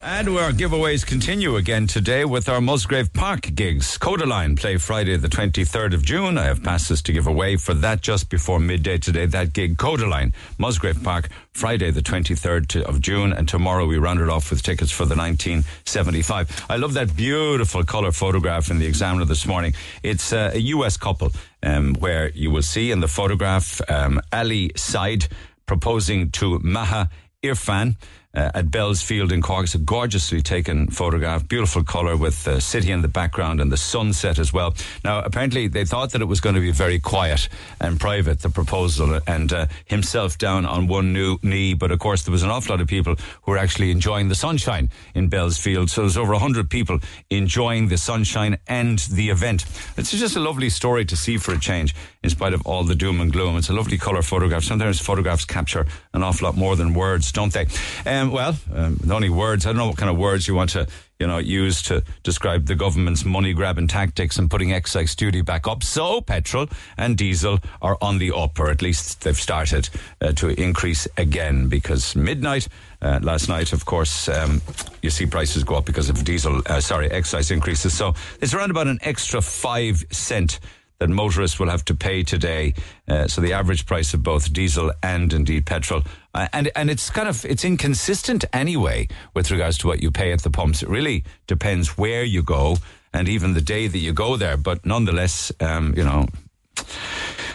And our giveaways continue again today with our Musgrave Park gigs. Kodaline play Friday the 23rd of June. I have passes to give away for that just before midday today. That gig, Kodaline, Musgrave Park, Friday the 23rd of June. And tomorrow we round it off with tickets for the 1975. I love that beautiful colour photograph in the Examiner this morning. It's a US couple um, where you will see in the photograph um, Ali Said proposing to Maha Irfan uh, at Bell's Field in Cork. It's a gorgeously taken photograph, beautiful colour with the city in the background and the sunset as well. Now, apparently, they thought that it was going to be very quiet and private, the proposal, and uh, himself down on one new knee. But of course, there was an awful lot of people who were actually enjoying the sunshine in Bell's Field. So there's over 100 people enjoying the sunshine and the event. It's just a lovely story to see for a change, in spite of all the doom and gloom. It's a lovely colour photograph. Sometimes photographs capture an awful lot more than words, don't they? Um, well, um, the only words, I don't know what kind of words you want to, you know, use to describe the government's money grabbing tactics and putting excise duty back up. So petrol and diesel are on the up, or at least they've started uh, to increase again because midnight uh, last night, of course, um, you see prices go up because of diesel, uh, sorry, excise increases. So it's around about an extra five cent that motorists will have to pay today. Uh, so the average price of both diesel and indeed petrol, uh, and and it's kind of it's inconsistent anyway with regards to what you pay at the pumps. It really depends where you go and even the day that you go there. But nonetheless, um, you know.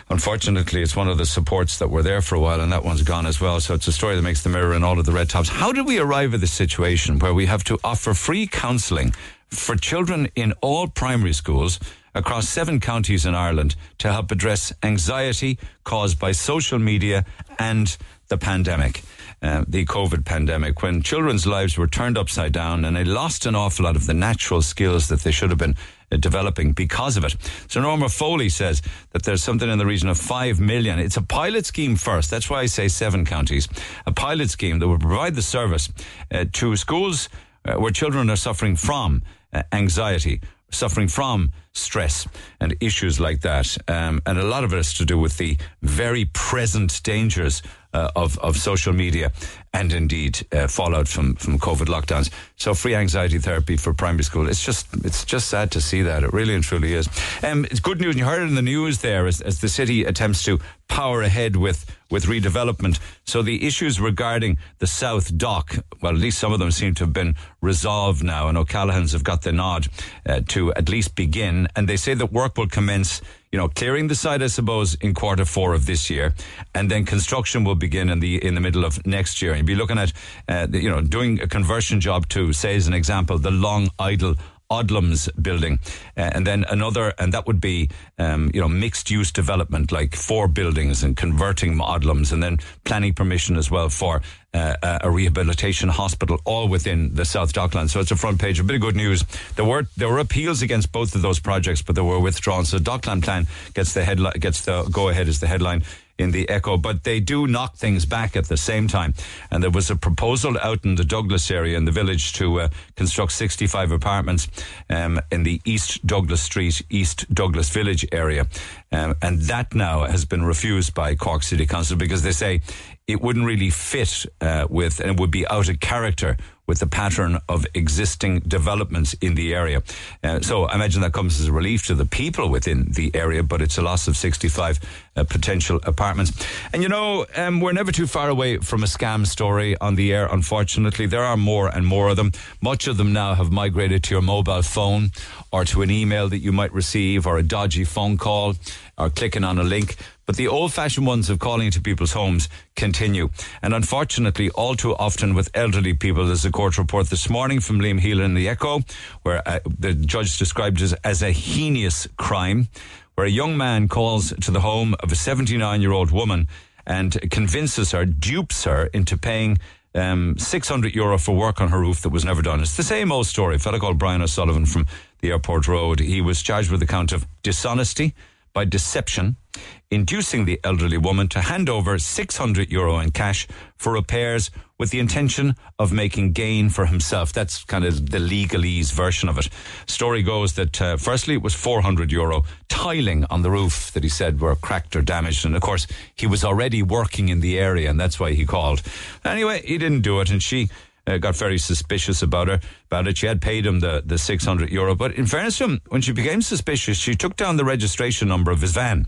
Unfortunately, it's one of the supports that were there for a while, and that one's gone as well. So it's a story that makes the mirror and all of the red tops. How did we arrive at this situation where we have to offer free counselling for children in all primary schools across seven counties in Ireland to help address anxiety caused by social media and the pandemic, uh, the COVID pandemic, when children's lives were turned upside down and they lost an awful lot of the natural skills that they should have been uh, developing because of it. So Norma Foley says that there's something in the region of 5 million. It's a pilot scheme first. That's why I say seven counties. A pilot scheme that will provide the service uh, to schools uh, where children are suffering from uh, anxiety suffering from stress and issues like that. Um, and a lot of it has to do with the very present dangers uh, of, of social media and indeed uh, fallout from, from COVID lockdowns. So free anxiety therapy for primary school. It's just it's just sad to see that. It really and truly is. Um, it's good news. You heard it in the news there as, as the city attempts to power ahead with with redevelopment. So the issues regarding the South Dock, well, at least some of them seem to have been resolved now, and O'Callaghan's have got the nod uh, to at least begin. And they say that work will commence you know, clearing the site, I suppose, in quarter four of this year, and then construction will begin in the in the middle of next year. You'll be looking at, uh, you know, doing a conversion job to, say, as an example, the long idle Odlums building, uh, and then another, and that would be, um, you know, mixed use development, like four buildings and converting Odlums, and then planning permission as well for uh, a rehabilitation hospital, all within the South Docklands. So it's a front page. A bit of good news. There were there were appeals against both of those projects, but they were withdrawn. So Dockland plan gets the headline, gets the go ahead as the headline in the Echo, but they do knock things back at the same time. And there was a proposal out in the Douglas area in the village to uh, construct 65 apartments um, in the East Douglas Street, East Douglas Village area. Um, and that now has been refused by Cork City Council because they say it wouldn't really fit uh, with, and it would be out of character with the pattern of existing developments in the area. Uh, so I imagine that comes as a relief to the people within the area, but it's a loss of 65 uh, potential apartments. And you know, um, we're never too far away from a scam story on the air, unfortunately. There are more and more of them. Much of them now have migrated to your mobile phone or to an email that you might receive or a dodgy phone call or clicking on a link. But the old fashioned ones of calling into people's homes continue. And unfortunately, all too often with elderly people, there's a court report this morning from Liam Healy in the Echo, where uh, the judge described it as a heinous crime, where a young man calls to the home of a 79 year old woman and convinces her, dupes her into paying um, 600 euro for work on her roof that was never done. It's the same old story. A fellow called Brian O'Sullivan from the airport road. He was charged with the count of dishonesty by deception, inducing the elderly woman to hand over 600 euro in cash for repairs with the intention of making gain for himself. That's kind of the legalese version of it. Story goes that uh, firstly it was 400 euro tiling on the roof that he said were cracked or damaged. And of course, he was already working in the area and that's why he called. Anyway, he didn't do it and she uh, got very suspicious about her about it. She had paid him the, the 600 euro. But in fairness to him, when she became suspicious, she took down the registration number of his van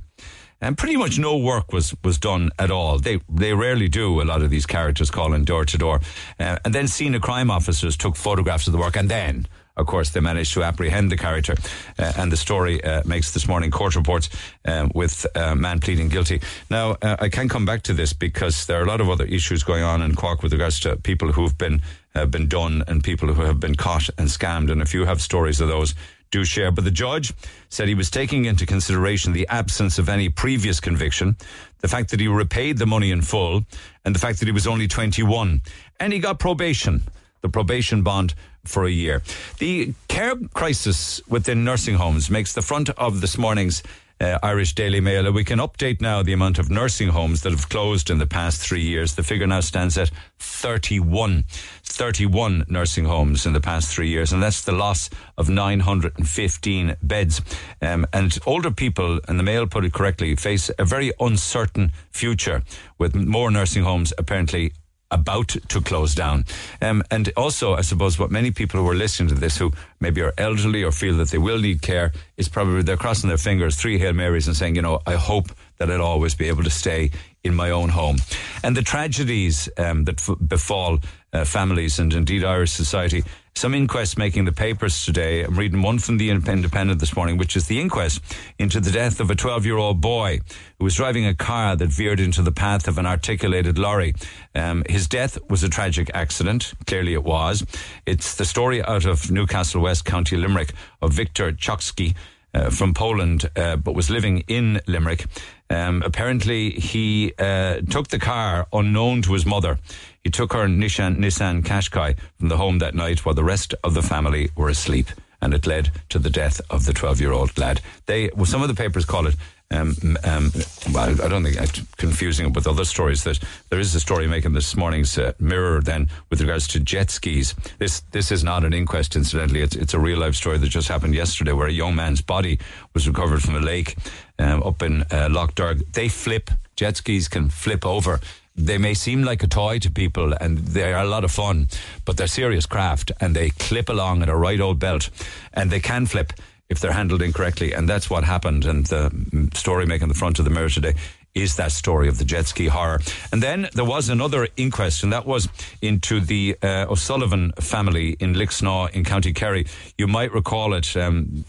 and pretty much no work was was done at all. They they rarely do. A lot of these characters calling door to door, uh, and then senior crime officers took photographs of the work, and then. Of course, they managed to apprehend the character, uh, and the story uh, makes this morning court reports um, with uh, man pleading guilty. Now, uh, I can come back to this because there are a lot of other issues going on in Cork with regards to people who've been been done and people who have been caught and scammed. And if you have stories of those, share. But the judge said he was taking into consideration the absence of any previous conviction, the fact that he repaid the money in full, and the fact that he was only 21. And he got probation, the probation bond for a year. The care crisis within nursing homes makes the front of this morning's uh, Irish Daily Mail. We can update now the amount of nursing homes that have closed in the past three years. The figure now stands at 31. 31 nursing homes in the past three years, and that's the loss of 915 beds. Um, and older people, and the Mail put it correctly, face a very uncertain future with more nursing homes apparently about to close down. Um, and also, I suppose, what many people who are listening to this who maybe are elderly or feel that they will need care is probably they're crossing their fingers, three Hail Marys, and saying, you know, I hope that I'll always be able to stay in my own home. And the tragedies um, that f- befall uh, families and indeed Irish society. Some inquests making the papers today. I'm reading one from the Independent this morning, which is the inquest into the death of a 12 year old boy who was driving a car that veered into the path of an articulated lorry. Um, his death was a tragic accident. Clearly it was. It's the story out of Newcastle West, County Limerick, of Victor Chokski. Uh, from Poland, uh, but was living in Limerick. Um, apparently, he uh, took the car unknown to his mother. He took her Nissan, Nissan Qashqai from the home that night while the rest of the family were asleep. And it led to the death of the 12 year old lad. They, well, some of the papers call it um, um, well, I don't think I'm confusing it with other stories. That there is a story making this morning's uh, Mirror then with regards to jet skis. This this is not an inquest, incidentally. It's it's a real life story that just happened yesterday, where a young man's body was recovered from a lake um, up in uh, Lough Derg. They flip. Jet skis can flip over they may seem like a toy to people and they are a lot of fun, but they're serious craft and they clip along at a right old belt and they can flip if they're handled incorrectly. And that's what happened. And the story making the front of the mirror today is that story of the jet ski horror. And then there was another inquest, and that was into the uh, O'Sullivan family in Lixnaw in County Kerry. You might recall it. Um,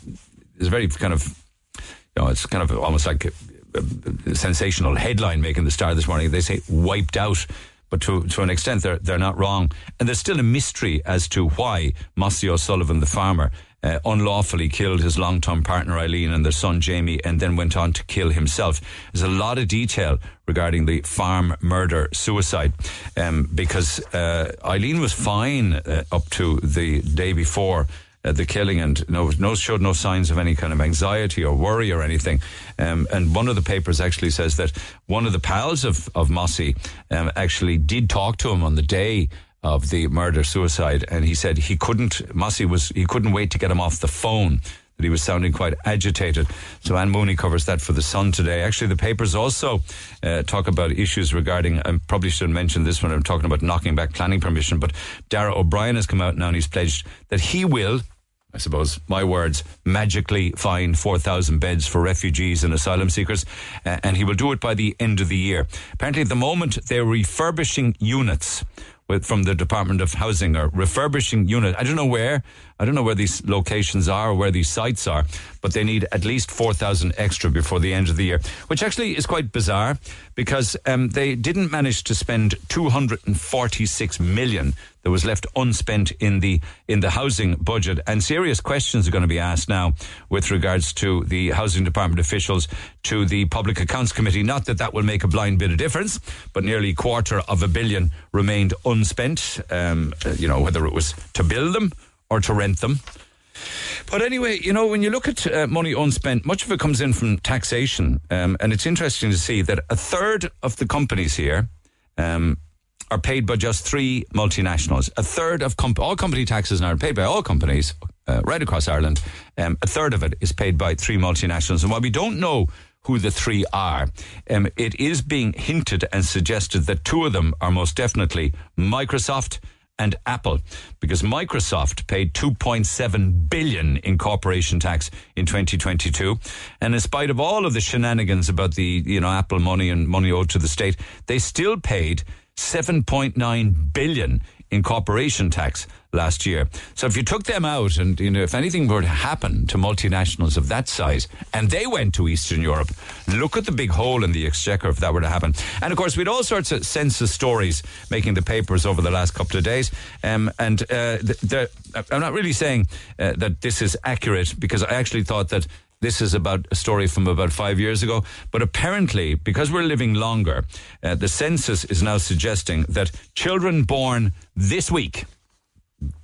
it's very kind of, you know, it's kind of almost like sensational headline making the star this morning. They say wiped out. But to, to an extent, they're, they're not wrong. And there's still a mystery as to why Mossy O'Sullivan, the farmer, uh, unlawfully killed his long-term partner Eileen and their son Jamie, and then went on to kill himself. There's a lot of detail regarding the farm murder suicide, um, because uh, Eileen was fine uh, up to the day before uh, the killing and no, no showed no signs of any kind of anxiety or worry or anything. Um, and one of the papers actually says that one of the pals of of Mossy um, actually did talk to him on the day of the murder suicide, and he said he couldn't. Mossy was he couldn't wait to get him off the phone that he was sounding quite agitated. So Anne Mooney covers that for the Sun today. Actually, the papers also uh, talk about issues regarding. I probably shouldn't mention this when I'm talking about knocking back planning permission. But Darragh O'Brien has come out now and he's pledged that he will I suppose, my words, magically find 4,000 beds for refugees and asylum seekers, and he will do it by the end of the year. Apparently, at the moment, they're refurbishing units with, from the Department of Housing or refurbishing units. I don't know where. I don't know where these locations are or where these sites are, but they need at least 4,000 extra before the end of the year, which actually is quite bizarre because um, they didn't manage to spend 246 million that was left unspent in the in the housing budget and serious questions are going to be asked now with regards to the housing department officials to the public accounts committee not that that will make a blind bit of difference but nearly a quarter of a billion remained unspent um, you know whether it was to build them or to rent them. But anyway, you know, when you look at uh, money unspent, much of it comes in from taxation. Um, and it's interesting to see that a third of the companies here um, are paid by just three multinationals. A third of comp- all company taxes now are paid by all companies uh, right across Ireland. Um, a third of it is paid by three multinationals. And while we don't know who the three are, um, it is being hinted and suggested that two of them are most definitely Microsoft and Apple because Microsoft paid 2.7 billion in corporation tax in 2022 and in spite of all of the shenanigans about the you know Apple money and money owed to the state they still paid 7.9 billion in corporation tax last year. So if you took them out and, you know, if anything were to happen to multinationals of that size and they went to Eastern Europe, look at the big hole in the exchequer if that were to happen. And of course, we had all sorts of census stories making the papers over the last couple of days. Um, and uh, the, the, I'm not really saying uh, that this is accurate because I actually thought that this is about a story from about five years ago. But apparently, because we're living longer, uh, the census is now suggesting that children born this week,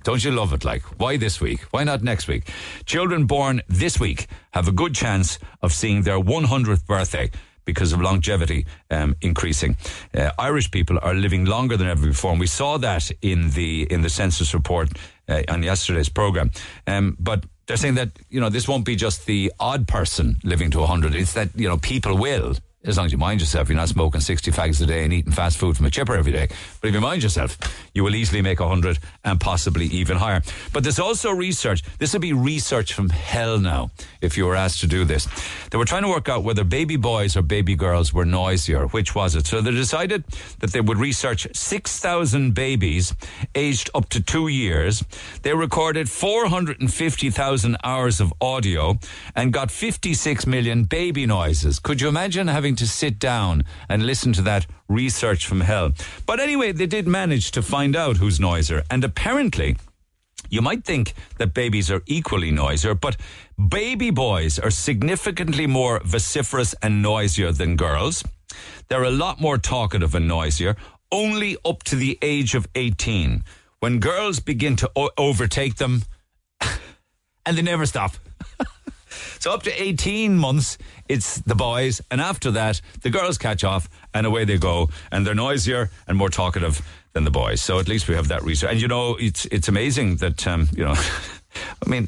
don't you love it? Like, why this week? Why not next week? Children born this week have a good chance of seeing their 100th birthday because of longevity um, increasing. Uh, Irish people are living longer than ever before, and we saw that in the in the census report uh, on yesterday's program. Um, but they're saying that you know this won't be just the odd person living to 100 it's that you know people will as long as you mind yourself, you're not smoking 60 fags a day and eating fast food from a chipper every day. But if you mind yourself, you will easily make 100 and possibly even higher. But there's also research. This would be research from hell now if you were asked to do this. They were trying to work out whether baby boys or baby girls were noisier. Which was it? So they decided that they would research 6,000 babies aged up to two years. They recorded 450,000 hours of audio and got 56 million baby noises. Could you imagine having to sit down and listen to that research from hell. But anyway, they did manage to find out who's noisier. And apparently, you might think that babies are equally noisier, but baby boys are significantly more vociferous and noisier than girls. They're a lot more talkative and noisier, only up to the age of 18. When girls begin to o- overtake them, and they never stop. So up to 18 months, it's the boys. And after that, the girls catch off and away they go. And they're noisier and more talkative than the boys. So at least we have that research. And you know, it's, it's amazing that, um, you know, I mean,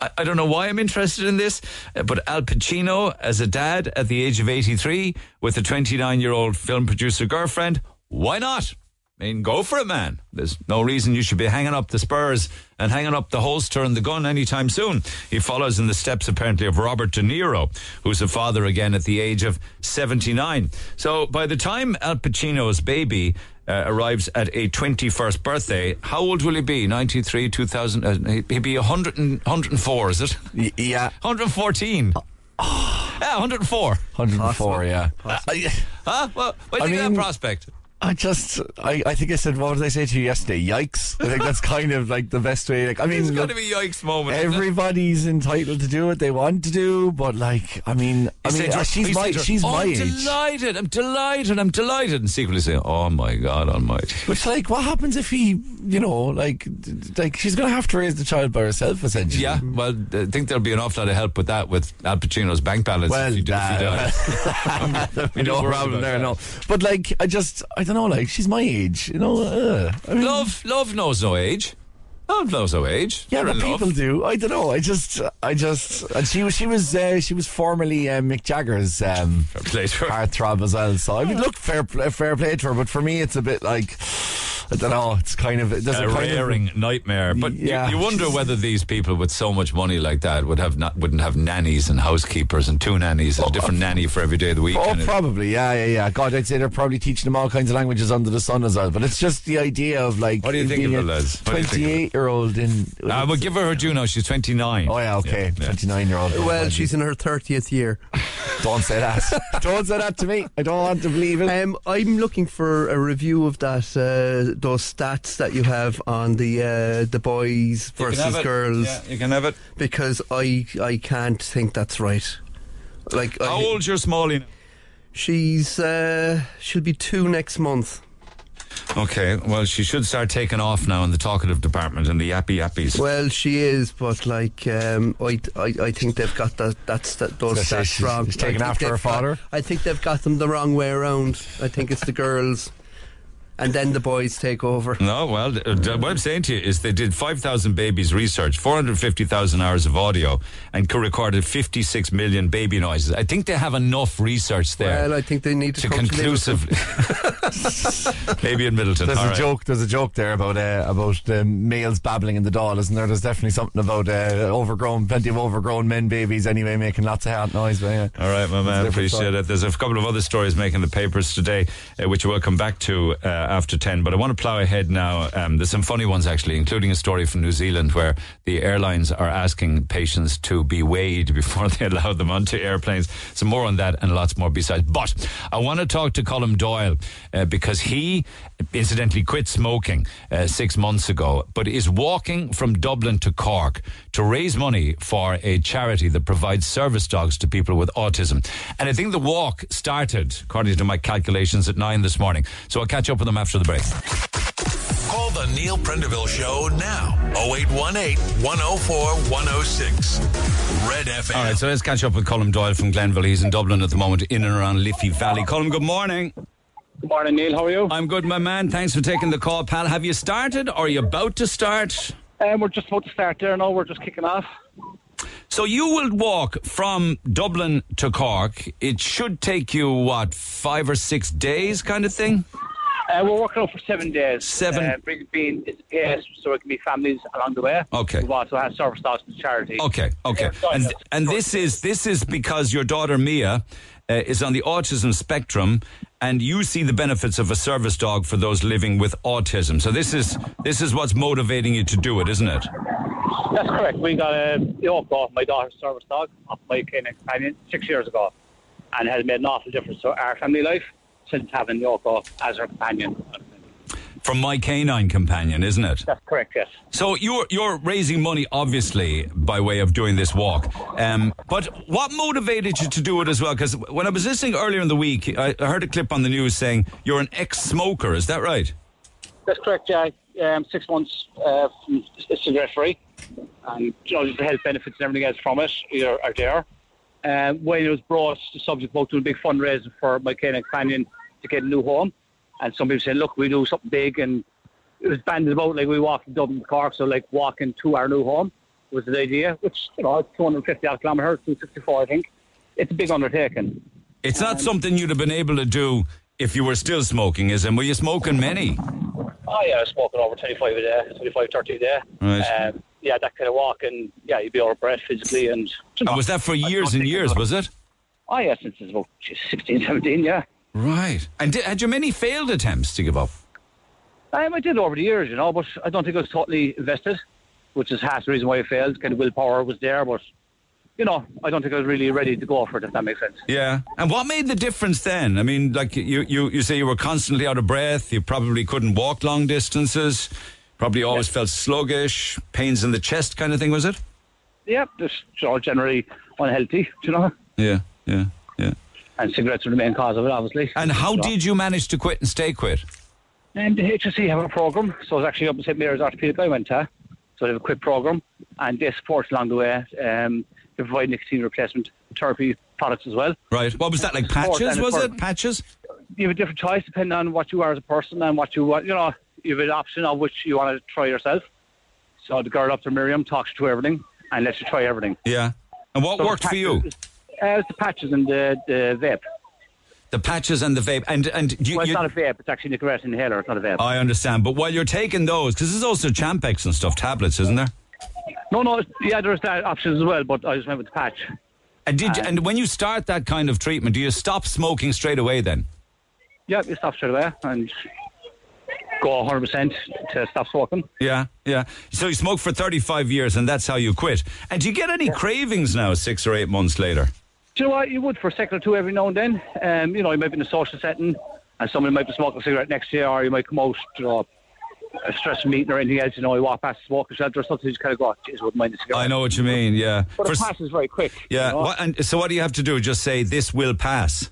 I, I, don't know why I'm interested in this, but Al Pacino as a dad at the age of 83 with a 29 year old film producer girlfriend, why not? I mean, go for it, man. There's no reason you should be hanging up the spurs and hanging up the holster and the gun anytime soon. He follows in the steps, apparently, of Robert De Niro, who's a father again at the age of 79. So by the time Al Pacino's baby uh, arrives at a 21st birthday, how old will he be? 93, 2000? Uh, he'd be 100 and, 104, is it? Yeah. 114. Oh. Yeah, 104. 104, Possible. yeah. Possible. Uh, huh? Well, what do you think of that prospect? I just, I, I think I said, what did I say to you yesterday? Yikes! I think that's kind of like the best way. Like, I mean, it's got to be yikes moment. Everybody's entitled to do what they want to do, but like, I mean, I mean, uh, she's my, she's oh, my I'm age. delighted. I'm delighted. I'm delighted, and secretly saying, "Oh my God Almighty!" Which, like, what happens if he, you know, like, like she's going to have to raise the child by herself, essentially. Yeah. Well, I think there'll be an awful lot of help with that with Al Pacino's bank balance. Well, if you, uh, if you no problem there. No, but like, I just, I don't know. Like, she's my age. You know, uh, I mean, love, love knows no age. Love knows no age. Yeah, You're but people love. do. I don't know. I just, I just, and she was, she was, uh, she was formerly uh, Mick Jagger's um, heartthrob as well. So I mean, look, fair, fair play to her. But for me, it's a bit like. I don't know. It's kind of it does a kind raring of, nightmare. But yeah. you, you, wonder whether these people with so much money like that would have not wouldn't have nannies and housekeepers and two nannies and a different nanny for every day of the week. Oh, probably. Yeah, yeah, yeah. God, I'd say they're probably teaching them all kinds of languages under the sun as well. But it's just the idea of like. What do you think of it, lads? Twenty-eight year old in. Uh, we'll give her her due now. She's twenty-nine. Oh yeah, okay. Twenty-nine year old. Well, she's in her thirtieth year. don't say that. don't say that to me. I don't want to believe it. Um, I'm looking for a review of that. Uh, those stats that you have on the uh, the boys versus girls. Yeah, you can have it because I I can't think that's right. Like how I, old's your Smalley? She's uh, she'll be two next month. Okay, well, she should start taking off now in the talkative department and the yappy yappies. Well, she is, but like, um, I, I, I think they've got that, that's that, those stats she's, wrong. She's taken I think after her they've got- father. I think they've got them the wrong way around. I think it's the girls, and then the boys take over. No, well, uh, what I'm saying to you is they did 5,000 babies research, 450,000 hours of audio, and recorded 56 million baby noises. I think they have enough research there Well, I think they need to, to come to conclusively. Maybe in Midleton. There's All a right. joke. There's a joke there about uh, about um, males babbling in the doll, isn't there? There's definitely something about uh, overgrown, plenty of overgrown men babies anyway, making lots of hot noise. But, yeah. All right, my man, appreciate story. it. There's a couple of other stories making the papers today, uh, which we'll come back to uh, after 10. But I want to plough ahead now. Um, there's some funny ones, actually, including a story from New Zealand where the airlines are asking patients to be weighed before they allow them onto airplanes. Some more on that and lots more besides. But I want to talk to Colin Doyle uh, because he incidentally quit smoking uh, six months ago, but is walking from Dublin to Cork to raise money for a charity that provides service dogs to people with autism. And I think the walk started, according to my calculations, at nine this morning. So I'll catch up with them after the break. Call the Neil Prendeville Show now. 0818 104 106. Red FM. All right, so let's catch up with Colin Doyle from Glenville. He's in Dublin at the moment, in and around Liffey Valley. Colin, good morning. Good morning, Neil. How are you? I'm good, my man. Thanks for taking the call, pal. Have you started or are you about to start? Um, we're just about to start there now. We're just kicking off. So you will walk from Dublin to Cork. It should take you, what, five or six days kind of thing? Uh, we're working out for seven days. Seven- Uh, bring- being it's PS, so it can be families along the way. Okay. We've also had service dogs to charity. Okay, okay. And and this is this is because your daughter Mia uh, is on the autism spectrum and you see the benefits of a service dog for those living with autism. So this is this is what's motivating you to do it, isn't it? That's correct. We got a Yoko, my daughter's service dog, off my canine companion six years ago, and has made an awful difference to our family life since having Yoko as her companion. From my canine companion, isn't it? That's correct. Yes. So you're you're raising money, obviously, by way of doing this walk. Um, but what motivated you to do it as well? Because when I was listening earlier in the week, I heard a clip on the news saying you're an ex-smoker. Is that right? That's correct, yeah. Um, six months uh, from cigarette free, and you know the health benefits and everything else from it are, are there. Um, when it was brought, the subject about doing a big fundraiser for my canine companion to get a new home, and some people said, "Look, we do something big," and it was banded about like we walked from Dublin to Cork, so like walking to our new home was the idea, which you know, it's 250 odd kilometres, 264, I think. It's a big undertaking. It's not something you'd have been able to do if you were still smoking, is it? Were you smoking many? Oh yeah, I was smoking over 25 a day, 25, 30 a day. Right. Um, yeah, that kind of walk, and yeah, you'd be out of breath physically, and you know, And was that for years and years, was it? Oh yeah, since it's about 16, 17, yeah. Right. And did, had you many failed attempts to give up? Um, I did over the years, you know, but I don't think I was totally invested, which is half the reason why I failed. Kind of willpower was there, but you know, I don't think I was really ready to go for it. If that makes sense. Yeah. And what made the difference then? I mean, like you, you, you say you were constantly out of breath. You probably couldn't walk long distances. Probably always felt sluggish, pains in the chest, kind of thing, was it? Yeah, just know, generally unhealthy, you know, Yeah, yeah, yeah. And cigarettes are the main cause of it, obviously. And how know. did you manage to quit and stay quit? And the HSE have a program, so it's actually up in St Mary's Orthopedic I went to. So they have a quick program, and they support along the way. Um, they provide nicotine replacement therapy products as well. Right. What was that like? Patches? Was it patches? You have a different choice depending on what you are as a person and what you want. You know, you have an option of which you want to try yourself. So the girl up to Miriam talks you to everything and lets you try everything. Yeah. And what So worked for you? Uh, it's the patches and the, the vape. The patches and the vape. And and you, Well, it's you- not a vape. It's actually Nicorette inhaler. It's not a vape. I understand. But while you're taking those, because there's also Champix and stuff, tablets, isn't there? no, no. Yeah, there's that option as well, but I just went with the patch. And did you, Um, and when you start that kind of treatment, do you stop smoking straight away then? Yeah, you stop straight away and go 100% to stop smoking. Yeah, yeah. So you smoked for 35 years and that's how you quit. And do you get any cravings now, six or eight months later? You know what? You would for a second or two every now and then. Um, you know, you might be in a social setting and somebody might be smoking a cigarette next to you, or you might come out, you know, a stress meeting or anything else. You know, you walk past the smoking shelter or something, you just kind of go, geez, wouldn't mind a cigarette. I know what you mean, yeah. But For it passes very quick. you yeah. know. What, and so what do you have to do? Just say, this will pass.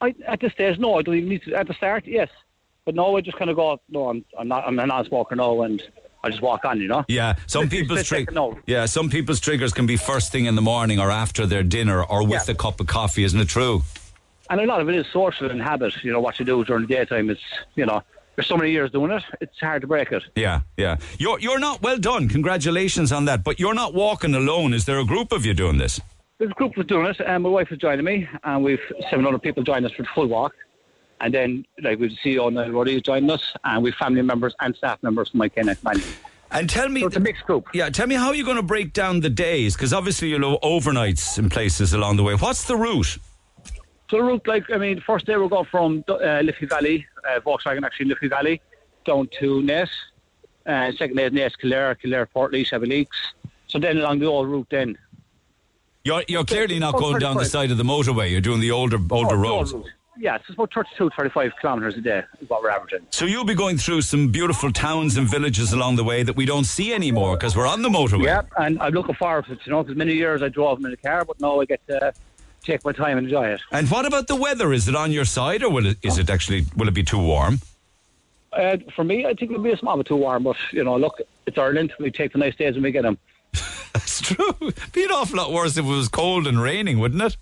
I, at this stage, no, I don't even need to. At the start, yes. But no, I just kind of go. No, I'm I'm not I'm a non-smoker now, and I just walk on. You know. Yeah, some people's it's trig- like, no. Yeah, some people's triggers can be first thing in the morning or after their dinner or with Yeah. a cup of coffee. Isn't it true? And a lot of it is social and habit. You know what you do during the daytime. It's you know there's so many years doing it. It's hard to break it. Yeah, yeah. You're you're not well done. Congratulations on that. But you're not walking alone. Is there a group of you doing this? There's a group was doing it, and my wife is joining me, and we've 700 people joining us for the full walk. And then, like, we've the CEO Niall Roddy is joining us, and we've family members and staff members from my Kenneth Man. And tell me, So it's a mixed group. yeah, tell me how you're going to break down the days because obviously you'll have overnights in places along the way. What's the route? So the route, like, I mean, first day we'll go from uh, Liffey Valley, uh, Volkswagen actually Liffey Valley, down to Naas. Uh, second day is Naas, Kildare, Kildare, Portlaoise, Abbeyleix. So then along the old route then. You're you're clearly not Oh, going down the side of the motorway. You're doing the older older Oh, roads. Yeah, it's about 32, 35 kilometres a day is what we're averaging. So you'll be going through some beautiful towns and villages along the way that we don't see anymore because we're on the motorway. Yeah, and I'm looking forward to it, you know, because many years I drove them in a car, but now I get to take my time and enjoy it. And what about the weather? Is it on your side, or will it, is it actually will it be too warm? Uh, for me, I think it'll be a small bit too warm, but, you know, look, it's Ireland. We take the nice days when we get them. That's true. It'd Be an awful lot worse if it was cold and raining, wouldn't it?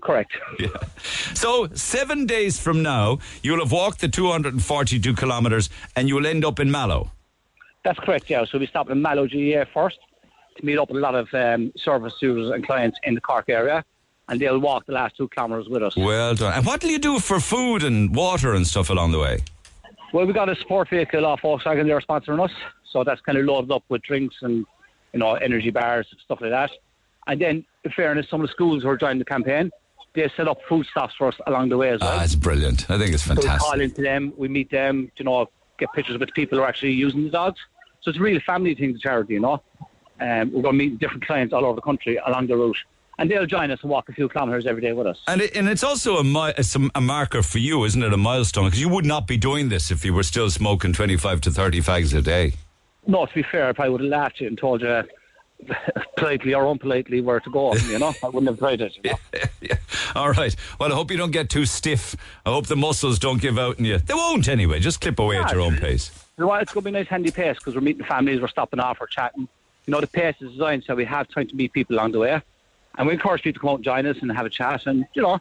Correct. Yeah. So seven days from now, you'll have walked the 242 kilometres, and you will end up in Mallow. That's correct, yeah. So we stop in Mallow GAA first to meet up with a lot of um, service users and clients in the Cork area, and they'll walk the last two kilometres with us. Well done. And what do you do for food and water and stuff along the way? Well, we got a support vehicle off Volkswagen, they're sponsoring us, so that's kind of loaded up with drinks and, you know, energy bars, stuff like that. And then, in fairness, some of the schools who are joining the campaign, they set up food stops for us along the way as well. Ah, it's brilliant. I think it's So we fantastic. call into them, we meet them, you know, get pictures with people who are actually using the dogs. So it's a real family thing, the charity, you know. Um, we're going to meet different clients all over the country along the route. And they'll join us and walk a few kilometres every day with us. And, it, and it's also a, mi- it's a, a marker for you, isn't it? A milestone because you would not be doing this if you were still smoking twenty five to thirty fags a day. No, to be fair, I probably would have laughed at you and told you politely or unpolitely where to go, you know. I wouldn't have tried it. You know? yeah. All right. Well, I hope you don't get too stiff. I hope the muscles don't give out in you. They won't anyway. Just clip away at ah, your own pace. You know what? It's going to be a nice, handy pace because we're meeting families, we're stopping off, we're chatting. You know, the pace is designed so we have time to meet people along the way. And we encourage people to come out and join us and have a chat. And, you know,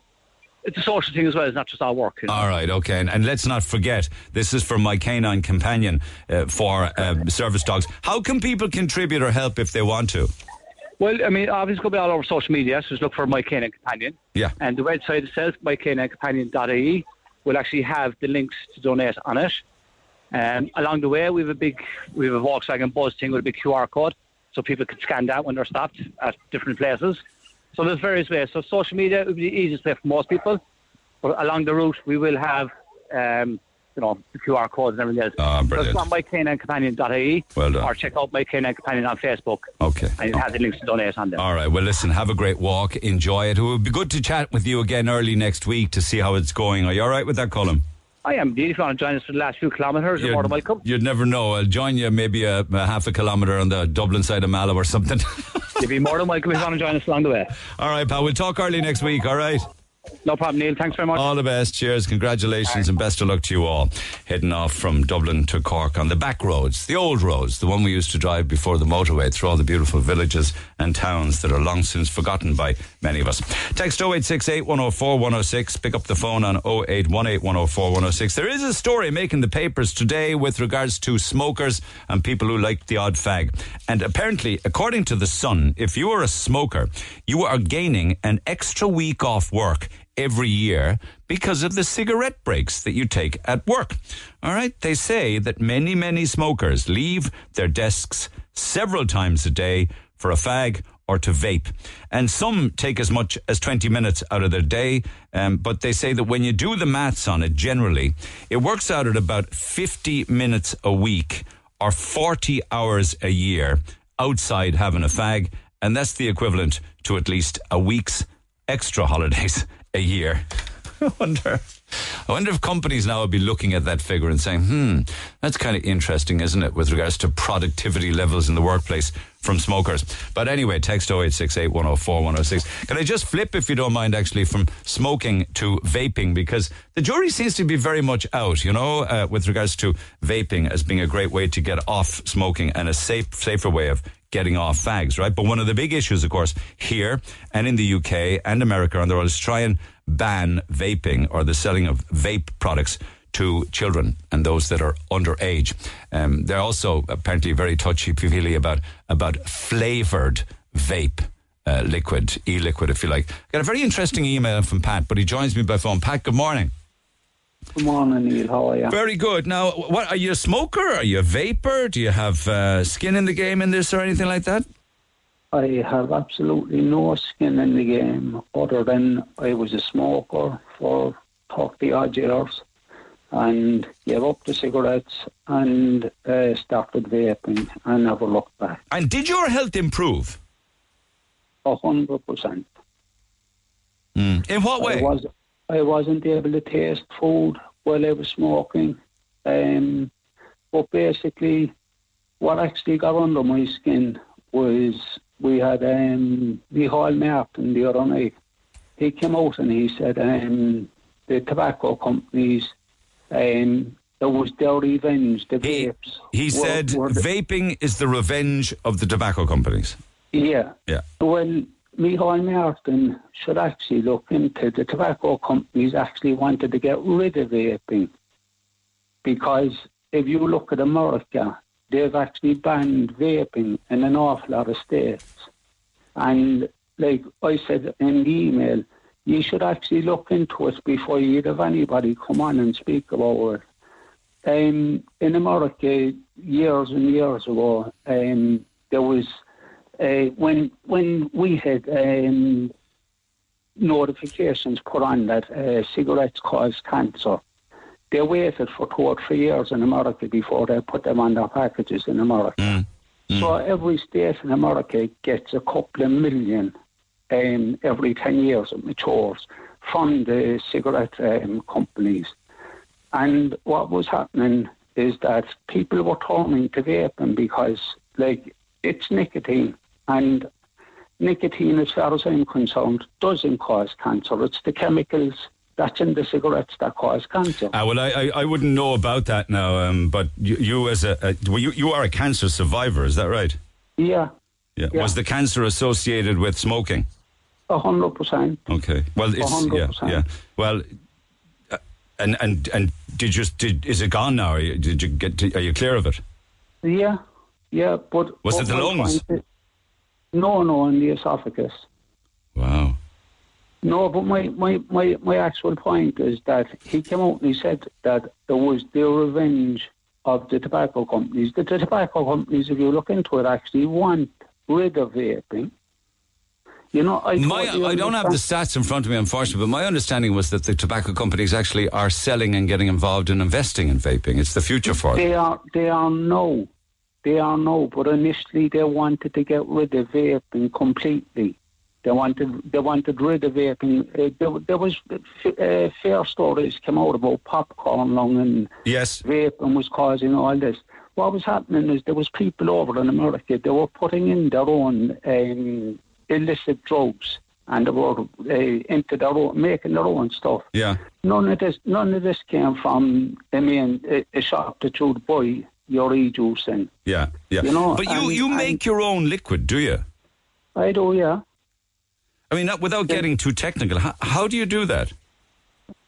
it's a social thing as well. It's not just our work. You know? All right, okay. And, and let's not forget, this is for my canine companion uh, for um, service dogs. How can people contribute or help if they want to? Well, I mean, obviously, it's going to be all over social media, so just look for My Canine Companion. Yeah. And the website itself, mycaninecompanion.ie, will actually have the links to donate on it. Um, along the way, we have a big, we have a Volkswagen Buzz thing with a big QR code, so people can scan that when they're stopped at different places. So there's various ways. So social media would be the easiest way for most people, but along the route, we will have, um, you know, the QR codes and everything else. Ah, So brilliant. it's on mycaninecompanion.ie, Well done. or check out My Canine Companion on Facebook. Okay. And it has the links to donate on there. All right. Well, listen, have a great walk. Enjoy it. It would be good to chat with you again early next week to see how it's going. Are you all right with that, Colin? I am indeed. If you want to join us for the last few kilometres, you're more than welcome. You'd never know. I'll join you maybe a, a half a kilometre on the Dublin side of Mallow or something. You'd be more than welcome if you want to join us along the way. all right, pal. We'll talk early next week. All right. No problem, Neil. Thanks very much. All the best. Cheers. Congratulations and best of luck to you all. Heading off from Dublin to Cork on the back roads, the old roads, the one we used to drive before the motorway through all the beautiful villages and towns that are long since forgotten by many of us. Text 0868 104 106. Pick up the phone on 0818 104 106. There is a story making the papers today with regards to smokers and people who like the odd fag. And apparently, according to The Sun, if you are a smoker, you are gaining an extra week off work every year because of the cigarette breaks that you take at work. All right. They say that many, many smokers leave their desks several times a day for a fag or to vape. And some take as much as 20 minutes out of their day. Um, but they say that when you do the maths on it, generally, it works out at about 50 minutes a week or 40 hours a year outside having a fag. And that's the equivalent to at least a week's extra holidays a year. I wonder. I wonder if companies now would be looking at that figure and saying, hmm, that's kind of interesting, isn't it, with regards to productivity levels in the workplace. from smokers. But anyway, text 0868 104 106. Can I just flip, if you don't mind, actually, from smoking to vaping? Because the jury seems to be very much out, you know, uh, with regards to vaping as being a great way to get off smoking and a safe, safer way of getting off fags, right? But one of the big issues, of course, here and in the UK and America and the world is try and ban vaping or the selling of vape products to children and those that are underage. Um, they're also apparently very touchy feely about about flavored vape. Uh, liquid, e-liquid, if you like. Got a very interesting email from Pat, but he joins me by phone. Pat, good morning. Good morning, Neil. How are you? Very good. Now, what are you a smoker? Are you a vapor? Do you have uh, skin in the game in this or anything like that? I have absolutely no skin in the game other than I was a smoker for 30 odd years and gave up the cigarettes and uh, started vaping and never looked back. And did your health improve? A hundred percent. Hmm. In what way? I, was, I wasn't able to taste food while I was smoking. Um, but basically, what actually got under my skin was we had um, Michael Martin the other night. He came out and he said um, the tobacco companies um, it was their revenge, the He, vapes. he were- said were the- vaping is the revenge of the tobacco companies. Yeah. Yeah. Well, Michael Martin should actually look into the tobacco companies actually wanted to get rid of vaping because if you look at America, they've actually banned vaping in an awful lot of states. And like I said in the email, you should actually look into it before you have anybody come on and speak about it. Um, in America, years and years ago, um, there was uh, when when we had um, notifications put on that uh, cigarettes cause cancer. They waited for two or three years in America before they put them on their packages in America. So every state in America gets a couple of million um, every 10 years it matures from the cigarette um, companies. And what was happening is that people were turning to vaping because, like, it's nicotine. And nicotine, as far as I'm concerned, doesn't cause cancer. It's the chemicals that's in the cigarettes that cause cancer. Uh, well, I, I, I wouldn't know about that now, um, but you, you as a, a well, you, you are a cancer survivor, is that right? Yeah, Yeah. Yeah. Was the cancer associated with smoking? a hundred percent. Okay. Well, it's yeah, 100%. yeah. Well, uh, and and and did you did is it gone now? Are you, did you get? To, are you clear of it? Yeah, yeah, but Was but it the lungs? point No, no, in the esophagus. Wow. No, but my, my, my, my actual point is that he came out and he said that there was the revenge of the tobacco companies. The, the tobacco companies, if you look into it, actually want rid of vaping. You know, I My, I don't have the stats in front of me, unfortunately, but my understanding was that the tobacco companies actually are selling and getting involved in investing in vaping. It's the future for them. They are, they are no. They are no, but initially they wanted to get rid of vaping completely. They wanted, they wanted rid of vaping. Uh, there, there was uh, fair stories came out about popcorn lung and Yes. vaping was causing all this. What was happening is there was people over in America. They were putting in their own um, illicit drugs and they were uh, into their own, making their own stuff. Yeah. None of this, none of this came from I mean a, a shop that you'd buy your e-juice in. Yeah. Yeah. You know, but you, and- you make and- your own liquid, do you? I do, yeah. I mean, not, without getting too technical, how, how do you do that?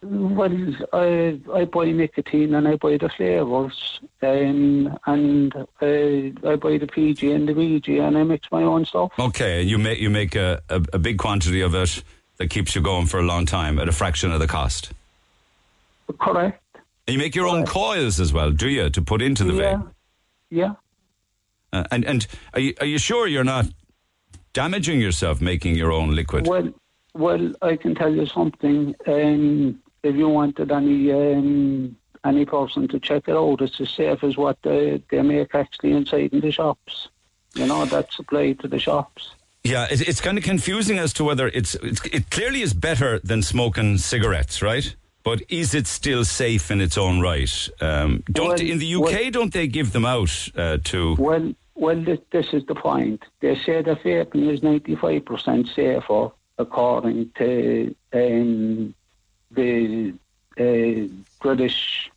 Well, I I buy nicotine and I buy the flavours, um, and I, I buy the PG and the VG, and I mix my own stuff. Okay, and you make you make a, a, a big quantity of it that keeps you going for a long time at a fraction of the cost. Correct. And you make your own coils as well, do you, to put into the yeah. vape? Yeah. Uh, and and are you, are you sure you're not damaging yourself making your own liquid? Well, well, I can tell you something. Um, if you wanted any um, any person to check it out, it's as safe as what they, they make actually inside in the shops. You know, that's supplied to the shops. Yeah, it, it's kind of confusing as to whether it's, it's it clearly is better than smoking cigarettes, right? But is it still safe in its own right? Um, don't Well, in the UK? well- don't they give them out uh, to? Well, well, this, this is the point. They say that vaping is 95% safer according to um, the uh, British.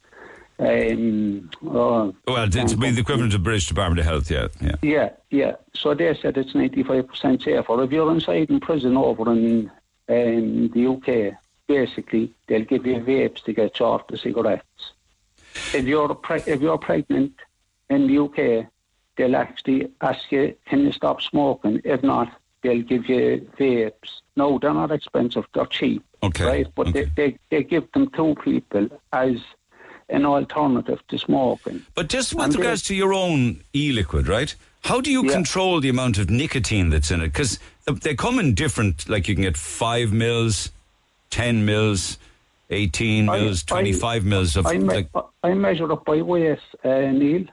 Um, oh, well, it's be the equivalent of British Department of Health, yeah, yeah. Yeah, yeah. So they said it's 95% safer. If you're inside in prison over in um, the UK, basically, they'll give you vapes to get you off the cigarettes. If you're pre- if you're pregnant in the UK, they'll actually ask you, can you stop smoking? If not, they'll give you vapes. No, they're not expensive, they're cheap. Okay. Right? But okay. They, they, they give them to people as an alternative to smoking. But just with and regards to your own e liquid, right? How do you yeah. control the amount of nicotine that's in it? Because uh, they come in different, like you can get five mils, 10 mils, 18 mils, 25 I, mils of. I, me- I measure up by weight, uh, Neil.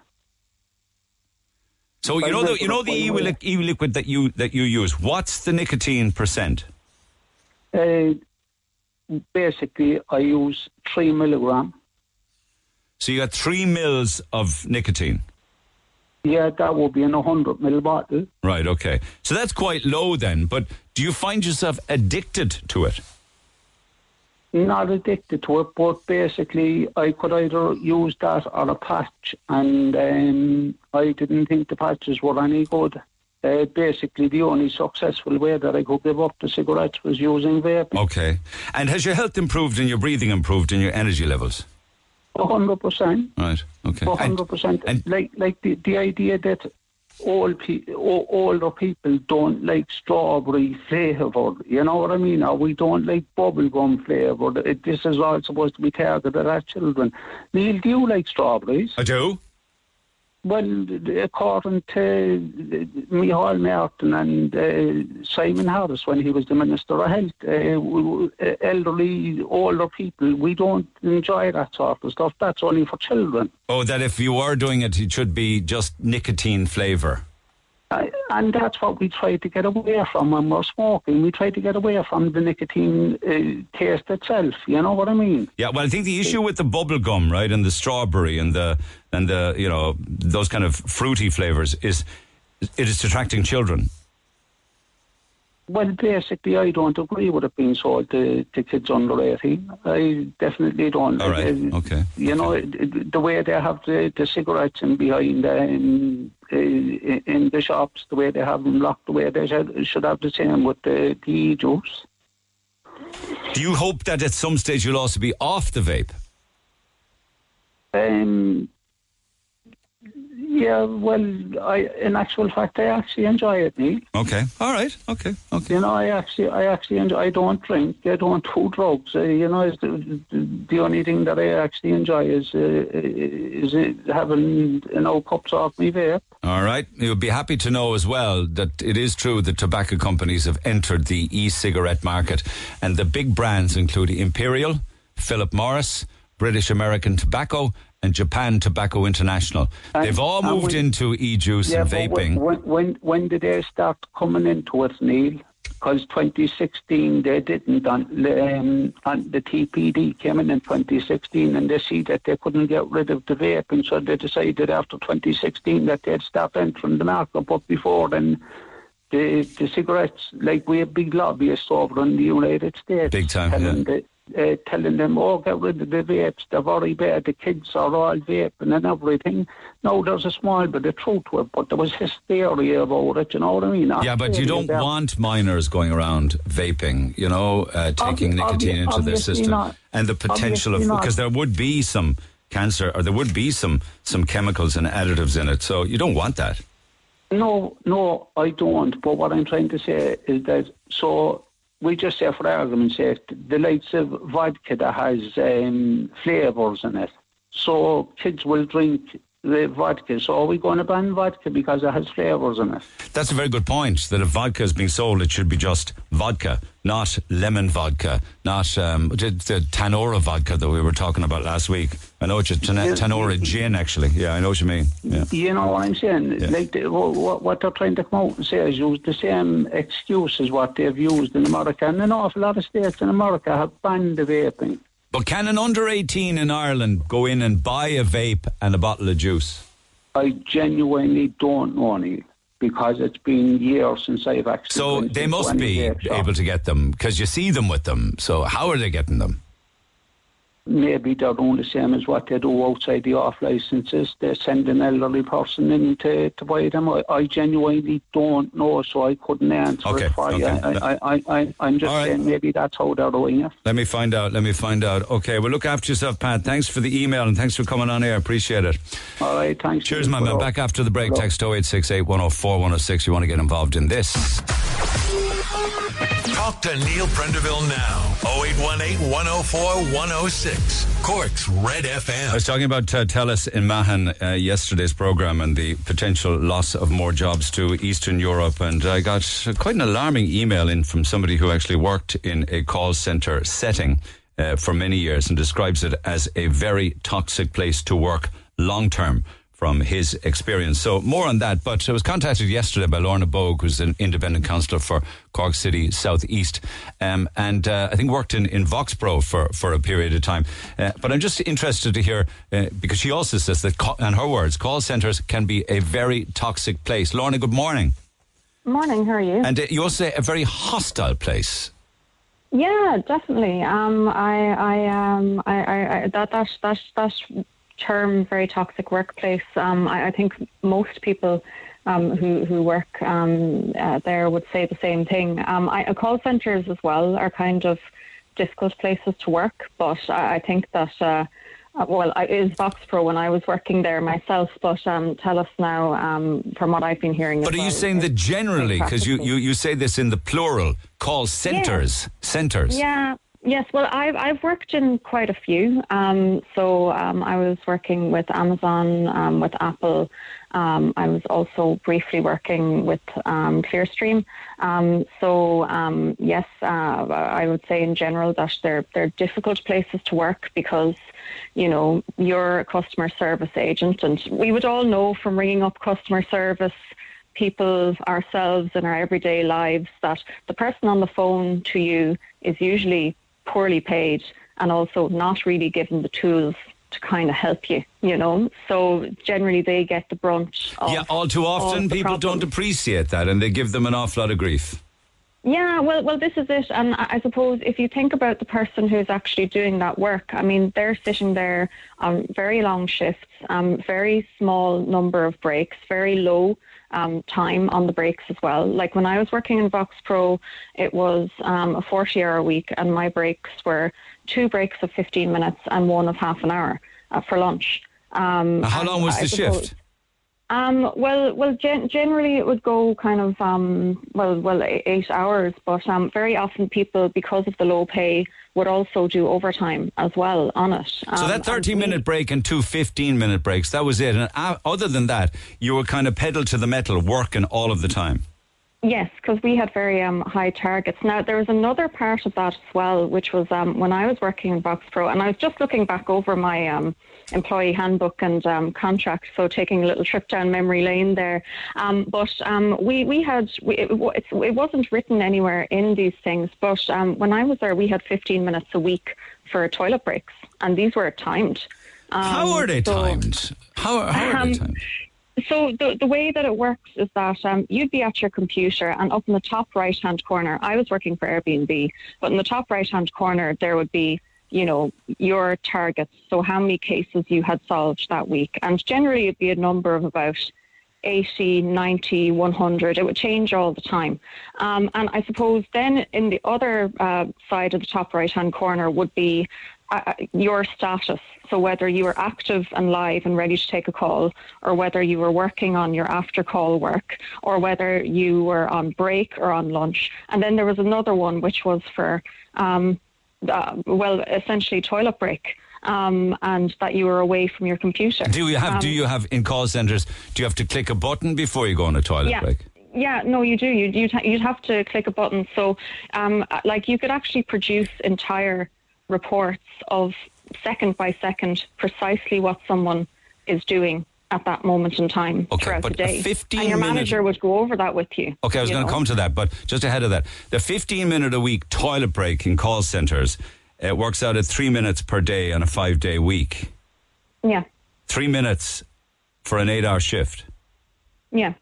So you know the you know the e, e liquid that you that you use. What's the nicotine percent? Uh, basically, I use three milligram. So you got three mils of nicotine. Yeah, that will be in a hundred ml bottle. Right. Okay. So that's quite low then. But do you find yourself addicted to it? Not addicted to it, but basically I could either use that or a patch, and um, I didn't think the patches were any good. Uh, basically, the only successful way that I could give up the cigarettes was using vape. Okay. And has your health improved and your breathing improved and your energy levels? hundred percent. Right. Okay. hundred percent. And Like like the the idea that all pe- older people don't like strawberry flavour. You know what I mean? Or we don't like bubblegum flavour. This is all supposed to be targeted at children. Neil, do you like strawberries? I do. Well, according to Micheál Martin and uh, Simon Harris when he was the Minister of Health, uh, elderly, older people, we don't enjoy that sort of stuff. That's only for children. Oh, that if you are doing it, it should be just nicotine flavour and that's what we try to get away from when we're smoking. We try to get away from the nicotine uh, taste itself. You know what I mean? Yeah. Well, I think the issue with the bubble gum, right, and the strawberry and the and the you know those kind of fruity flavors is it is attracting children. Well, basically, I don't agree with it being sold to, to kids under 18. I definitely don't. All right. Uh, okay. You know, the way they have the, the cigarettes in behind in, in the shops, the way they have them locked, the way they should, should have the same with the, the juice. Do you hope that at some stage you'll also be off the vape? Um, yeah, well, I in actual fact, I actually enjoy it, Neil. Okay, all right, okay, okay. You know, I actually, I actually enjoy. I don't drink. I don't do drugs. Uh, you know, the, the, the, only thing that I actually enjoy is uh, is having you know cups off me vape. All right, you'll be happy to know as well that it is true that tobacco companies have entered the e-cigarette market, and the big brands include Imperial, Philip Morris, British American Tobacco and Japan Tobacco International. And, They've all moved when, into e-juice yeah, and vaping. When, when, when did they start coming into it, Neil? Because 2016 they didn't. On, um, on the TPD came in in 2016 and they see that they couldn't get rid of the vaping, so they decided after 2016 that they'd stop entering the market. But before then, the, the cigarettes, like we have big lobbyists over in the United States. Big time, yeah. The, uh, telling them, oh, get rid of the vapes, they're very bad, the kids are all vaping and everything. No, there's a small bit of truth to it, but there was hysteria about it, you know what I mean? Yeah, but you don't want minors going around vaping, you know, uh, taking nicotine obvi- into their system. Not. And the potential obviously of, because there would be some cancer or there would be some, some chemicals and additives in it, so you don't want that. No, no, I don't. But what I'm trying to say is that so we just say for argument's sake, the likes of vodka that has um, flavours in it. So kids will drink the vodka. So are we going to ban vodka because it has flavours in it? That's a very good point. That if vodka is being sold, it should be just vodka, not lemon vodka, not um, the, the Tanora vodka that we were talking about last week. I know it's a tan- Tanora gin, actually. Yeah, I know what you mean. Yeah. You know what I'm saying? Yeah. Like the, what, what, they're trying to come out and say is use the same excuse as what they've used in America. And an awful lot of states in America have banned the vaping. But can an under 18 in Ireland go in and buy a vape and a bottle of juice? I genuinely don't know, Neil, because it's been years since I've actually. So they must be able to get them because you see them with them. So how are they getting them? Maybe they're doing the same as what they do outside the off licenses. They send an elderly person in to, to buy them. I, I genuinely don't know, so I couldn't answer Okay, it for you. I, I, I, I'm just All right. saying maybe that's how they're doing it. Let me find out. Let me find out. Okay, well, look after yourself, Pat. Thanks for the email and thanks for coming on here. Appreciate it. All right, thanks. Cheers, my man. Back after the break. Hello. Text 0868 104 106. You want to get involved in this. Talk to Neil Prendeville now. 0818 104 106. Cork's Red FM. I was talking about uh, Telus in Mahon uh, yesterday's program and the potential loss of more jobs to Eastern Europe. And I got quite an alarming email in from somebody who actually worked in a call center setting uh, for many years and describes it as a very toxic place to work long term from his experience. So more on that. But I was contacted yesterday by Lorna Bogue, who's an independent councillor for Cork City South East, um, and uh, I think worked in, in Voxpro for, for a period of time. Uh, but I'm just interested to hear, uh, because she also says that, ca- in her words, call centres can be a very toxic place. Lorna, good morning. Morning, how are you? And uh, you also say a very hostile place. yeah, definitely. Um, I, I, um, I, I, I that, that, that, that term, very toxic workplace. Um, I, I think most people um, who who work um, uh, there would say the same thing. Um, I, uh, call centres as well are kind of difficult places to work, but I, I think that. Uh, uh, well, I, it was Voxpro when I was working there myself, but um, tell us now, um, from what I've been hearing. But are you saying that generally, because you, you, you say this in the plural, call centres, centres. Yeah. Yes. Well, I've I've worked in quite a few. Um, so um, I was working with Amazon, um, with Apple. Um, I was also briefly working with um, Clearstream. Um, so yes, uh, I would say in general that they're they're difficult places to work because you know you're a customer service agent, and we would all know from ringing up customer service people ourselves in our everyday lives that the person on the phone to you is usually poorly paid and also not really given the tools to kind of help you, you know. So generally they get the brunt of Yeah, all too often people don't appreciate that and they give them an awful lot of grief. Yeah, well, well, this is it, and I I suppose if you think about the person who's actually doing that work, I mean, they're sitting there on very long shifts, um, very small number of breaks, very low um, time on the breaks as well. Like when I was working in Vox Pro, it was um, a 40-hour week, and my breaks were two breaks of 15 minutes and one of half an hour uh, for lunch. Um, How long was I the suppose- shift? um, well, well, gen- generally it would go kind of um, well, well, eight hours. But um, very often people, because of the low pay, would also do overtime as well on it. So Um, that 13 minute break and two 15 minute breaks, that was it. And uh, other than that, you were kind of pedal to the metal, working all of the time. Yes, because we had very um, high targets. Now, there was another part of that as well, which was um, when I was working in Vox Pro, and I was just looking back over my um, employee handbook and um, contract, so taking a little trip down memory lane there. Um, but um, we, we had, we, it, it wasn't written anywhere in these things, but um, when I was there, we had 15 minutes a week for toilet breaks, and these were timed. Um, How are they so- timed? How, how are they timed? So the the way that it works is that um, you'd be at your computer, and up in the top right hand corner, I was working for Airbnb, but in the top right hand corner there would be, you know, your targets. So how many cases you had solved that week, and generally it'd be a number of about 80, 90, 100. It would change all the time. Um, and I suppose then in the other uh, side of the top right hand corner would be uh, your status. So whether you were active and live and ready to take a call, or whether you were working on your after call work, or whether you were on break or on lunch. And then there was another one which was for, um, uh, well, essentially toilet break. Um, and that you were away from your computer. Do you have, do Um, you have, in call centres, do you have to click a button before you go on a toilet yeah. break? Yeah, no, you do. You'd, you'd, ha- you'd have to click a button. So, um, like, you could actually produce entire reports of second by second precisely what someone is doing at that moment in time Okay, throughout but the day. 15 and your minute- manager would go over that with you. Okay, I was going to come to that, but just ahead of that, the 15 minute a week toilet break in call centres it works out at three minutes per day on a five day week. Yeah. Three minutes for an eight-hour shift. Yeah.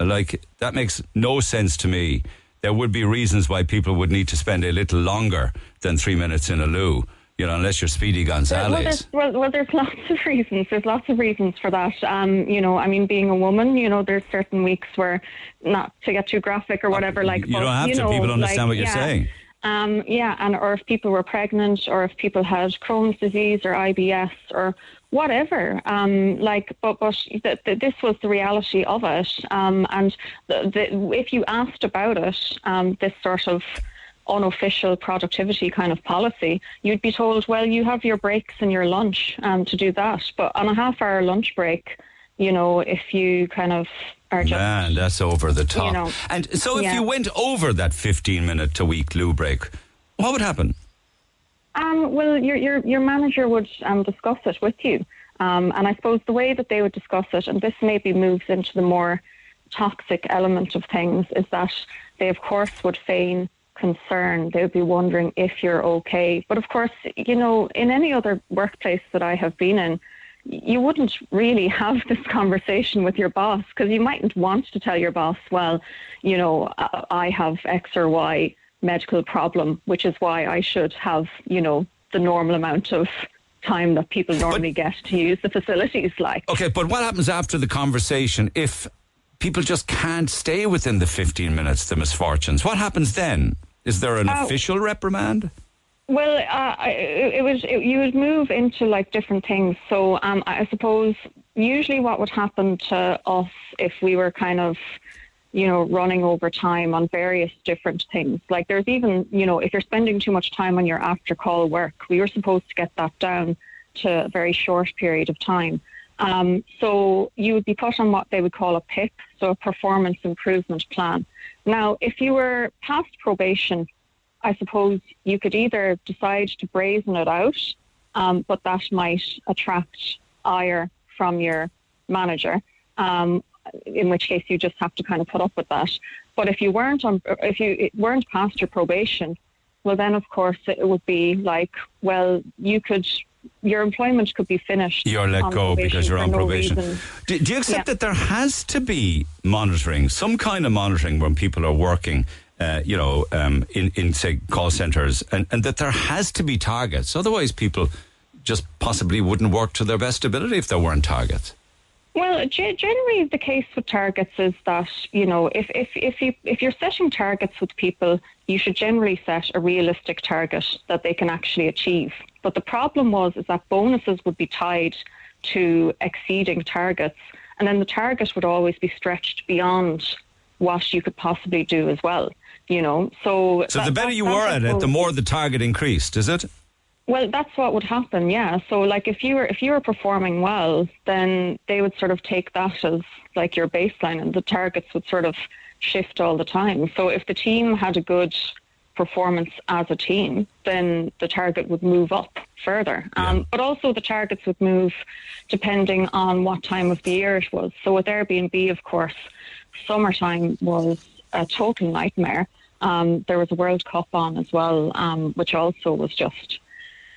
Like that makes no sense to me. There would be reasons why people would need to spend a little longer than three minutes in a loo. You know, unless you're Speedy Gonzales. Well, there's, well, well, there's lots of reasons. There's lots of reasons for that. Um, you know, I mean, being a woman, you know, there's certain weeks where, not to get too graphic or whatever, like you but, don't have you to. know, People understand like, what you're yeah. saying. Um, yeah, and or if people were pregnant, or if people had Crohn's disease or IBS or whatever. Um, like, but but th- th- this was the reality of it. Um, and the, the, if you asked about it, um, this sort of unofficial productivity kind of policy, you'd be told, well, you have your breaks and your lunch um, to do that. But on a half-hour lunch break, you know, if you kind of are just Man, that's over the top. You know, and so if yeah. you went over that 15 minute to week loo break, what would happen? Um, well, your your your manager would um, discuss it with you, um, and I suppose the way that they would discuss it, and this maybe moves into the more toxic element of things, is that they of course would feign concern. They would be wondering if you're okay. But of course, you know, in any other workplace that I have been in, you wouldn't really have this conversation with your boss because you mightn't want to tell your boss, well, you know, I I have X or Y medical problem, which is why I should have, you know, the normal amount of time that people normally get to use the facilities like. Okay, but what happens after the conversation if people just can't stay within the 15 minutes, the misfortunes? What happens then? Is there an Oh. official reprimand? Well, uh, it, it was it, you would move into like different things. So um, I suppose usually what would happen to us if we were kind of, you know, running over time on various different things. Like there's even you know if you're spending too much time on your after call work, we were supposed to get that down to a very short period of time. Um, so you would be put on what they would call a PIP, so a performance improvement plan. Now, if you were past probation, I suppose you could either decide to brazen it out, um, but that might attract ire from your manager. Um, in which case, you just have to kind of put up with that. But if you weren't on, if you weren't past your probation, well, then of course it would be like, well, you could, your employment could be finished. You're let go because you're on no probation. Do, do you accept Yeah. that there has to be monitoring, some kind of monitoring when people are working, uh, you know, um, in, in, say, call centres, and, and that there has to be targets? Otherwise, people just possibly wouldn't work to their best ability if there weren't targets. Well, ge- generally the case with targets is that you know if if if you if you're setting targets with people, you should generally set a realistic target that they can actually achieve. But the problem was is that bonuses would be tied to exceeding targets, and then the target would always be stretched beyond what you could possibly do as well. You know, so So that- the better you were at it, the more the target increased, is it? Well, that's what would happen, yeah. So, like, if you were if you were performing well, then they would sort of take that as like your baseline, and the targets would sort of shift all the time. So, if the team had a good performance as a team, then the target would move up further. Um, but also, the targets would move depending on what time of the year it was. So, with Airbnb, of course, summertime was a total nightmare. Um, there was a World Cup on as well, um, which also was just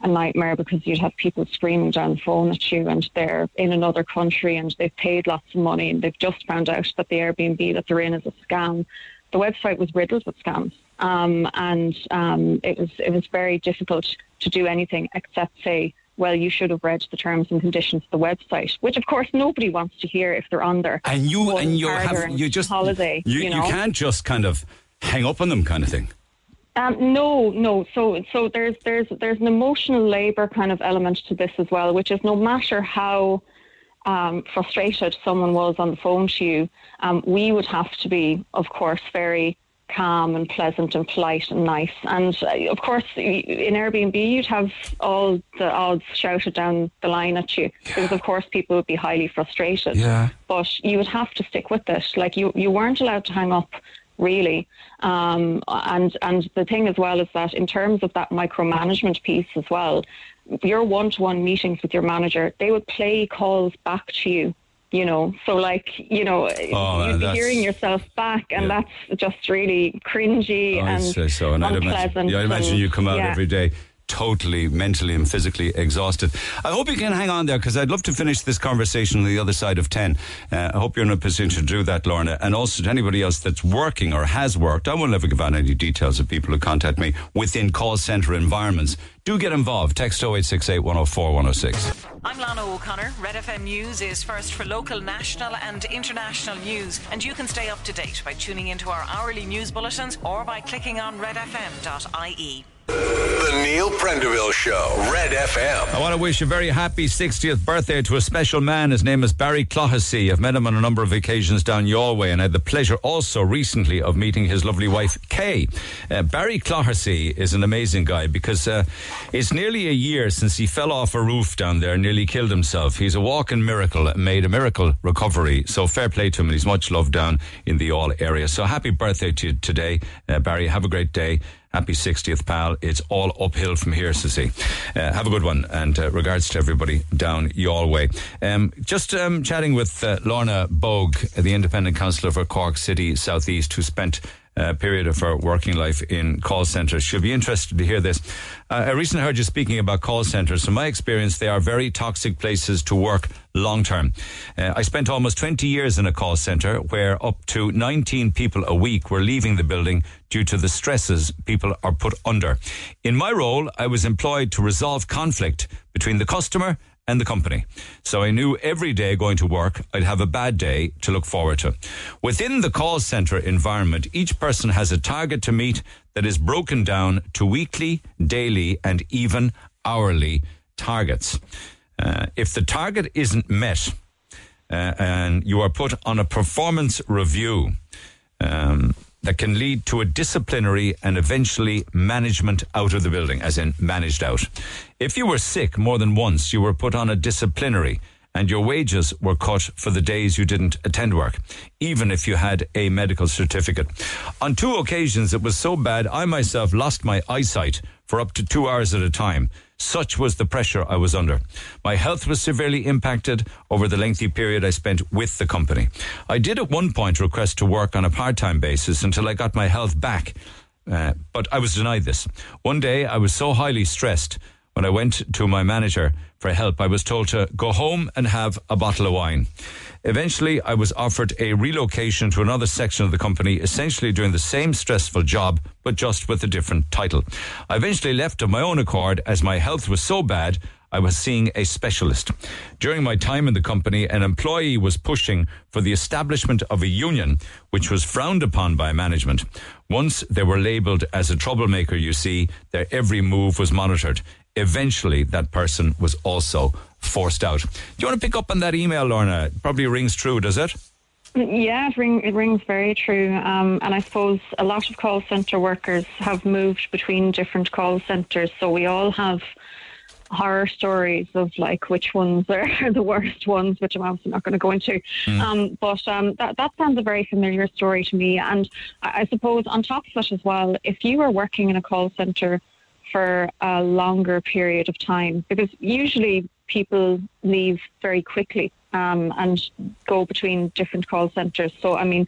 a nightmare because you'd have people screaming down the phone at you and they're in another country and they've paid lots of money and they've just found out that the Airbnb that they're in is a scam. The website was riddled with scams. Um, and um, it was it was very difficult to do anything except say, well, you should have read the terms and conditions of the website, which of course nobody wants to hear if they're on there. And you and you have you just holiday. you, You, know? can't just kind of hang up on them, kind of thing. Um, no, no. So, so there's there's there's an emotional labour kind of element to this as well, which is no matter how um, frustrated someone was on the phone to you, um, we would have to be, of course, very calm and pleasant and polite and nice. And uh, of course, in Airbnb, you'd have all the odds shouted down the line at you because, of course, people would be highly frustrated. Yeah. But you would have to stick with it. Like you, you weren't allowed to hang up really. Um, and and the thing as well is that in terms of that micromanagement piece as well, your one-to-one meetings with your manager, they would play calls back to you. You know, so like you know, Oh, you'd be hearing yourself back, and Yeah. that's just really cringy I'd and so. And I'd unpleasant. imagine, yeah, I'd imagine you come out yeah. every day totally mentally and physically exhausted. I hope you can hang on there because I'd love to finish this conversation on the other side of 10. Uh, I hope you're in a position to do that, Lorna. And also to anybody else that's working or has worked, I won't ever give out any details of people who contact me within call centre environments. Do get involved. Text 0868 104 106. I'm Lana O'Connor. Red FM News is first for local, national, and international news. And you can stay up to date by tuning into our hourly news bulletins or by clicking on redfm.ie. The Neil Prendeville Show, Red FM. I want to wish a very happy 60th birthday to a special man. His name is Barry Clohessy. I've met him on a number of occasions down your way, and I had the pleasure also recently of meeting his lovely wife, Kay. Uh, Barry Clohessy is an amazing guy because uh, it's nearly a year since he fell off a roof down there, and nearly killed himself. He's a walking miracle, made a miracle recovery. So fair play to him, and he's much loved down in the All area. So happy birthday to you today, uh, Barry. Have a great day. Happy 60th, pal. It's all uphill from here, Sissy. Uh, have a good one, and uh, regards to everybody down Galway. Um, just um, chatting with uh, Lorna Bogue, the independent councillor for Cork City Southeast, who spent uh, period of her working life in call centres. She'll be interested to hear this. Uh, I recently heard you speaking about call centres. From my experience, they are very toxic places to work long term. Uh, I spent almost 20 years in a call centre where up to 19 people a week were leaving the building due to the stresses people are put under. In my role, I was employed to resolve conflict between the customer and the company. So I knew every day going to work, I'd have a bad day to look forward to. Within the call center environment, each person has a target to meet that is broken down to weekly, daily, and even hourly targets. Uh, if the target isn't met, uh, and you are put on a performance review, um, that can lead to a disciplinary and eventually management out of the building, as in managed out. If you were sick more than once, you were put on a disciplinary and your wages were cut for the days you didn't attend work, even if you had a medical certificate. On two occasions, it was so bad, I myself lost my eyesight for up to two hours at a time. Such was the pressure I was under. My health was severely impacted over the lengthy period I spent with the company. I did at one point request to work on a part time basis until I got my health back, uh, but I was denied this. One day I was so highly stressed when I went to my manager for help, I was told to go home and have a bottle of wine. Eventually, I was offered a relocation to another section of the company, essentially doing the same stressful job, but just with a different title. I eventually left of my own accord as my health was so bad. I was seeing a specialist. During my time in the company, an employee was pushing for the establishment of a union, which was frowned upon by management. Once they were labelled as a troublemaker, you see, their every move was monitored. Eventually, that person was also forced out. Do you want to pick up on that email, Lorna? It probably rings true, does it? Yeah, it, ring, it rings very true. Um, and I suppose a lot of call centre workers have moved between different call centres, so we all have horror stories of like which ones are the worst ones, which I'm obviously not going to go into. Mm. Um, but um, that that sounds a very familiar story to me. And I, I suppose on top of it as well, if you are working in a call centre for a longer period of time, because usually people leave very quickly um, and go between different call centres. So, I mean,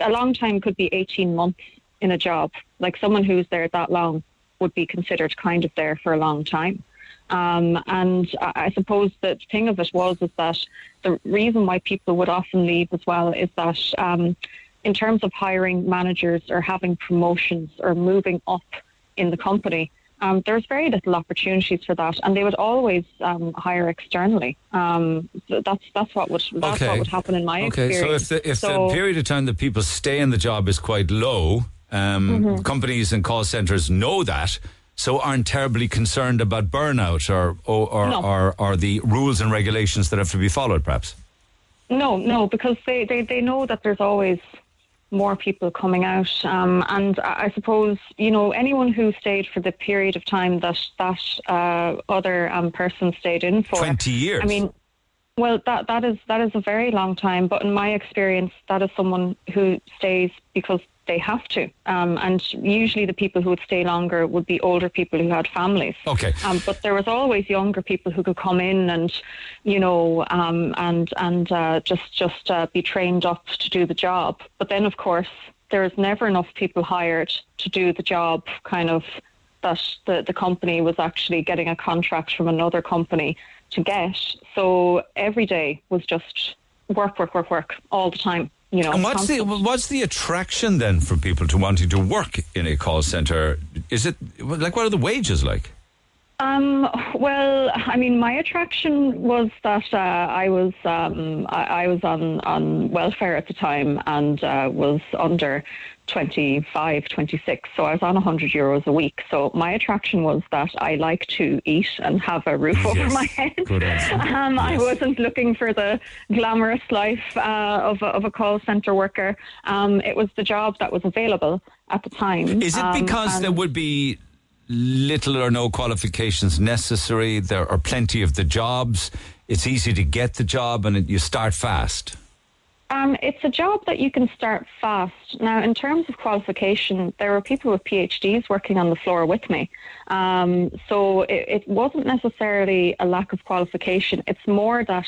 a long time could be 18 months in a job. Like someone who's there that long would be considered kind of there for a long time. Um, and I suppose the thing of it was is that the reason why people would often leave as well is that um, in terms of hiring managers or having promotions or moving up in the company, um, there's very little opportunities for that, and they would always um, hire externally. Um, that's that's what would that's okay. what would happen in my okay. experience. Okay, so if the if so, the period of time that people stay in the job is quite low, um, mm-hmm. companies and call centres know that. So aren't terribly concerned about burnout or or, or, no. or or the rules and regulations that have to be followed, perhaps. No, no, because they, they, they know that there's always more people coming out. Um, and I suppose, you know, anyone who stayed for the period of time that that uh, other um, person stayed in for 20 years. I mean, well, that that is that is a very long time. But in my experience, that is someone who stays because they have to. Um, and usually the people who would stay longer would be older people who had families. Okay. Um, but there was always younger people who could come in and, you know, um, and and uh, just just uh, be trained up to do the job. But then, of course, there is never enough people hired to do the job kind of that the, the company was actually getting a contract from another company to get. So every day was just work, work, work, work all the time. You know, and what's the what's the attraction then for people to wanting to work in a call center? Is it like what are the wages like? Um, well, I mean, my attraction was that uh, I was um, I, I, was on, on welfare at the time and uh, was under 25, 26. So I was on 100 euros a week. So my attraction was that I like to eat and have a roof over my head. um, yes. I wasn't looking for the glamorous life uh, of, a, of a call centre worker. Um, it was the job that was available at the time. Is it um, because there would be little or no qualifications necessary? There are plenty of the jobs. It's easy to get the job and it, you start fast. Um, it's a job that you can start fast. Now, in terms of qualification, there were people with PhDs working on the floor with me. Um, so it, it, wasn't necessarily a lack of qualification. It's more that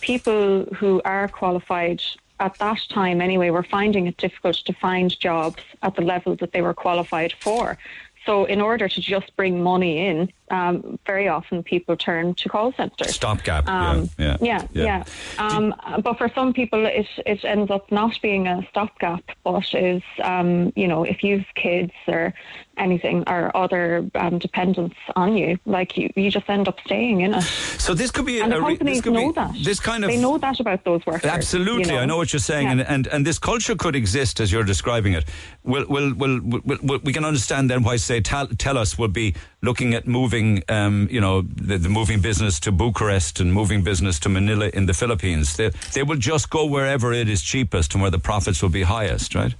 people who are qualified at that time anyway were finding it difficult to find jobs at the level that they were qualified for. So, in order to just bring money in, um, very often people turn to call centres. Stopgap. Um, yeah, yeah, yeah. yeah. Um, but for some people, it it ends up not being a stopgap, but is um, you know if you've kids or anything or other um, dependents on you, like you, you just end up staying in it. So this could be and a, the companies this know be, that. This kind of they know that about those workers. Absolutely, you know? I know what you're saying, yeah. and, and and this culture could exist as you're describing it. We'll, we'll, we'll, we'll we can understand then why say tell, TELUS would be looking at moving, um, you know, the, the, moving business to Bucharest and moving business to Manila in the Philippines. They, they will just go wherever it is cheapest and where the profits will be highest, right?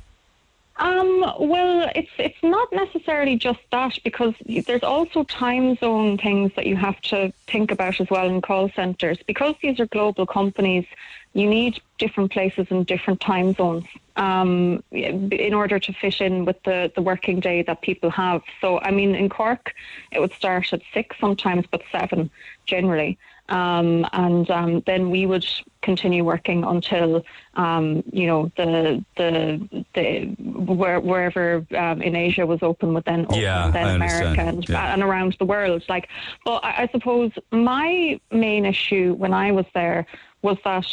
Um, well, it's it's not necessarily just that because there's also time zone things that you have to think about as well in call centres. Because these are global companies, you need different places and different time zones um, in order to fit in with the, the working day that people have. So, I mean, in Cork, it would start at six sometimes, but seven generally. Um, and um, then we would continue working until um, you know the the the where, wherever um, in Asia was open would then open, yeah, then America and, yeah. and around the world. Like, but I, I suppose my main issue when I was there was that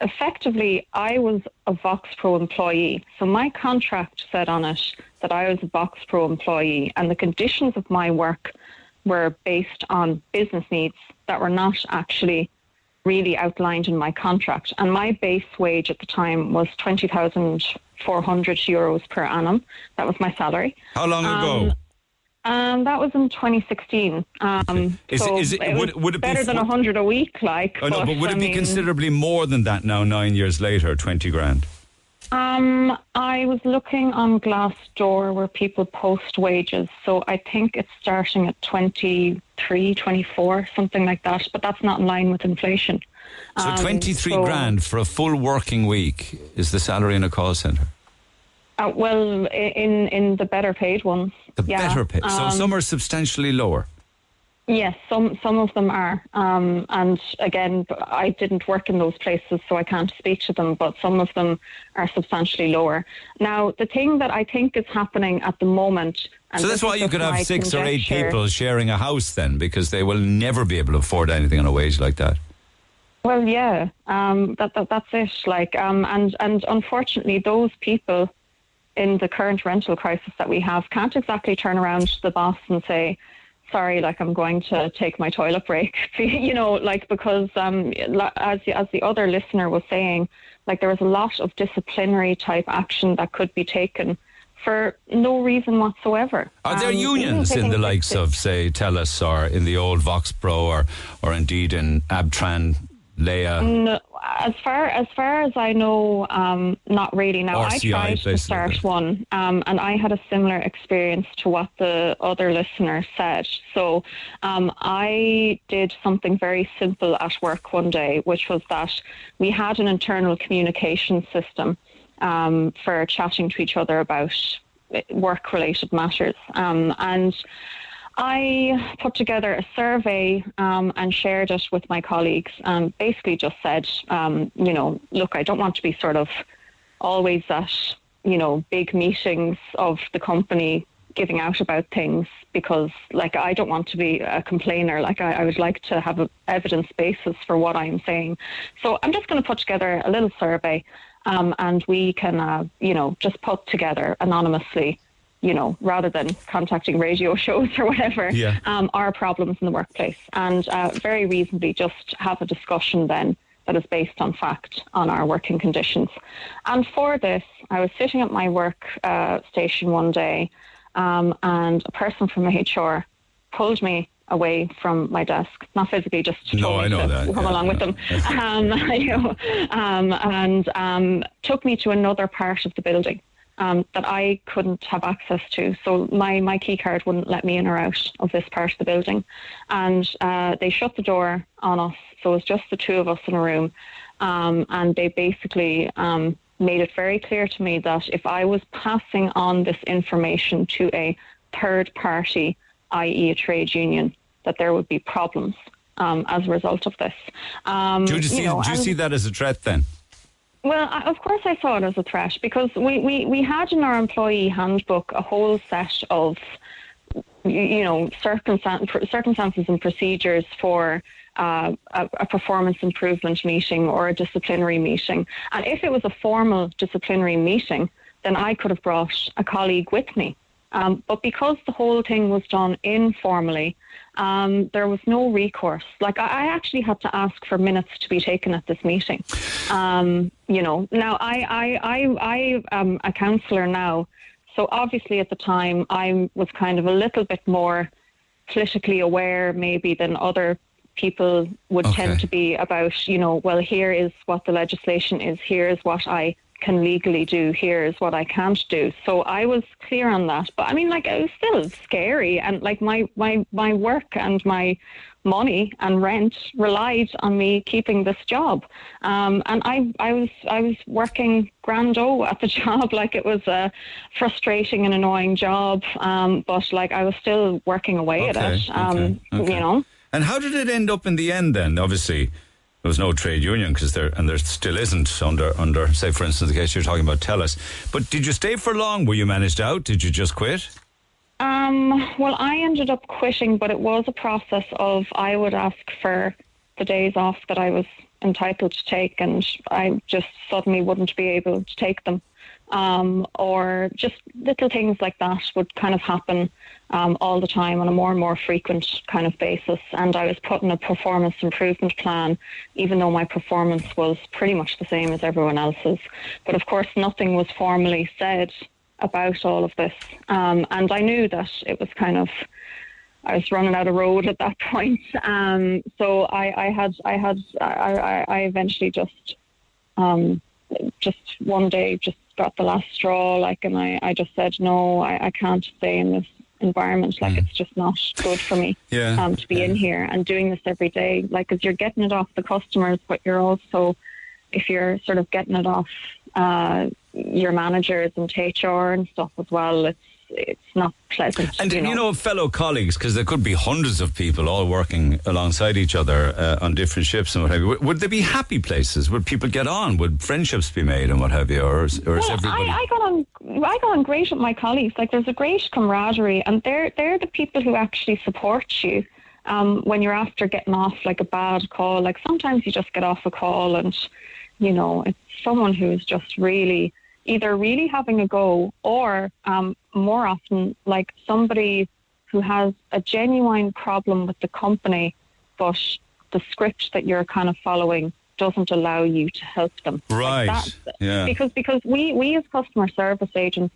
effectively I was a VoxPro employee. So my contract said on it that I was a VoxPro employee, and the conditions of my work were based on business needs that were not actually really outlined in my contract. And my base wage at the time was 20,400 euros per annum. That was my salary. How long ago? Um, um, that was in 2016. Um, is so is it, would, would it better be better than 100 a week, like. Oh, no, but would I it be mean, considerably more than that now, nine years later, 20 grand? Um, I was looking on Glassdoor where people post wages, so I think it's starting at 23, 24, something like that, but that's not in line with inflation. So Um, 23 so- grand for a full working week is the salary in a call centre. Uh, well, in in the better paid ones. The yeah. better pay. So Um, some are substantially lower. Yes, some some of them are, um, and again, I didn't work in those places, so I can't speak to them. But some of them are substantially lower. Now, the thing that I think is happening at the moment, and So that's why you could have six or eight people sharing a house then, because they will never be able to afford anything on a wage like that. Well, yeah, um, that, that that's it. Like, um, and and unfortunately, those people in the current rental crisis that we have can't exactly turn around to the boss and say, "Sorry, like I'm going to take my toilet break," you know, like because um, as as the other listener was saying, like there was a lot of disciplinary type action that could be taken for no reason whatsoever. Are there Um, unions in the likes of, say, TELUS or in the old Vox Pro or, or indeed in Abtran, Leia? No, as far as far as I know, um, not really. Now I RCI, tried to like start one, um, and I had a similar experience to what the other listener said. So um, I did something very simple at work one day, which was that we had an internal communication system um, for chatting to each other about work-related matters, um, and. I put together a survey um, and shared it with my colleagues. Um, basically, just said, um, you know, look, I don't want to be sort of always at, you know, big meetings of the company giving out about things because like I don't want to be a complainer like I, I would like to have an evidence basis for what I'm saying so I'm just going to put together a little survey um, and we can uh, you know just put together anonymously you know rather than contacting radio shows or whatever Yeah. um, our problems in the workplace and uh, very reasonably just have a discussion then that is based on fact on our working conditions. And for this, I was sitting at my work uh, station one day, um, and a person from HR pulled me away from my desk, not physically, just No, I know to that, come yeah, along with them, um, you know, um, and um, took me to another part of the building. Um, that I couldn't have access to. So my, my key card wouldn't let me in or out of this part of the building. And uh, they shut the door on us. So it was just the two of us in a room. Um, and they basically um, made it very clear to me that if I was passing on this information to a third party, i.e., a trade union, that there would be problems um, as a result of this. Um, Do you, see, know, do you see that as a threat then? Well, I, of course, I saw it as a threat because we, we, we had in our employee handbook a whole set of, you, know, circumstan- circumstances and procedures for uh, a, a performance improvement meeting or a disciplinary meeting. And if it was a formal disciplinary meeting, then I could have brought a colleague with me. Um, but because the whole thing was done informally, um, there was no recourse. Like I, I actually had to ask for minutes to be taken at this meeting. Um, you know, now I, I, I, I am a counsellor now, so obviously at the time I was kind of a little bit more politically aware, maybe than other people would Okay. tend to be about. You know, well, here is what the legislation is. Here is what I can legally do. Here is what I can't do. So I was clear on that. But I mean, like, it was still scary, and like my my my work and my money and rent relied on me keeping this job. Um, and I I was I was working grando at the job, like it was a frustrating and annoying job. Um, but like I was still working away at it. Um, okay, okay. You know. And how did it end up in the end then? Obviously, there was no trade union because there, and there still isn't under, under, say, for instance, the case you're talking about, Telus, But did you stay for long? Were you managed out? Did you just quit? Um, well, I ended up quitting, but it was a process of I would ask for the days off that I was entitled to take, and I just suddenly wouldn't be able to take them. Um, or just little things like that would kind of happen um, all the time on a more and more frequent kind of basis. And I was put in a performance improvement plan, even though my performance was pretty much the same as everyone else's. But of course, nothing was formally said about all of this. Um, and I knew that it was kind of, I was running out of road at that point. Um, so I, I had, I had, I, I, eventually just, um, just one day just got the last straw, like, and I, I just said, no, I, I can't stay in this environment. Like, it's just not good for me Yeah. um, to be in here and doing this every day. Like, because you're getting it off the customers, but you're also, if you're sort of getting it off uh, your managers and HR and stuff as well, it's it's not pleasant. And you know. you know, fellow colleagues, because there could be hundreds of people all working alongside each other uh, on different ships and what have you. Would, would they be happy places? Would people get on? Would friendships be made and what have you? Or is, or is Well, everybody? I, I got on. I got on great with my colleagues. Like, there's a great camaraderie, and they're they're the people who actually support you um, when you're after getting off like a bad call. Like sometimes you just get off a call, and you know it's someone who's just really either really having a go, or um, more often like somebody who has a genuine problem with the company, but the script that you're kind of following doesn't allow you to help them. Right. that- Yeah. because because we we as customer service agents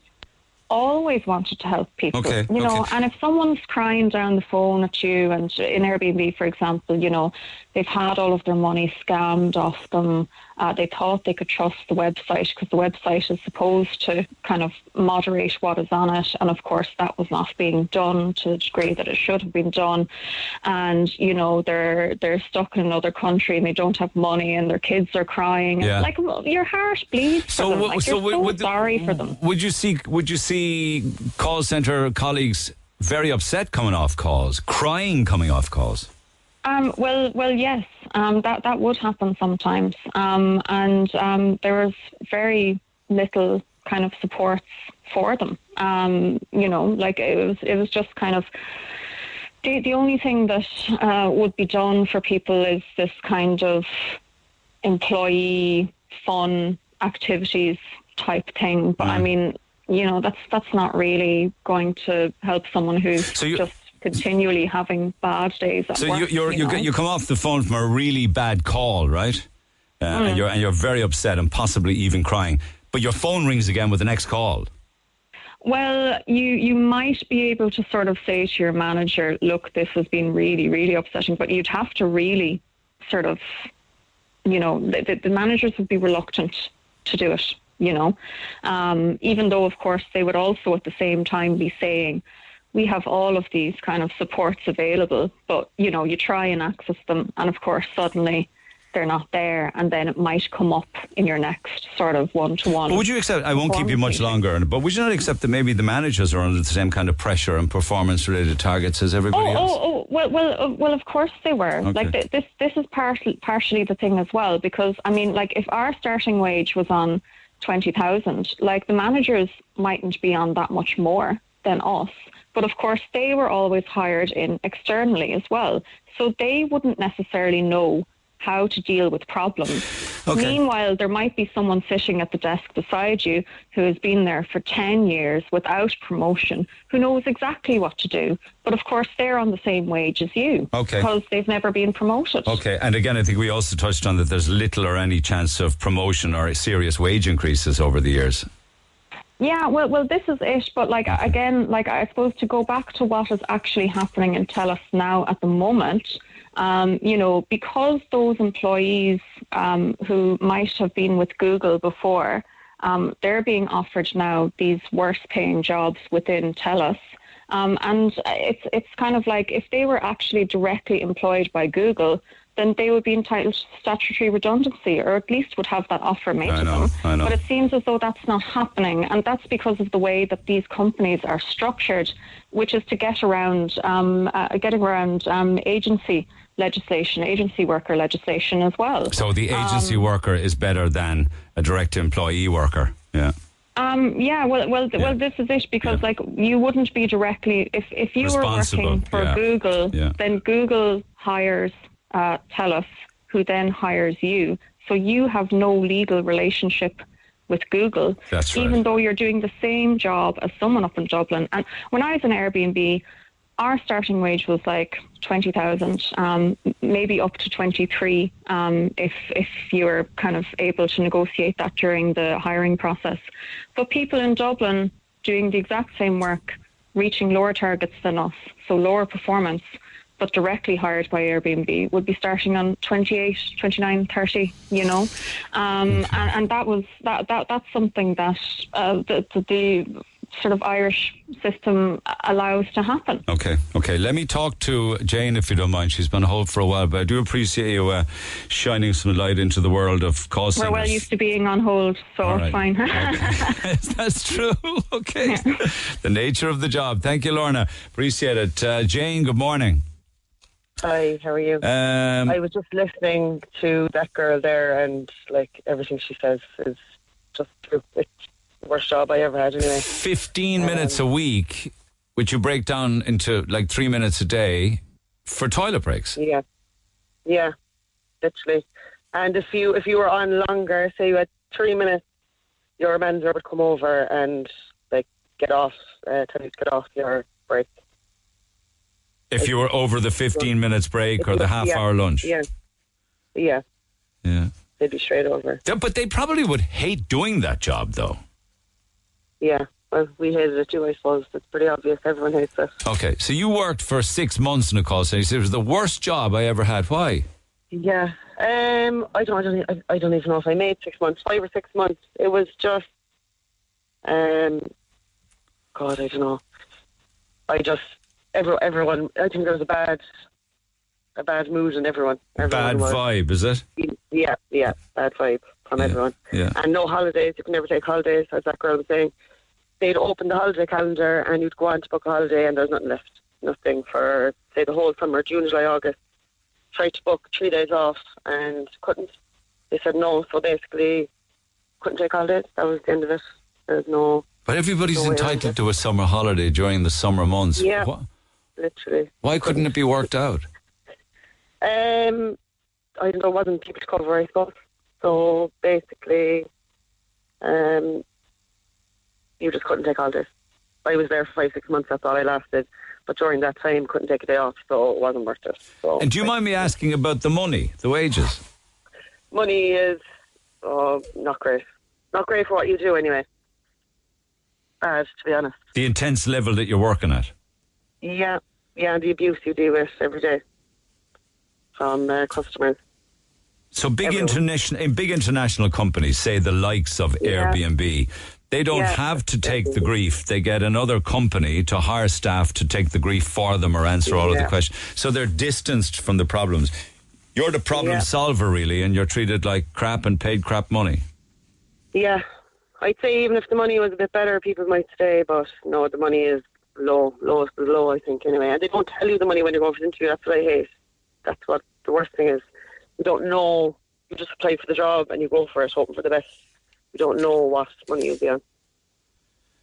always wanted to help people Okay, you know okay. and if someone's crying down the phone at you and in airbnb for example you know they've had all of their money scammed off them uh, they thought they could trust the website because the website is supposed to kind of moderate what is on it and of course that was not being done to the degree that it should have been done and you know they're they're stuck in another country and they don't have money and their kids are crying Yeah. like well, your heart bleeds w- like, you're would- so would the- sorry for them Would you see? Would you see call center colleagues very upset coming off calls, crying coming off calls? Um, well, well, yes, um, that that would happen sometimes, um, and um, there was very little kind of supports for them. Um, you know, like it was it was just kind of the the only thing that uh, would be done for people is this kind of employee fun activities type thing. But I mean, you know, that's that's not really going to help someone who's So you- just continually having bad days at So work. you, you're, you you, know? you come off the phone from a really bad call, right? Uh, Mm. and, you're, and you're very upset and possibly even crying. But your phone rings again with the next call. Well, you you might be able to sort of say to your manager, "Look, this has been really, really upsetting," but you'd have to really sort of, you know, the, the, the managers would be reluctant to do it. You know, um, even though of course they would also at the same time be saying, "We have all of these kind of supports available," but you know, you try and access them, and of course suddenly they're not there, and then it might come up in your next sort of one-to-one. But would you accept, I won't keep you much longer, but would you not accept that maybe the managers are under the same kind of pressure and performance related targets as everybody oh, else? Oh, oh, well, well, uh, well. Of course they were. Okay. Like th- this, this is partially partially the thing as well. Because I mean, like if our starting wage was on twenty thousand, like the managers mightn't be on that much more than us. But of course, they were always hired in externally as well, so they wouldn't necessarily know how to deal with problems. Okay. Meanwhile, there might be someone sitting at the desk beside you who has been there for 10 years without promotion, who knows exactly what to do. But of course, they're on the same wage as you Okay. because they've never been promoted. Okay, and again, I think we also touched on that there's little or any chance of promotion or serious wage increases over the years. Yeah, well, well, this is it. But like again, like I suppose to go back to what is actually happening in Telus now at the moment, um, you know, because those employees um, who might have been with Google before, um, they're being offered now these worse-paying jobs within Telus. Um, and it's it's kind of like if they were actually directly employed by Google, then they would be entitled to statutory redundancy, or at least would have that offer made I to know, them. I know. But it seems as though that's not happening, and that's because of the way that these companies are structured, which is to get around um, uh, getting around um, agency legislation, agency worker legislation as well. So the agency Um, worker is better than a direct employee worker. Yeah. Um, yeah, well, well, th- well, this is it because like you wouldn't be directly if if you were working for yeah. Google, Yeah. then Google hires uh, Telus, who then hires you. So you have no legal relationship with Google, That's right. even though you're doing the same job as someone up in Dublin. And when I was in Airbnb, our starting wage was like twenty thousand, um, maybe up to twenty three, um, if if you were kind of able to negotiate that during the hiring process. But people in Dublin doing the exact same work, reaching lower targets than us, so lower performance, but directly hired by Airbnb would be starting on 28, 29, 30, you know, um, and, and that was that that that's something that uh, the, the the sort of Irish system allows to happen. Okay, okay. Let me talk to Jane if you don't mind. She's been on hold for a while, but I do appreciate you uh, shining some light into the world of call We're well used to being on hold, so it's right. fine. That's true. Okay. the nature of the job. Thank you, Lorna. Appreciate it. Uh, Jane, good morning. Hi, how are you? Um, I was just listening to that girl there, and like everything she says is just true. It's the worst job I ever had, anyway. 15 minutes a week, which you break down into like three minutes a day for toilet breaks. Yeah, yeah, literally. And if you if you were on longer, say you had three minutes, your manager would come over and like get off, uh, tell you to get off your break. If you were over the 15 minutes break or the half Yeah, hour lunch. Yeah, yeah, Yeah. they'd be straight over. But they probably would hate doing that job, though. Yeah, well, we hated it too. I suppose it's pretty obvious. Everyone hates it. Okay, so you worked for six months in a call center. You said it was the worst job I ever had. Why? Yeah. Um. I don't. I don't. I, I don't even know if I made six months, five or six months. It was just. Um. God, I don't know. I just every, everyone. I think there was a bad, a bad mood in everyone. everyone Bad was, vibe, is it? Yeah, yeah, bad vibe from everyone. Yeah. And no holidays. You can never take holidays, as that girl was saying. They'd open the holiday calendar and you'd go on to book a holiday, and there's nothing left. Nothing for say the whole summer, June, July, August. Tried to book three days off and couldn't. They said no, so basically couldn't take holidays. That was the end of it. There's no. But everybody's no entitled to a summer holiday during the summer months. Yeah, Why, literally. why couldn't it be worked out? Um, I don't know, it wasn't people to cover, I suppose. So basically, um, you just couldn't take holidays. I was there for five, six months. That's all I lasted. But during that time, couldn't take a day off, so it wasn't worth it. So And do you mind me asking about the money, the wages? money is oh, not great. Not great for what you do, anyway. Bad, to be honest. The intense level that you're working at? Yeah, yeah, the abuse you deal with every day from uh, customers. So big Everyone. international, big international companies, say the likes of Yeah. Airbnb, they don't Yeah. have to take the grief. They get another company to hire staff to take the grief for them or answer all of the questions. So they're distanced from the problems. You're the problem Yeah. solver, really, and you're treated like crap and paid crap money. Yeah, I'd say even if the money was a bit better, people might stay, but no, the money is low, lowest of the low, I think, anyway. And they don't tell you the money when you're going for the interview. That's what I hate. That's what the worst thing is. You don't know. You just apply for the job and you go for it, hoping for the best. You don't know what money you'll be on.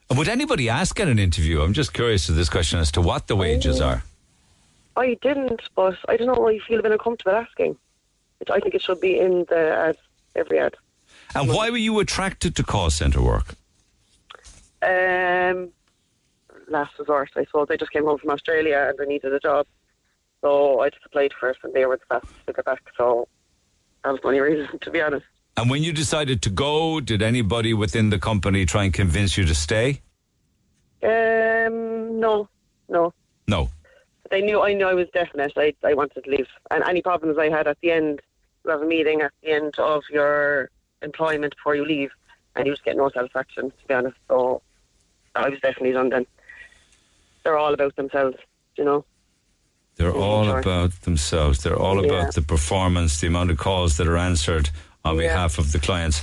And Would anybody ask at an interview? I'm just curious to this question as to what the wages Oh. are. I didn't, but I don't know why you feel a bit uncomfortable asking. I think it should be in the ad, every ad. And why were you attracted to call centre work? Um, last resort, I suppose. I just came home from Australia and I needed a job. So I just applied first and they were the fastest to get back. So that was the only reason, to be honest. And when you decided to go, did anybody within the company try and convince you to stay? Um, no, no. No. They knew I knew I was definite. I, I wanted to leave. And any problems I had at the end, you have a meeting at the end of your employment before you leave and you just get no satisfaction, to be honest. So I was definitely done then. They're all about themselves, you know. They're all sure. about themselves. They're all Yeah. about the performance, the amount of calls that are answered on Yeah. behalf of the clients.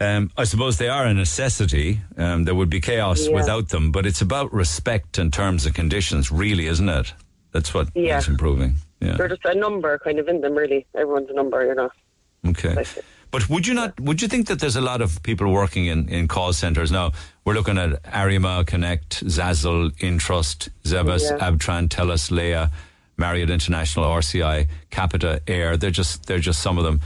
Um, I suppose they are a necessity. Um, there would be chaos Yeah. without them, but it's about respect and terms and conditions, really, isn't it? That's what Yeah. is improving. Yeah. They're just a number kind of in them, really. Everyone's a number, you know. Okay. But would you not? Would you think that there's a lot of people working in, in call centres now? We're looking at Arima, Connect, Zazzle, Intrust, Zebus, Yeah. Abtran, Telus, Leia, Marriott International, RCI, Capita, Air. They're just they're just some of them.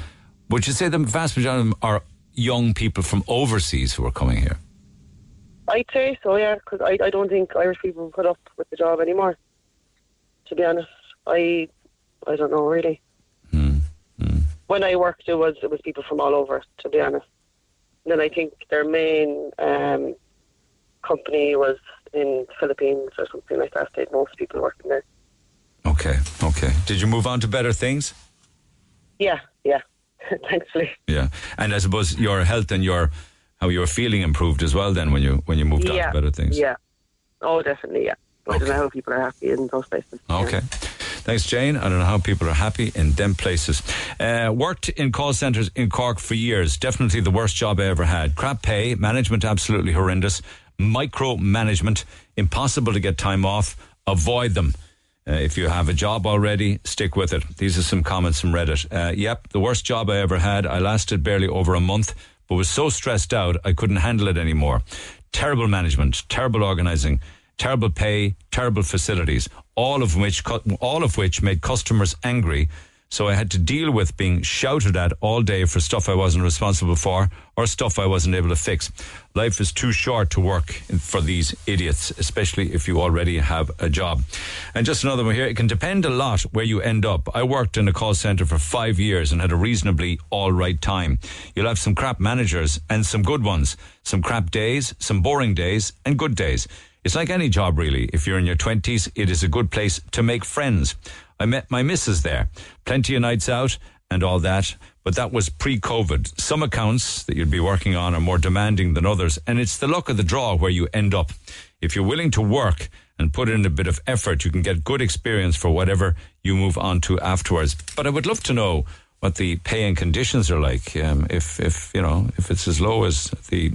Would you say the vast majority of them are young people from overseas who are coming here? I'd say so, yeah, because I, I don't think Irish people put up with the job anymore. To be honest, I I don't know really. When I worked, it was it was people from all over. To be honest, and then I think their main um, company was in Philippines or something like that. They had most people working there. Okay, okay. Did you move on to better things? Yeah, yeah. Thankfully, Yeah, and I suppose your health and your how you were feeling improved as well. Then when you when you moved on to better things. Yeah. Oh, definitely. Yeah. I don't know how people are happy in those places. Okay. Thanks, Jane. I don't know how people are happy in them places. Uh, worked in call centres in Cork for years. Definitely the worst job I ever had. Crap pay, management absolutely horrendous, micromanagement, impossible to get time off. Avoid them. Uh, if you have a job already, stick with it. These are some comments from Reddit. Uh, yep, the worst job I ever had. I lasted barely over a month, but was so stressed out I couldn't handle it anymore. Terrible management, terrible organising, terrible pay, terrible facilities, all of which all of which made customers angry. So I had to deal with being shouted at all day for stuff I wasn't responsible for or stuff I wasn't able to fix. Life is too short to work for these idiots, especially if you already have a job. And just another one here. It can depend a lot where you end up. I worked in a call center for five years and had a reasonably all right time. You'll have some crap managers and some good ones, some crap days, some boring days, and good days. It's like any job, really. If you're in your 20s, it is a good place to make friends. I met my missus there. Plenty of nights out and all that, but that was pre COVID. Some accounts that you'd be working on are more demanding than others, and it's the luck of the draw where you end up. If you're willing to work and put in a bit of effort, you can get good experience for whatever you move on to afterwards. But I would love to know what the pay and conditions are like. Um, if, if, you know, if it's as low as the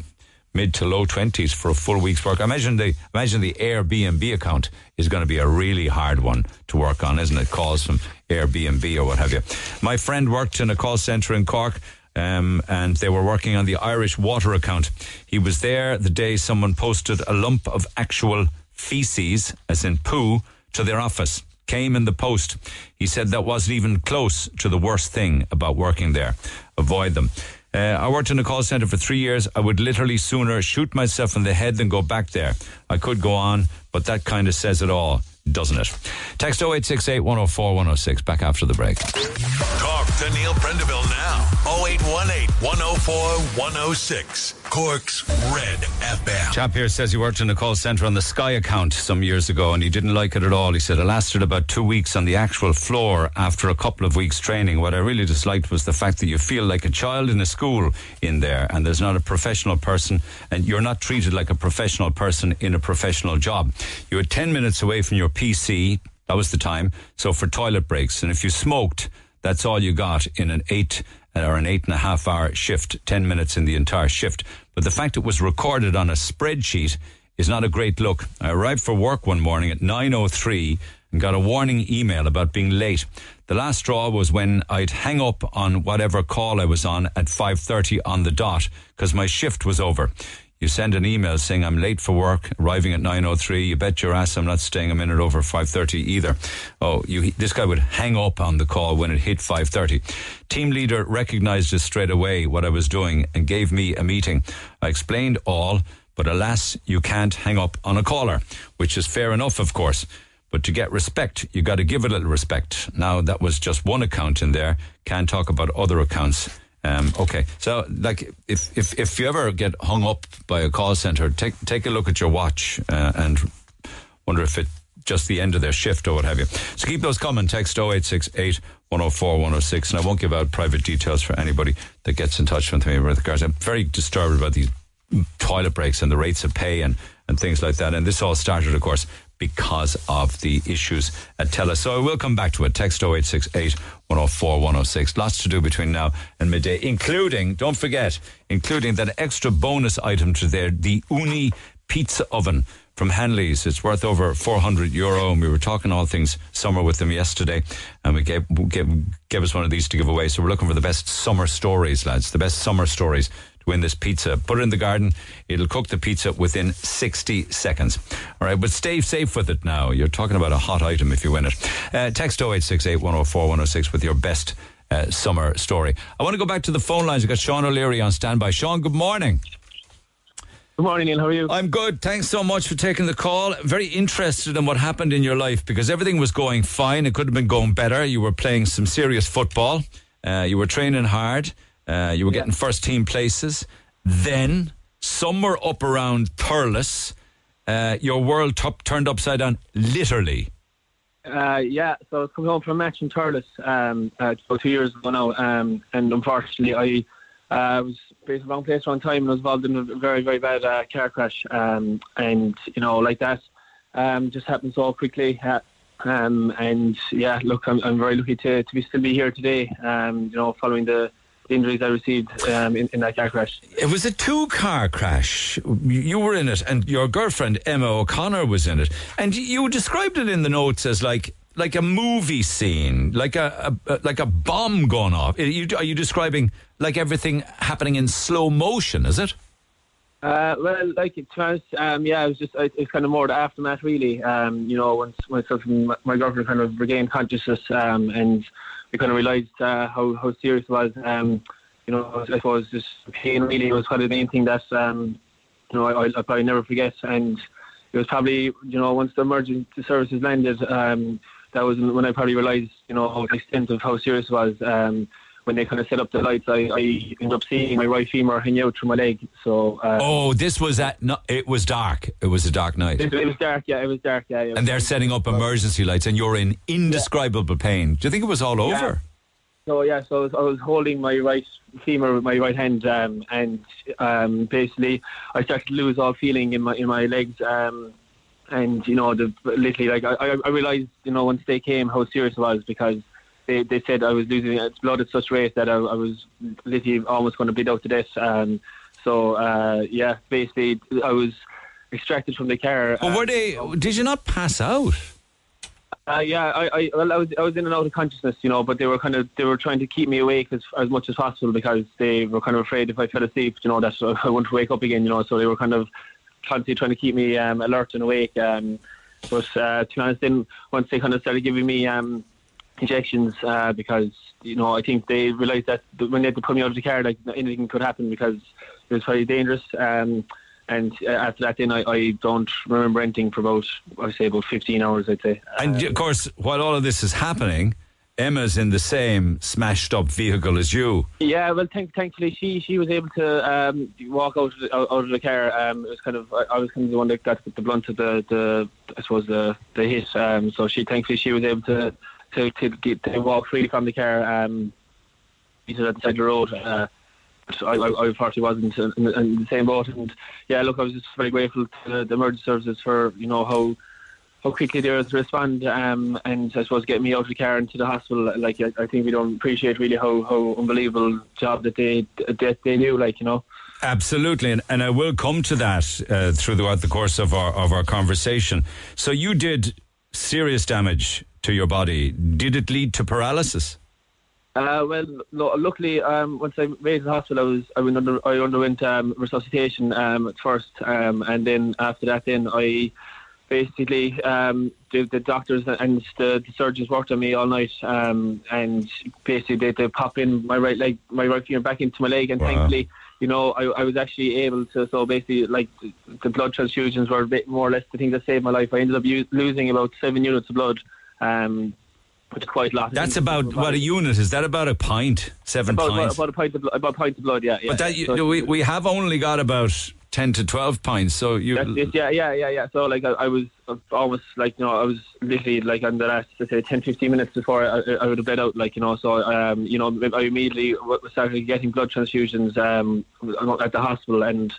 mid to low twenties for a full week's work. Imagine the imagine the Airbnb account is going to be a really hard one to work on, isn't it? Calls from Airbnb or what have you. My friend worked in a call centre in Cork. Um, and they were working on the Irish water account. He was there the day someone posted a lump of actual feces, as in poo, to their office. Came in the post. He said that wasn't even close to the worst thing about working there. Avoid them. Uh, I worked in a call centre for three years. I would literally sooner shoot myself in the head than go back there. I could go on, but that kind of says it all doesn't it? Text 0868 104 106. Back after the break. Talk to Neil Prendeville now. 0818 104 106. Cork's Red FM. Chap here says he worked in a call centre on the Sky account some years ago and he didn't like it at all. He said it lasted about two weeks on the actual floor after a couple of weeks training. What I really disliked was the fact that you feel like a child in a school in there and there's not a professional person and you're not treated like a professional person in a professional job. You're 10 minutes away from your PC. That was the time. So for toilet breaks. And if you smoked, that's all you got in an eight or an eight and a half hour shift, 10 minutes in the entire shift. But the fact it was recorded on a spreadsheet is not a great look. I arrived for work one morning at 9.03 and got a warning email about being late. The last straw was when I'd hang up on whatever call I was on at 5.30 on the dot because my shift was over. You send an email saying I'm late for work, arriving at 9:03. You bet your ass I'm not staying a minute over 5:30 either. Oh, you this guy would hang up on the call when it hit 5:30. Team leader recognized it straight away what I was doing and gave me a meeting. I explained all, but alas, you can't hang up on a caller, which is fair enough, of course. But to get respect, you got to give a little respect. Now that was just one account in there. Can't talk about other accounts um, okay, so like if, if if you ever get hung up by a call center, take take a look at your watch uh, and wonder if it just the end of their shift or what have you. So keep those coming. Text 0868 104 106. And I won't give out private details for anybody that gets in touch with me with regards. I'm very disturbed about these toilet breaks and the rates of pay and, and things like that. And this all started, of course, because of the issues at TELUS. So I will come back to it. Text 0868 104 106. Lots to do between now and midday, including, don't forget, including that extra bonus item to there, the Ooni pizza oven from Hanley's. It's worth over 400 euro. And we were talking all things summer with them yesterday. And we gave, gave, gave us one of these to give away. So we're looking for the best summer stories, lads. The best summer stories win this pizza. Put it in the garden. It'll cook the pizza within 60 seconds. All right, but stay safe with it now. You're talking about a hot item if you win it. Uh, text 0868 104 106 with your best uh, summer story. I want to go back to the phone lines. I've got Sean O'Leary on standby. Sean, good morning. Good morning, Neil. How are you? I'm good. Thanks so much for taking the call. Very interested in what happened in your life because everything was going fine. It could have been going better. You were playing some serious football. Uh, you were training hard. Uh, you were getting first team places. Then, somewhere up around Thurles, uh, your world top turned upside down, literally. Uh, yeah, so I was coming home from a match in Thurles um, uh, two years ago now, um, and unfortunately I uh, was based in the wrong place, wrong time, and was involved in a very, very bad uh, car crash. Um, and, you know, like that um, just happened so quickly. Uh, um, and, yeah, look, I'm, I'm very lucky to, to be still be here today, um, you know, following the injuries I received um, in, in, that car crash. It was a two car crash. You were in it, and your girlfriend Emma O'Connor was in it. And you described it in the notes as like like a movie scene, like a, a, like a bomb going off. Are you, are you describing like everything happening in slow motion? Is it? Uh, well, like to be honest, um, yeah, it was just it's kind of more the aftermath, really. Um, you know, once myself and my girlfriend kind of regained consciousness, um, and we kind of realised uh, how how serious it was. Um, you know, I suppose just pain really was kind of the main thing that um, you know I, will probably never forget. And it was probably you know once the emergency services landed, um, that was when I probably realised you know the extent of how serious it was. Um, when they kind of set up the lights, I, I ended up seeing my right femur hanging out through my leg. So. Uh, oh, this was at no, it was dark. It was a dark night. It, it was dark. Yeah, it was dark. Yeah. and they're setting up emergency lights, and you're in indescribable yeah. pain. Do you think it was all over? Yeah. So yeah, so I was, I was, holding my right femur with my right hand, um, and um, basically I started to lose all feeling in my in my legs. Um, and you know, the literally like I, I realized, you know, once they came, how serious it was because they, they said I was losing blood at such rate that I, I was literally almost going to bleed out to death. Um, so uh, yeah, basically I was extracted from the car. Well, were they? Did you not pass out? Uh, yeah, I, I, well, I was, I was in and out of consciousness, you know, but they were kind of, they were trying to keep me awake as, as much as possible because they were kind of afraid if I fell asleep, you know, that I wouldn't wake up again, you know, so they were kind of constantly trying to keep me um, alert and awake. Um, but uh, to be honest, then once they kind of started giving me um, injections, uh, because you know, I think they realised that when they had to put me out of the car, like anything could happen because it was very dangerous. Um, and uh, after that, then I, I don't remember anything for about I would say about fifteen hours. I'd say. And of course, while all of this is happening, Emma's in the same smashed up vehicle as you. Yeah, well, thank, thankfully she she was able to um, walk out of the, out of the car. Um, it was kind of I, I was kind of the one that got the blunt of the, the I suppose the the hit. Um, so she thankfully she was able to to to, get, to walk freely from the car. Um, to the side the road. Uh, I, I, I unfortunately wasn't in, in, the same boat. And yeah, look, I was just very grateful to the emergency services for you know how how quickly they were to respond, um, and I suppose getting me out of the car into the hospital. Like I, I think we don't appreciate really how, how unbelievable job that they that they do. Like you know. Absolutely, and, and I will come to that uh, throughout the course of our of our conversation. So you did serious damage to your body. Did it lead to paralysis? Uh, well, no, luckily, um, once I made the hospital, I was I went under I underwent um, resuscitation um, at first, um, and then after that, then I basically um, the, the doctors and the, the, surgeons worked on me all night, um, and basically they, they pop in my right leg, my right finger back into my leg, and wow. thankfully, you know, I, I was actually able to. So basically, like the blood transfusions were a bit more or less the thing that saved my life. I ended up u- losing about seven units of blood. Um, is quite a lot. That's about what a unit is. That about a pint, seven about, pints. About, about, a pint of about a pint of blood. Yeah, yeah. But that you, so, we we have only got about ten to twelve pints. So you. It, yeah, yeah, yeah, yeah. So like I, I, was almost like you know I was literally like on the last let's say 10, 15 minutes before I, I would have bled out. Like you know, so um you know I immediately started getting blood transfusions um at the hospital and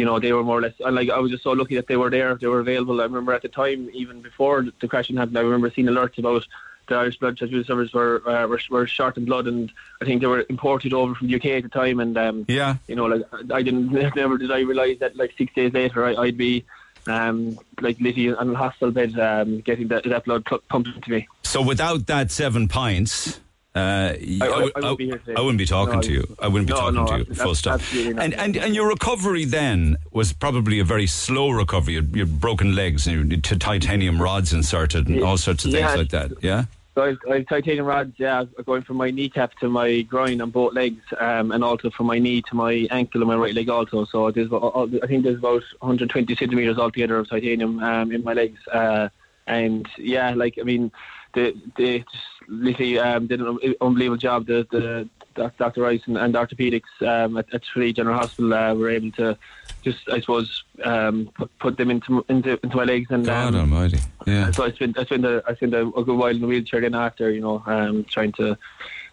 you know, they were more or less, and like I was just so lucky that they were there, they were available. I remember at the time, even before the crashing happened, I remember seeing alerts about the Irish blood transfusion service were, uh, were were short in blood, and I think they were imported over from the UK at the time. And um, yeah, you know, like I didn't never did I realise that like six days later I, would be um, like literally on a hospital bed um, getting that, that blood pumped into me. So without that seven pints. Uh, I, I, I, wouldn't I, wouldn't be talking no, to you. I wouldn't be no, talking no, to you. Full stop. And, and and your recovery then was probably a very slow recovery. You had broken legs and you had titanium rods inserted and all sorts of yeah, things like that. Yeah. So I've, I've titanium rods, yeah, going from my kneecap to my groin on both legs, um, and also from my knee to my ankle and my right leg also. So there's, I think there's about 120 centimeters altogether of titanium um, in my legs. Uh, and yeah, like I mean, the they literally um, did an unbelievable job. The the Dr. Rice and, and orthopedics um, at, at Tralee General Hospital uh, were able to just, I suppose, um, put, put them into into into my legs. And God um, Almighty, yeah. So I spent I spent a, I spent a, a good while in the wheelchair then after, you know, um, trying to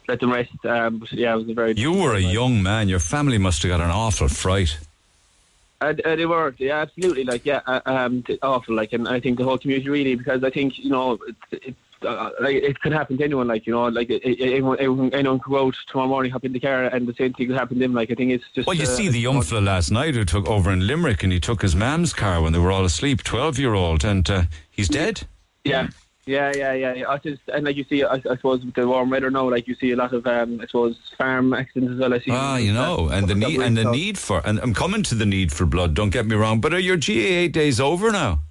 let them rest. Um, but yeah, it was a very. You were a young man. Your family must have got an awful fright. Uh, uh, they were, yeah, absolutely. Like, yeah, uh, um, awful. Like, and I think the whole community really, because I think you know, it, it, uh, like it could happen to anyone. Like you know, like it, it, anyone, anyone, anyone could go out tomorrow morning, hop in the car, and the same thing could happen to them. Like I think it's just. Well, you uh, see the young fella last night who took over in Limerick, and he took his mam's car when they were all asleep, twelve-year-old, and uh, he's dead. Yeah. Yeah, yeah, yeah. yeah. I just and like you see, I, I suppose with the warm weather now, like you see a lot of, um, I suppose, farm accidents as well. I see. Ah, you know, and the need and the need for, and I'm coming to the need for blood. Don't get me wrong, but are your GAA days over now?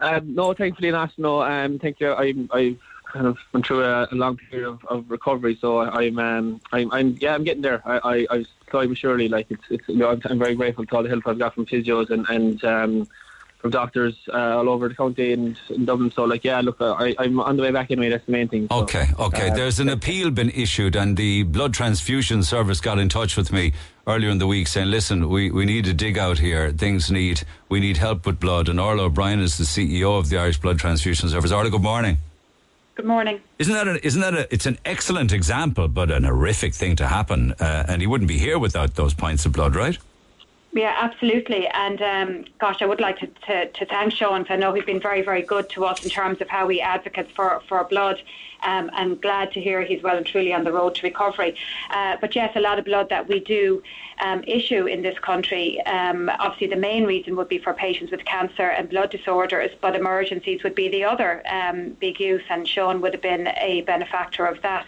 Um, no, thankfully not. No, um, thank you. I, I've kind of went through a, a long period of, of recovery. So I, am um, I'm, I'm, yeah, I'm getting there. I, I, I slowly but surely, like it's, it's, you know, I'm, I'm very grateful to all the help I've got from physios and and um, from doctors uh, all over the county and in Dublin. So, like, yeah, look, I, I'm on the way back anyway. That's the main thing. So, okay, okay. Uh, There's an appeal been issued, and the blood transfusion service got in touch with me earlier in the week saying, "Listen, we, we need to dig out here. Things need we need help with blood." And Orla O'Brien is the CEO of the Irish Blood Transfusion Service. Orla, good morning. Good morning. Isn't that a, isn't that a, it's an excellent example, but an horrific thing to happen, uh, and he wouldn't be here without those pints of blood, right? Yeah, absolutely. And um, gosh, I would like to, to, to thank Sean I know he's been very, very good to us in terms of how we advocate for, for blood. Um, and glad to hear he's well and truly on the road to recovery. Uh, but yes, a lot of blood that we do um, issue in this country. Um, obviously, the main reason would be for patients with cancer and blood disorders, but emergencies would be the other um, big use, and Sean would have been a benefactor of that.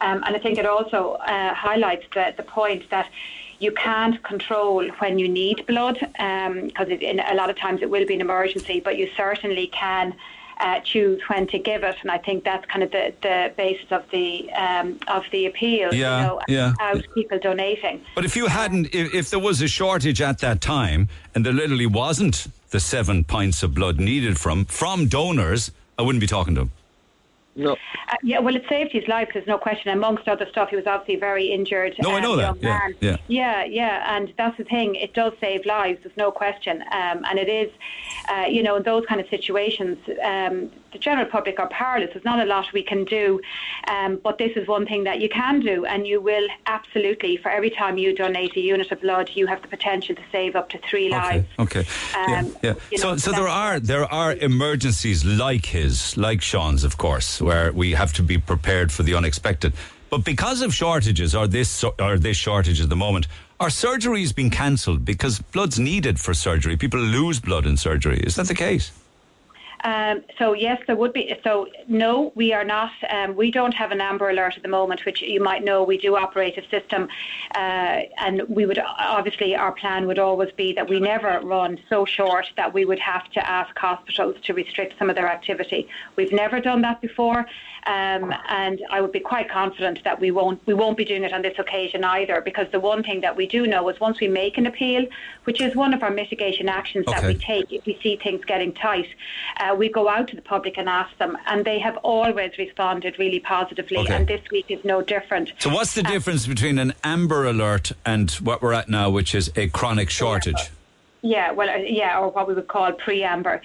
Um, and I think it also uh, highlights the, the point that you can't control when you need blood because um, a lot of times it will be an emergency, but you certainly can. Uh, choose when to give it, and I think that's kind of the, the basis of the um, of the appeal. Yeah, you know, yeah. Out people donating. But if you hadn't, if, if there was a shortage at that time, and there literally wasn't the seven pints of blood needed from from donors, I wouldn't be talking to them. No. Uh, yeah, well, it saved his life. There's no question. Amongst other stuff, he was obviously very injured. No, I know um, that. Yeah, man. yeah. yeah, yeah, and that's the thing. It does save lives. There's no question, um, and it is, uh, you know, in those kind of situations, um, the general public are powerless. There's not a lot we can do, um, but this is one thing that you can do, and you will absolutely. For every time you donate a unit of blood, you have the potential to save up to three lives. Okay. yeah. Um, yeah. you So, know, so there are there are emergencies like his, like Sean's, of course, where we have to be prepared for the unexpected. But because of shortages, or this or this shortage at the moment, are surgeries being cancelled because blood's needed for surgery? People lose blood in surgery. Is that the case? Um, so yes, there would be. So no, we are not. Um, we don't have an Amber Alert at the moment, which you might know. We do operate a system, uh, and we would obviously our plan would always be that we never run so short that we would have to ask hospitals to restrict some of their activity. We've never done that before, um, and I would be quite confident that we won't we won't be doing it on this occasion either. Because the one thing that we do know is once we make an appeal, which is one of our mitigation actions that we take if we see things getting tight, uh, we go out to the public and ask them, and they have always responded really positively. Okay. And this week is no different. So what's the difference between an Amber Alert and what we're at now, which is a chronic shortage? Yeah, well, uh, yeah, or what we would call pre-amber.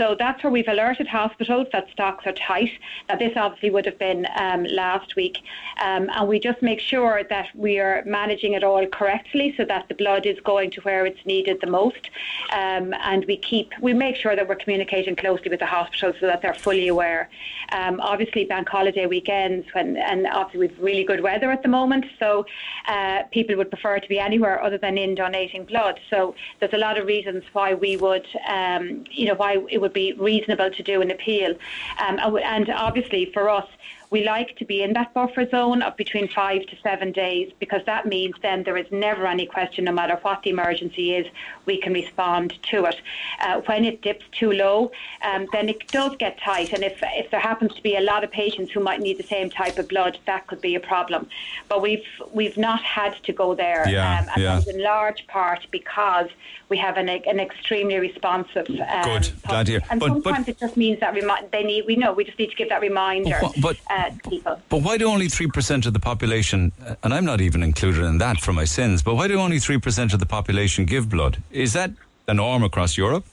So that's where we've alerted hospitals that stocks are tight. Now, this obviously would have been um, last week, um, and we just make sure that we are managing it all correctly, so that the blood is going to where it's needed the most, um, and we keep we make sure that we're communicating closely with the hospitals so that they're fully aware. Um, obviously, bank holiday weekends, when and obviously we've really good weather at the moment, so uh, people would prefer to be anywhere other than in donating blood. So there's a lot of reasons why we would, um, you know, why it would be reasonable to do an appeal. Um, and obviously for us, we like to be in that buffer zone of between five to seven days because that means then there is never any question, no matter what the emergency is, we can respond to it. Uh, when it dips too low, um, then it does get tight, and if if there happens to be a lot of patients who might need the same type of blood, that could be a problem. But we've we've not had to go there, Yeah, um, and yeah. that's in large part because we have an an extremely responsive. Um, Good, glad to hear. And But- but- sometimes it just means that remi- they need. We know we just need to give that reminder But but- uh, people. But why do only 3% of the population, uh, and I'm not even included in that for my sins, but why do only 3% of the population give blood? Is that the norm across Europe?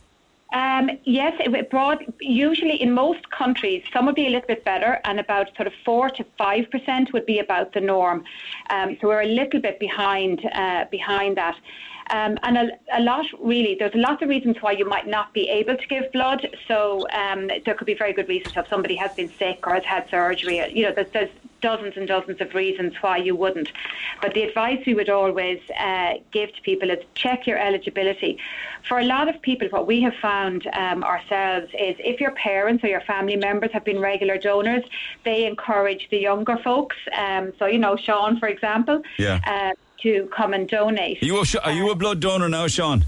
Um, yes, broad, usually in most countries, some would be a little bit better, and about sort of four to five percent would be about the norm. Um, so we're a little bit behind uh, behind that. Um, and a, a lot, really, there's lots of reasons why you might not be able to give blood. So um, there could be very good reasons if somebody has been sick or has had surgery. You know, there's, there's dozens and dozens of reasons why you wouldn't. But the advice we would always uh, give to people is check your eligibility. For a lot of people, what we have found um, ourselves is if your parents or your family members have been regular donors, they encourage the younger folks. Um, so, you know, Sean, for example, Yeah. uh, to come and donate. Are you a, are you a blood donor now, Sean?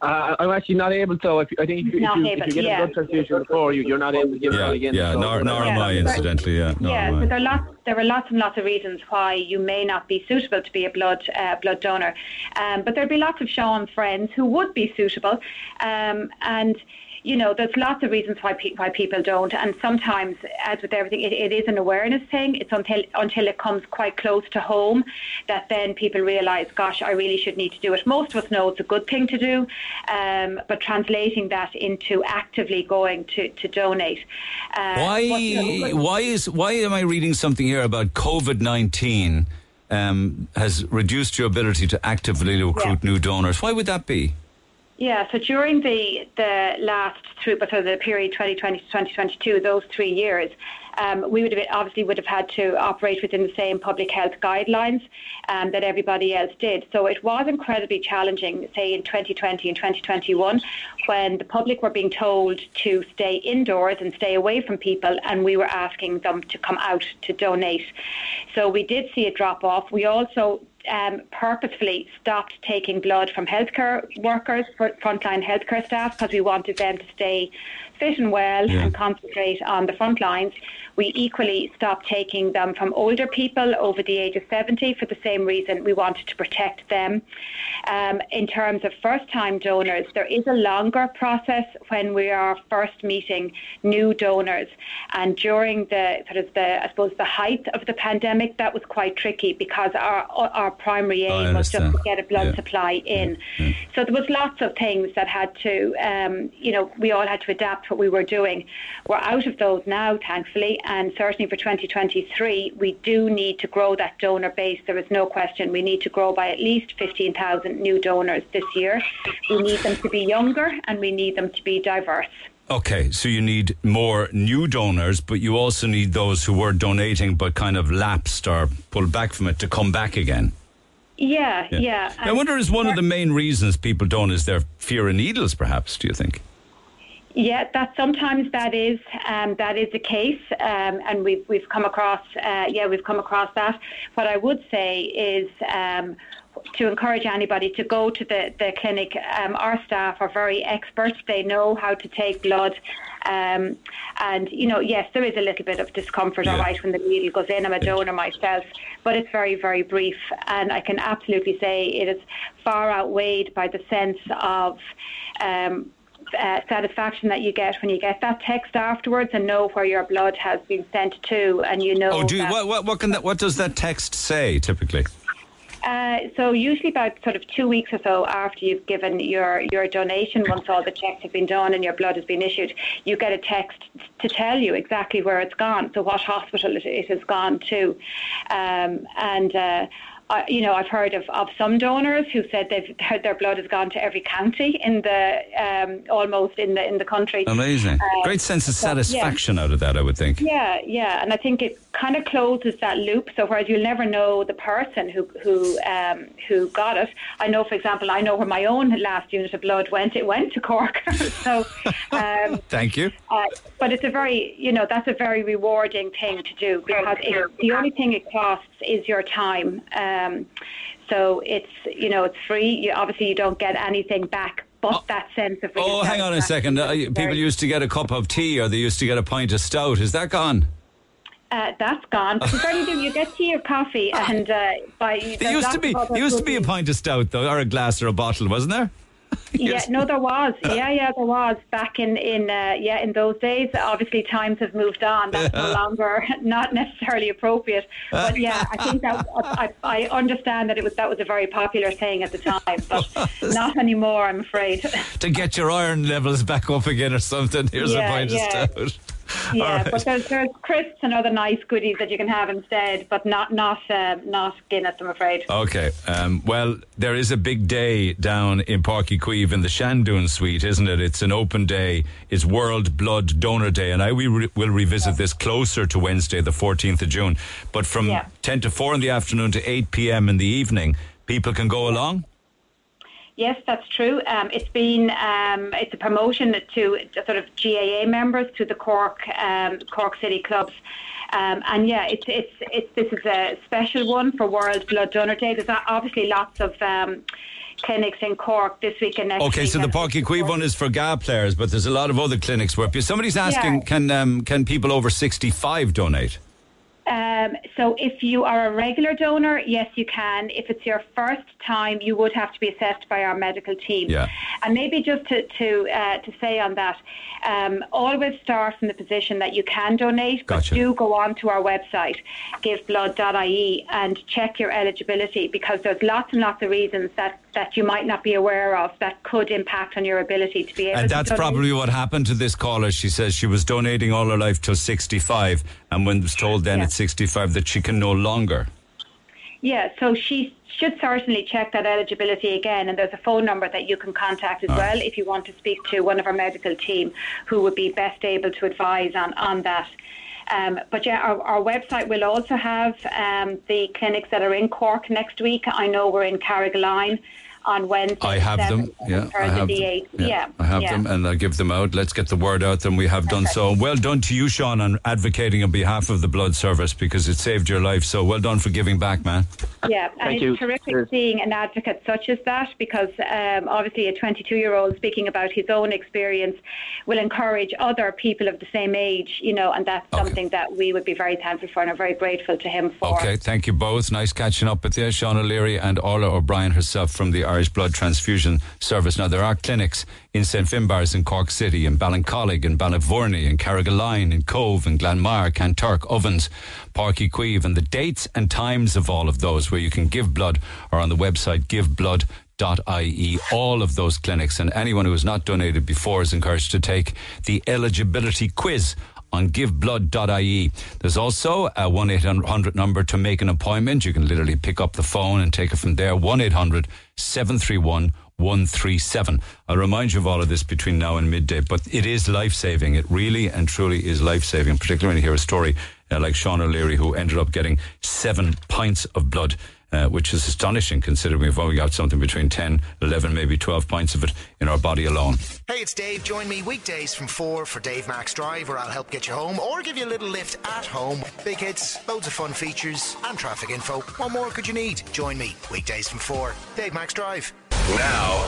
Uh, I'm actually not able to. If, I think if, you- if you, able, if you get yeah. a blood transfusion before you, you're not able to give Yeah, it again. yeah, so- nor, nor am Yeah. I, incidentally, yeah. Nor Yeah, am so I. there are lots. There are lots and lots of reasons why you may not be suitable to be a blood uh, blood donor, um, but there'd be lots of Sean friends who would be suitable, um, and you know there's lots of reasons why pe- why people don't, and sometimes, as with everything, it, it is an awareness thing. It's until until it comes quite close to home that then people realise, gosh, I really should need to do it. Most of us know it's a good thing to do, um, but translating that into actively going to to donate. Uh, Why? what- Why is? Why am I reading something here about COVID nineteen? um, has reduced your ability to actively recruit Yeah. new donors. Why would that be? Yeah, so during the the last through, but so the period 2020 to 2022, those three years, um, we would have obviously would have had to operate within the same public health guidelines um, that everybody else did. So it was incredibly challenging, say in 2020 and 2021, when the public were being told to stay indoors and stay away from people, and we were asking them to come out to donate. So we did see a drop off. We also um, purposefully stopped taking blood from healthcare workers, frontline healthcare staff, because we wanted them to stay fit and well Yeah. and concentrate on the front lines. We equally stopped taking them from older people over the age of 70 for the same reason. We wanted to protect them. Um, in terms of first time donors, there is a longer process when we are first meeting new donors. And during the sort of the, I suppose, the height of the pandemic, that was quite tricky because our, our primary aim was just to get a blood Yeah. supply in. So there was lots of things that had to, um, you know, we all had to adapt what we were doing. We're out of those now, thankfully, and certainly for 2023, we do need to grow that donor base. There is no question. We need to grow by at least 15,000 new donors this year. We need them to be younger and we need them to be diverse. Okay, so you need more new donors, but you also need those who were donating but kind of lapsed or pulled back from it to come back again. Yeah, yeah. I wonder is one of the main reasons people don't is their fear of needles, perhaps, do you think? Yeah, that sometimes that is um, that is the case, um, and we've we've come across uh, yeah we've come across that. What I would say is. Um, to encourage anybody to go to the, the clinic. Um, our staff are very expert. They know how to take blood. Um, and, you know, yes, there is a little bit of discomfort, all right, when the needle goes in. I'm a donor myself, but it's very, very brief. And I can absolutely say it is far outweighed by the sense of um, uh, satisfaction that you get when you get that text afterwards and know where your blood has been sent to, and you know. Oh, do you, what, what, what, can that, what does that text say typically? Uh, so usually about sort of two weeks or so after you've given your, your donation, once all the checks have been done and your blood has been issued, you get a text to tell you exactly where it's gone, so what hospital it, it has gone to. Um, and uh, I, you know, I've heard of, of some donors who said they've heard their blood has gone to every county in the um, almost in the in the country. Amazing. Uh, Great sense of so, yeah. satisfaction out of that, I would think. Yeah, yeah, and I think it kind of closes that loop. So whereas you'll never know the person who who um, who got it, I know, for example, I know where my own last unit of blood went. It went to Cork. so, um, Thank you. uh, but it's a very, you know, that's a very rewarding thing to do because it, the only thing it costs is your time. Um, so it's, you know, it's free. You, obviously, you don't get anything back. But that sense of Oh, hang on a second. Uh, people used to get a cup of tea or they used to get a pint of stout. Is that gone? Uh, that's gone. Do. You get tea or coffee, and uh, by There used to be there used to be a pint of stout though, or a glass or a bottle, wasn't there? Yeah, no, there was. Yeah, yeah, there was back in in uh, yeah in those days. Obviously, times have moved on. That's no longer not necessarily appropriate. But yeah, I think that I, I understand that it was that was a very popular thing at the time, but not anymore. I'm afraid. to get your iron levels back up again or something. Here's Yeah, a pint yeah. of stout. Yeah, right. but there's there's crisps and other nice goodies that you can have instead, but not not uh, not Guinness. I'm afraid. Okay. Um, well, there is a big day down in Páirc Uí Chaoimh in the Shandon Suite, isn't it? It's an open day. It's World Blood Donor Day, and I we re- will revisit this closer to Wednesday, the 14th of June. But from Yeah. 10 to 4 in the afternoon to 8 p.m. in the evening, people can go along. Yes, that's true. Um, it's been um, it's a promotion to sort of GAA members to the Cork um, Cork City clubs. Um, and yeah, it's it's it's this is a special one for World Blood Donor Day. There's obviously lots of um, clinics in Cork this week and next Okay, week. so the Páirc Uí Chaoimh one is for GAA players, but there's a lot of other clinics where somebody's asking, Yeah. can um, can people over 65 donate? Um, so if you are a regular donor, yes, you can. If it's your first time, you would have to be assessed by our medical team. Yeah. And maybe just to to, uh, to say on that, um, always start from the position that you can donate, but Gotcha. do go on to our website, giveblood.ie, and check your eligibility because there's lots and lots of reasons that, that you might not be aware of that could impact on your ability to be able And that's donate. probably what happened to this caller. She says she was donating all her life till 65, and when was told then Yeah. at 65 that she can no longer. Yeah, so she should certainly check that eligibility again, and there's a phone number that you can contact as All well right. if you want to speak to one of our medical team who would be best able to advise on, on that. Um, but yeah, our, our website will also have um, the clinics that are in Cork next week. I know we're in Carrigaline on Wednesday. I have them. Yeah, I have the them. 8th. Yeah, I have yeah. them, and I'll give them out. Let's get the word out, and we have done so. Well done to you, Sean, on advocating on behalf of the blood service because it saved your life. So well done for giving back, man. Yeah, and Thank it's you. terrific Cheers. seeing an advocate such as that because um, obviously a 22 year old speaking about his own experience will encourage other people of the same age, you know, and that's something that we would be very thankful for and are very grateful to him for. Okay, thank you both. Nice catching up with you, Sean O'Leary and Orla O'Brien herself from the Irish Blood Transfusion Service. Now, there are clinics in St Finbarr's in Cork City, in Ballincollig, in Ballyvourney, in Carrigaline, in Cobh, in Glanmire, Kanturk, Ovens, Páirc Uí Chaoimh, and the dates and times of all of those where you can give blood are on the website giveblood.ie. All of those clinics and anyone who has not donated before is encouraged to take the eligibility quiz on giveblood.ie. There's also a 1 800 number to make an appointment. You can literally pick up the phone and take it from there 1 800 731 137. I'll remind you of all of this between now and midday, but it is life saving. It really and truly is life saving, particularly when you hear a story uh, like Sean O'Leary, who ended up getting seven pints of blood. Uh, which is astonishing considering we've only got something between 10, 11, maybe 12 points of it in our body alone. Hey, it's Dave. Join me weekdays from 4 for Dave Max Drive, where I'll help get you home or give you a little lift at home. Big hits, loads of fun features, and traffic info. What more could you need? Join me weekdays from 4. Dave Max Drive. Now,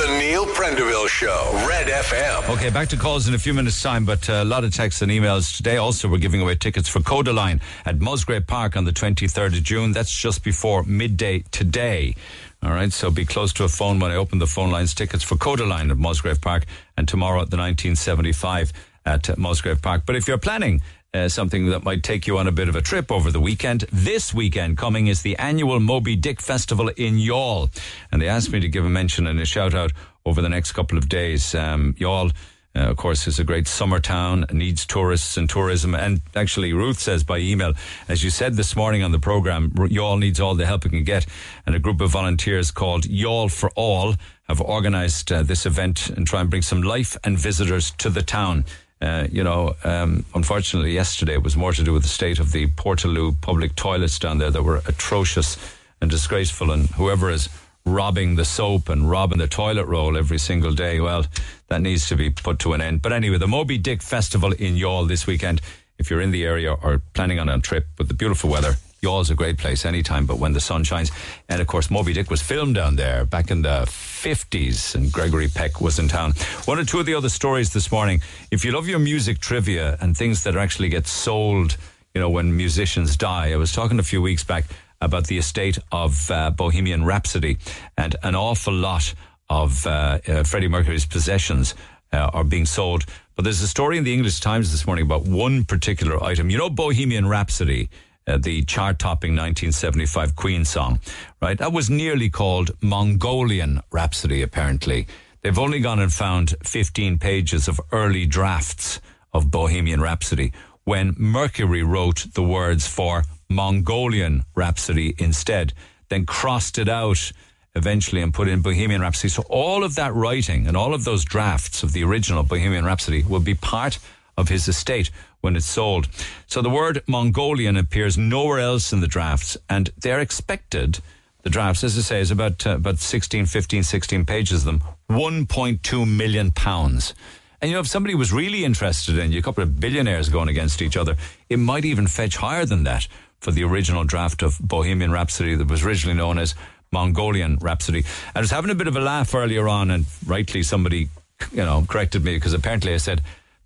the Neil Prendeville Show, Red FM. Okay, back to calls in a few minutes' time, but uh, a lot of texts and emails today. Also, we're giving away tickets for Kodaline at Musgrave Park on the 23rd of June. That's just before midday today. All right, so be close to a phone when I open the phone lines. Tickets for Kodaline at Musgrave Park and tomorrow at the 1975 at Musgrave Park. But if you're planning uh, something that might take you on a bit of a trip over the weekend. This weekend coming is the annual Moby Dick Festival in Youghal. And they asked me to give a mention and a shout out over the next couple of days. Um, Youghal, uh, of course, is a great summer town, needs tourists and tourism. And actually, Ruth says by email, as you said this morning on the program, Youghal needs all the help it can get. And a group of volunteers called Youghal for All have organised uh, this event and try and bring some life and visitors to the town. Uh, you know, um, unfortunately, yesterday it was more to do with the state of the Portaloo public toilets down there that were atrocious and disgraceful. And whoever is robbing the soap and robbing the toilet roll every single day, well, that needs to be put to an end. But anyway, the Moby Dick Festival in Youghal this weekend. If you're in the area or planning on a trip with the beautiful weather, Youghal a great place anytime, but when the sun shines. And of course, Moby Dick was filmed down there back in the 50s, and Gregory Peck was in town. One or two of the other stories this morning. If you love your music trivia and things that actually get sold, you know, when musicians die, I was talking a few weeks back about the estate of uh, Bohemian Rhapsody, and an awful lot of uh, uh, Freddie Mercury's possessions uh, are being sold. But there's a story in the English Times this morning about one particular item. You know, Bohemian Rhapsody, uh, the chart topping 1975 Queen song, right? That was nearly called Mongolian Rhapsody, apparently. They've only gone and found 15 pages of early drafts of Bohemian Rhapsody when Mercury wrote the words for Mongolian Rhapsody instead, then crossed it out eventually and put in Bohemian Rhapsody. So all of that writing and all of those drafts of the original Bohemian Rhapsody will be part of his estate when it's sold. So the word Mongolian appears nowhere else in the drafts and they're expected the drafts as I say is about uh, about 16 15 16 pages of them 1.2 million pounds. And you know, if somebody was really interested in you, a couple of billionaires going against each other, it might even fetch higher than that for the original draft of Bohemian Rhapsody that was originally known as Mongolian Rhapsody. I was having a bit of a laugh earlier on, and rightly somebody, you know, corrected me because apparently I said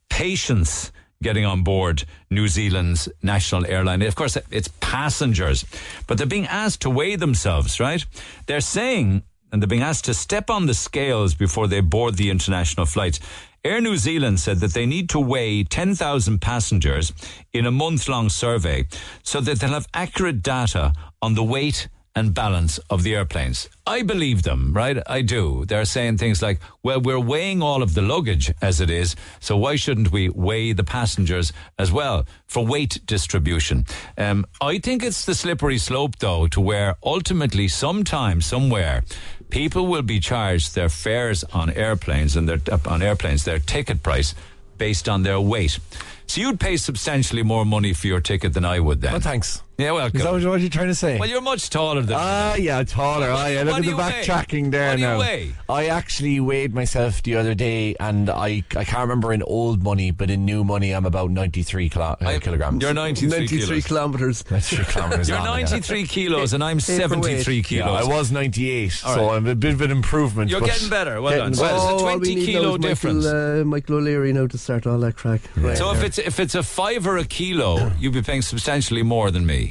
patience getting on board New Zealand's national airline. Of course, it's passengers, but they're being asked to weigh themselves, right? They're saying, and they're being asked to step on the scales before they board the international flight. Air New Zealand said that they need to weigh 10,000 passengers in a month long survey so that they'll have accurate data on the weight and balance of the airplanes. I believe them, right? I do. They're saying things like, well, we're weighing all of the luggage as it is, so why shouldn't we weigh the passengers as well for weight distribution? Um, I think it's the slippery slope, though, to where ultimately, sometime, somewhere, people will be charged their fares on airplanes and their on airplanes their ticket price based on their weight. So you'd pay substantially more money for your ticket than I would then. Well, thanks. Yeah, well, Is that what are you're trying to say? well, you're much taller than Ah, yeah, taller. Ah, yeah, look at the you weigh? backtracking there What do you now. weigh? I actually weighed myself the other day, and I I can't remember in old money, but in new money, I'm about 93 kilo- uh, kilograms. You're 93 93 kilos. kilometres. 93 kilometers. You're 93 kilos and I'm 73 Yeah, kilos. I was 98, All so right. I'm a bit of an improvement. You're getting better. Well getting done. So better. it's a 20 kilo now difference. Michael, uh, Michael O'Leary now to start all that crack. Right So if it's if it's a fiver a kilo, you'd be paying substantially more than me.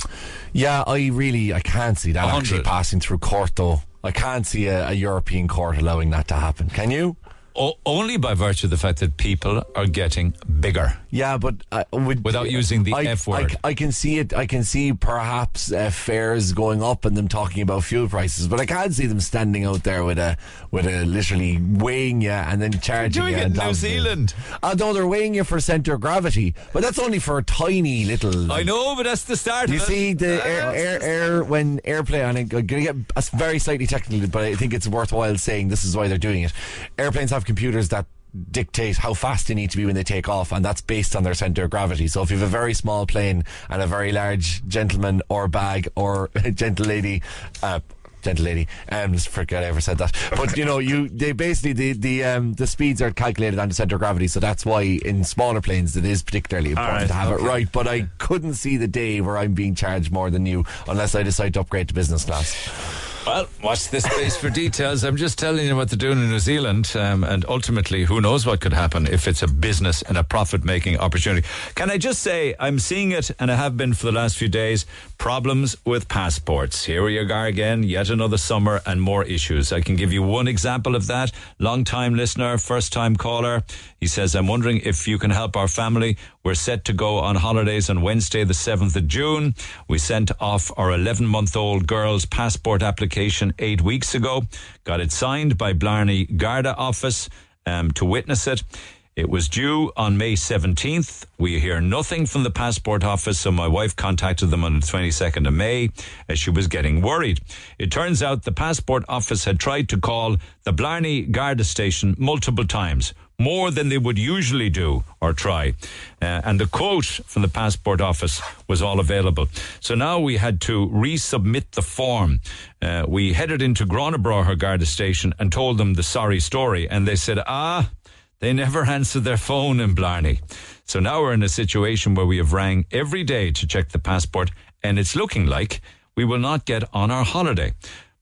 Yeah, I really I can't see that A actually passing through court though. I can't see a, a European court allowing that to happen. Can you? O- only by virtue of the fact that people are getting bigger. Yeah, but uh, with, Without using the I, F I- word. I, can see it. I can see perhaps uh, fares going up and them talking about fuel prices, but I can't see them standing out there with a with a literally weighing you and then charging doing you. it in New Zealand. No, they're weighing you for centre of gravity, but that's only for a tiny little. I know, but that's the start You of it. see the air, air, air when airplane. And I'm going to get very slightly technical, but I think it's worthwhile saying this is why they're doing it. Airplanes have computers that dictate how fast they need to be when they take off, and that's based on their center of gravity. So if you have a very small plane and a very large gentleman or bag or gentle lady. Uh, Gentle lady, um, just forget I ever said that. But you know, you they basically the the um the speeds are calculated on the center of gravity, so that's why in smaller planes it is particularly important right, to have okay. it right. But I couldn't see the day where I'm being charged more than you unless I decide to upgrade to business class. Well, watch this space for details. I'm just telling you what they're doing in New Zealand, um, and ultimately, who knows what could happen if it's a business and a profit-making opportunity. Can I just say, I'm seeing it, and I have been for the last few days. Problems with passports. Here we are again, yet another summer and more issues. I can give you one example of that. Long-time listener, first-time caller. He says, "I'm wondering if you can help our family. We're set to go on holidays on Wednesday, the 7th of June. We sent off our 11 month old girl's passport application eight weeks ago, got it signed by Blarney Garda office um, to witness it. It was due on May 17th. We hear nothing from the passport office, so my wife contacted them on the 22nd of May as she was getting worried. It turns out the passport office had tried to call the Blarney Garda station multiple times more than they would usually do or try. Uh, and the quote from the passport office was all available. So now we had to resubmit the form. Uh, we headed into Gurranabraher Garda station and told them the sorry story. And they said, ah, they never answered their phone in Blarney. So now we're in a situation where we have rang every day to check the passport, and it's looking like we will not get on our holiday.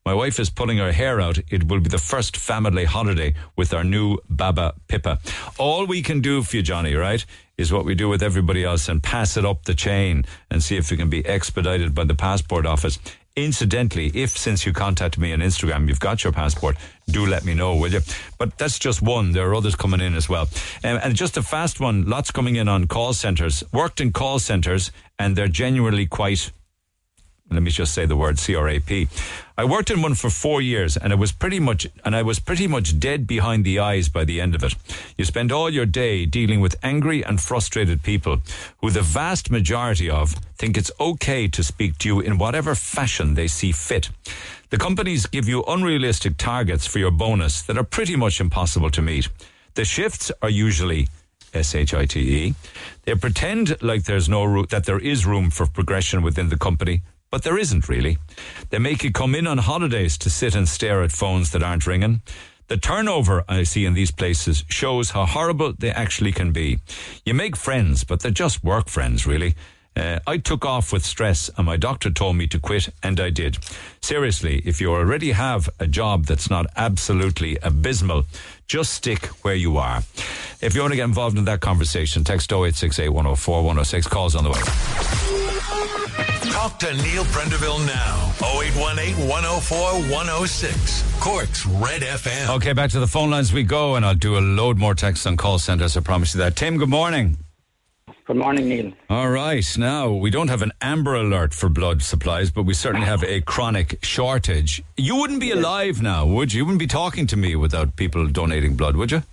My wife is pulling her hair out. It will be the first family holiday with our new Baba Pippa. All we can do for you, Johnny, right, is what we do with everybody else and pass it up the chain and see if it can be expedited by the passport office. Incidentally, if since you contacted me on Instagram, you've got your passport, do let me know, will you? But that's just one. There are others coming in as well. Um, and just a fast one, lots coming in on call centres. Worked in call centres, and they're genuinely quite let me just say the word CRAP. I worked in one for four years and it was pretty much, and I was pretty much dead behind the eyes by the end of it. You spend all your day dealing with angry and frustrated people who the vast majority of think it's okay to speak to you in whatever fashion they see fit. The companies give you unrealistic targets for your bonus that are pretty much impossible to meet. The shifts are usually S-H-I-T-E. They pretend like there's no ro- that there is room for progression within the company, but there isn't really. They make you come in on holidays to sit and stare at phones that aren't ringing. The turnover I see in these places shows how horrible they actually can be. You make friends, but they're just work friends, really. Uh, I took off with stress and my doctor told me to quit and I did. Seriously, if you already have a job that's not absolutely abysmal, just stick where you are. If you want to get involved in that conversation, text 0868 104 106. Calls on the way. Talk to Neil Prendeville now. 0818 104 106. Cork's Red FM. Okay, back to the phone lines we go, and I'll do a load more texts on call centres. I promise you that. Tim, good morning. Good morning, Neil. All right. Now, we don't have an amber alert for blood supplies, but we certainly have a chronic shortage. You wouldn't be alive now, would you? You wouldn't be talking to me without people donating blood, would you?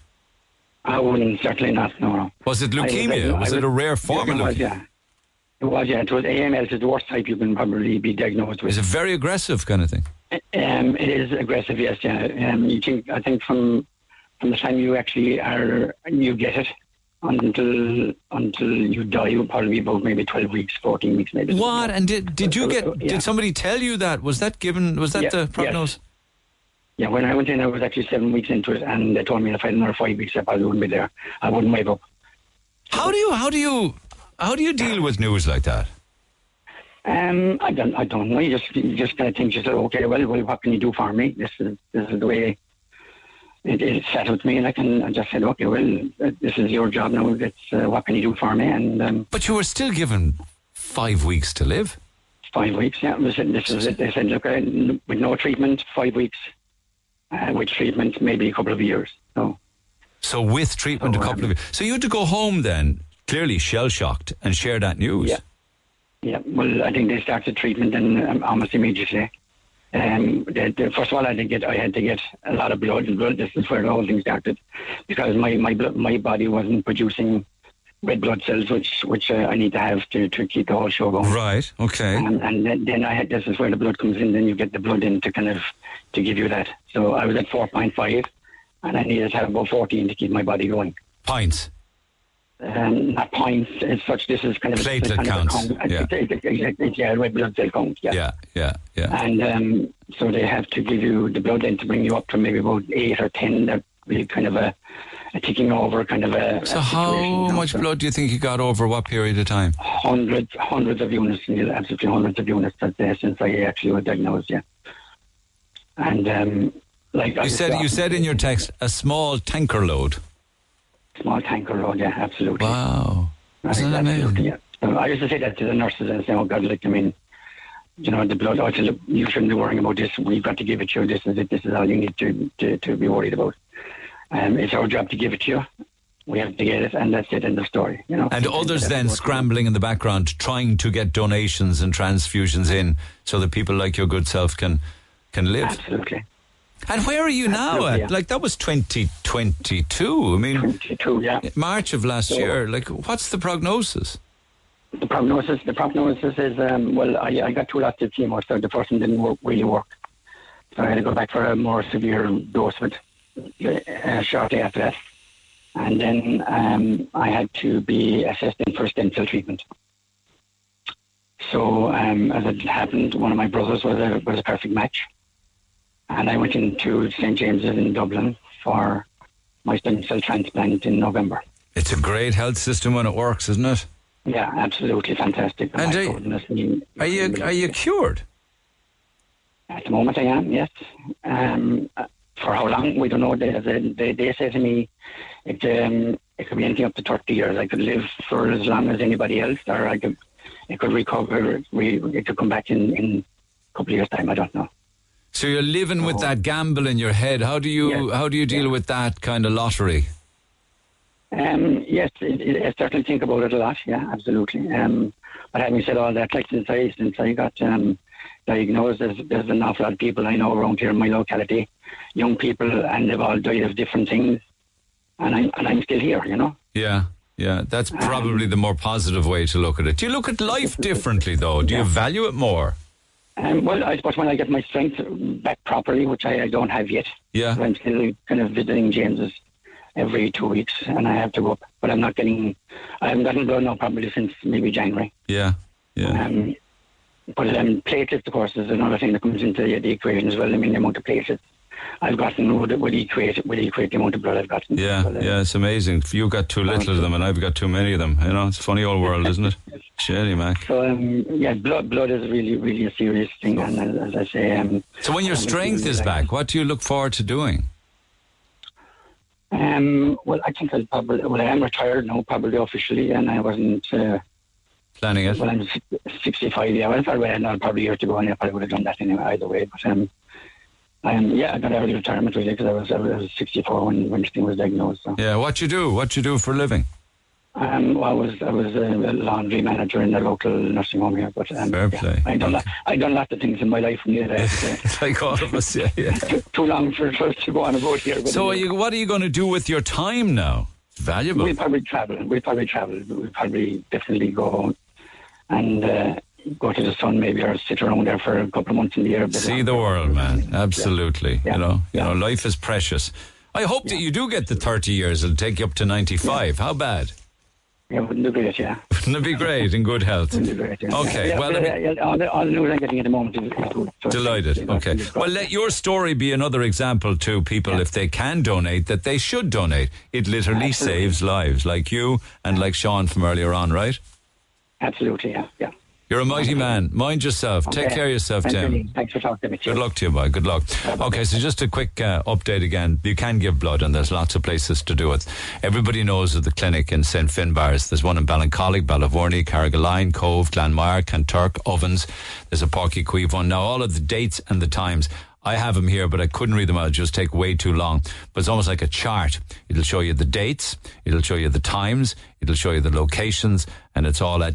I wouldn't, certainly not, no. Was it I was- leukemia? I was it a rare form of was, leukemia? Was, yeah. It was AML. It's the worst type you can probably be diagnosed with. Is it very aggressive kind of thing? Um, it is aggressive, yes. Yeah. Um, you think I think from from the time you actually are you get it until until you die, you'll probably be about maybe twelve weeks, fourteen weeks, maybe. What? And did did you get? Yeah. Did somebody tell you that? Was that given? Was that Yeah, the yes. prognosis? Yeah, when I went in, I was actually seven weeks into it, and they told me if I had another five weeks, I probably wouldn't be there. I wouldn't wake up. How do you? How do you? How do you deal with news like that? Um, I don't, I don't know. You just, you just kind of think, you yourself, okay, well, well, what can you do for me? This is, this is the way it, it with me, and I can, I just said, okay, well, uh, this is your job now. It's uh, what can you do for me? And um, But you were still given five weeks to live. five weeks, yeah. They said, this is it. They said, look, with no treatment, five weeks. Uh, with treatment, maybe a couple of years. So So with treatment, a couple of. Years. So you had to go home then, clearly shell shocked, and share that news. Yeah. Yeah, well, I think they started treatment and um, almost immediately. Um, the, the, first of all, I had to get I had to get a lot of blood. Blood. This is where the whole thing started, because my my blood, my body wasn't producing red blood cells, which which uh, I need to have to, to keep the whole show going. Right. Okay. And, and then, then I had this is where the blood comes in. Then you get the blood in to kind of to give you that. So I was at four point five, and I needed to have about fourteen to keep my body going. Pints. Um, not points as such. This is kind of Platelet kind counts, Of a yeah. Yeah, red blood cell count. Yeah. Yeah. Yeah. Yeah. And um, so they have to give you the blood then to bring you up to maybe about eight or ten. That be kind of a, a ticking over kind of a. So a how situation, you know, much so blood do you think you got over what period of time? Hundreds, hundreds of units, absolutely hundreds of units that day since I actually was diagnosed. Yeah. And um, like You was said you said in your text a small tanker load. Small tanker road. Yeah, absolutely. Wow. Isn't that absolutely, yeah. I used to say that to the nurses and say, "Oh God, like I mean, you know, the blood. I said, you shouldn't be worrying about this. We've got to give it to you. This is it. This is all you need to to, to be worried about. Um, it's our job to give it to you. We have to get it, and that's it. End of story. You know. And others then scrambling in the background, trying to get donations and transfusions in, so that people like your good self can can live. Absolutely. And where are you now? At? yeah. Like that was 2022. I mean, 22, yeah. March of last So- year. Like, what's the prognosis? The prognosis. The prognosis is um, well. I, I got two lots of chemo, so the first one didn't work, really work. So I had to go back for a more severe dose of it uh, shortly after that. And then um, I had to be assessed in stem cell treatment. So um, as it happened, one of my brothers was a was a perfect match, and I went into St James's in Dublin for my stem cell transplant in November. It's a great health system when it works, isn't it? Yeah, absolutely fantastic. And are- goodness. Are you are you cured? At the moment, I am. Yes. Um, for how long we don't know. They they, they, say to me, it um, it could be anything up to thirty years. I could live for as long as anybody else, or I could it could recover. Re, it could come back in in a couple of years' time. I don't know. So you're living with that gamble in your head. How do you how do you deal with that kind of lottery? Um, yes, it, it, I certainly think about it a lot. Yeah, absolutely. Um, but having said all that, like since I since I got um, diagnosed, there's, there's an awful lot of people I know around here in my locality, young people, and they've all died of different things, and I'm and I'm still here. You know. Yeah, yeah. That's probably the more positive way to look at it. Do you look at life differently though? Do you value it more? Um, well, I suppose when I get my strength back properly, which I, I don't have yet, Yeah. I'm still kind of visiting James's every two weeks, and I have to go up. But I'm not getting, I haven't gotten blood now probably since maybe January. Yeah, yeah. Um, but um, platelets, of course, is another thing that comes into the, the equation as well. I mean, the amount of platelets I've gotten would, would equate would equate the amount of blood I've gotten. Yeah, yeah, it's amazing. You've got too little of them, and I've got too many of them. You know, it's a funny old world, isn't it? Sherry Mac. So um, yeah, blood blood is really really a serious thing, and as, as I say, um, So when your strength is like- back, what do you look forward to doing? Um, well, I think I'll probably, well, I am retired now, probably officially, and I wasn't, uh, Planning it? well, I'm 65, yeah, well, if I had another probably years to go, and I probably would have done that anyway, either way, but, um, um, yeah, I got early retirement really, because I was, I was 64 when, when was diagnosed, so. Yeah, what you do? What you do for a living? Um, well, I was I was a laundry manager in the local nursing home here, but um, Fair yeah, play. I done lot, I done lots of things in my life, and yeah, that's, uh, like all of us, yeah, yeah. too, too long for, for to go on about here. So, are you, what are you going to do with your time now? It's valuable. We'll probably travel. We'll probably travel. We'll probably definitely go and uh, go to the sun maybe or sit around there for a couple of months in the year. See uh, the world, man. Absolutely. Yeah. You know, you know, life is precious. I hope that you do get the 30 years. It'll take you up to 95. How bad? Yeah, wouldn't be great, yeah. Wouldn't it be great in good health? Great, yeah. Okay, Yeah, well, but, let me- uh, yeah, all, the, all the news I'm getting at the moment is, good. So, Delighted. Okay. Well, let your story be another example to people if they can donate that they should donate. It literally Absolutely. saves lives, like you and like Sean from earlier on, right? Absolutely, yeah, yeah. You're a mighty man. Mind yourself. Take Okay. care of yourself, Thanks, Tim. Thanks for talking to me. Good luck to you, boy. Good luck. Okay, so just a quick uh, update again. You can give blood, and there's lots of places to do it. Everybody knows of the clinic in St. Finbarr's. There's one in Ballincollig, Ballyvourney, Carrigaline, Cobh, Glanmire, Kanturk, Ovens. There's a Páirc Uí Chaoimh one. Now, all of the dates and the times. I have them here, but I couldn't read them out. It'd just take way too long. But it's almost like a chart. It'll show you the dates, it'll show you the times, it'll show you the locations, and it's all at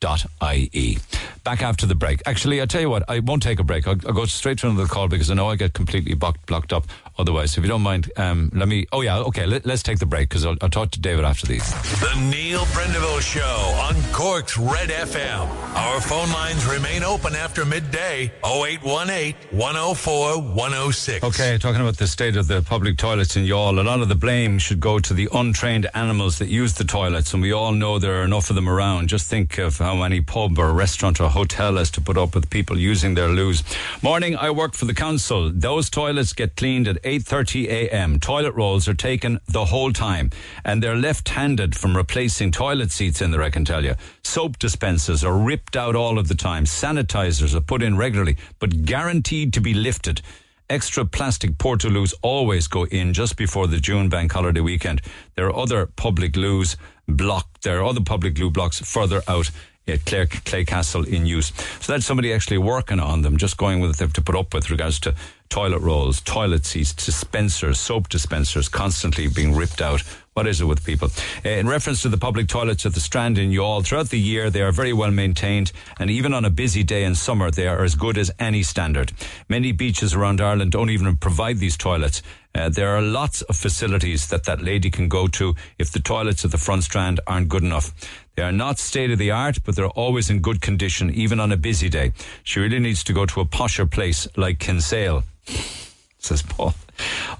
giveblood.ie. Back after the break. Actually, I tell you what, I won't take a break. I'll, I'll go straight to another call because I know I get completely blocked, blocked up otherwise. If you don't mind, um, let me. Oh, yeah, okay, let, us take the break because I'll, I'll talk to David after these. The Neil Prendeville Show on Cork's Red FM. Our phone lines remain open after midday 0818 104 106. Okay, talking about the state of the public toilets in Youghal, a lot of the blame should go to the untrained animals that use the toilets, and we all know there are enough of them around. Just think of how many pub or restaurant or hotel has to put up with people using their loos. Morning, I work for the council. Those toilets get cleaned at 8.30 a.m. Toilet rolls are taken the whole time, and they're left-handed from replacing toilet seats in there, I can tell you. Soap dispensers are ripped out all of the time. Sanitizers are put in regularly, but guaranteed to be lifted. Extra plastic portaloos always go in just before the June bank holiday weekend. There are other public loos blocked. There are other public loo blocks further out at Clare, Clay Castle in use. So that's somebody actually working on them, just going with them to put up with regards to toilet rolls, toilet seats, dispensers, soap dispensers constantly being ripped out. What is it with people? Uh, in reference to the public toilets at the Strand in Youghal, throughout the year they are very well maintained, and even on a busy day in summer, they are as good as any standard. Many beaches around Ireland don't even provide these toilets. Uh, there are lots of facilities that that lady can go to if the toilets at the front strand aren't good enough. They are not state of the art, but they're always in good condition, even on a busy day. She really needs to go to a posher place like Kinsale says Paul.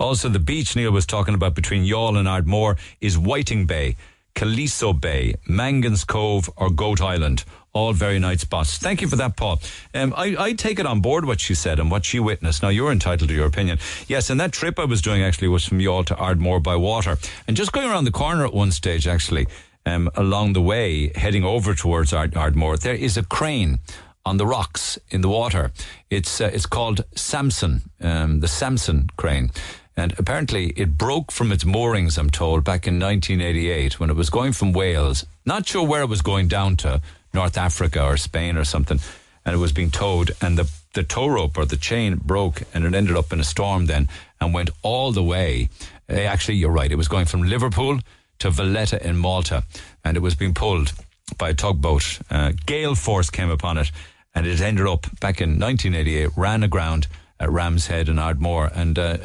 Also, the beach Neil was talking about between Youghal and Ardmore is Whiting Bay, Caliso Bay, Mangan's Cove, or Goat Island. All very nice spots. Thank you for that, Paul. Um, I, I take it on board what she said and what she witnessed. Now, you're entitled to your opinion. Yes, and that trip I was doing actually was from Youghal to Ardmore by water. And just going around the corner at one stage, actually, um, along the way, heading over towards Ard- Ardmore, there is a crane on the rocks in the water. It's uh, it's called Samson, um, the Samson crane. And apparently it broke from its moorings, I'm told, back in 1988 when it was going from Wales. Not sure where it was going down to, North Africa or Spain or something. And it was being towed and the, the tow rope or the chain broke and it ended up in a storm then and went all the way. Uh, actually, you're right. It was going from Liverpool to Valletta in Malta and it was being pulled by a tugboat. Uh, gale force came upon it, and it ended up back in 1988, ran aground at Ram's Head in Ardmore, and uh,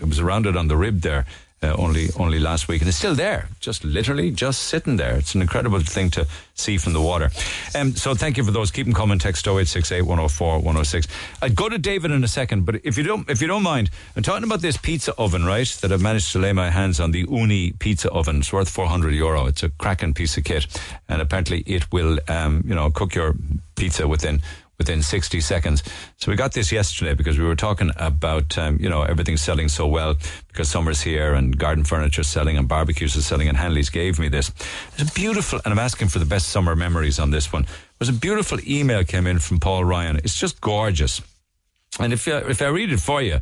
it was rounded on the rib there. Uh, only only last week, and it's still there, just literally just sitting there. It's an incredible thing to see from the water. Um, so thank you for those. Keep them coming. Text 0868 104 106. I'd go to David in a second, but if you don't if you don't mind, I'm talking about this pizza oven, right? That I've managed to lay my hands on the Ooni pizza oven. It's worth 400 euro. It's a cracking piece of kit, and apparently it will, um, you know, cook your pizza within within 60 seconds. So we got this yesterday because we were talking about, um, you know, everything's selling so well because summer's here and garden furniture selling and barbecues are selling and Hanley's gave me this. It's a beautiful, and I'm asking for the best summer memories on this one. It was a beautiful email came in from Paul Ryan. It's just gorgeous. And if, uh, if I read it for you,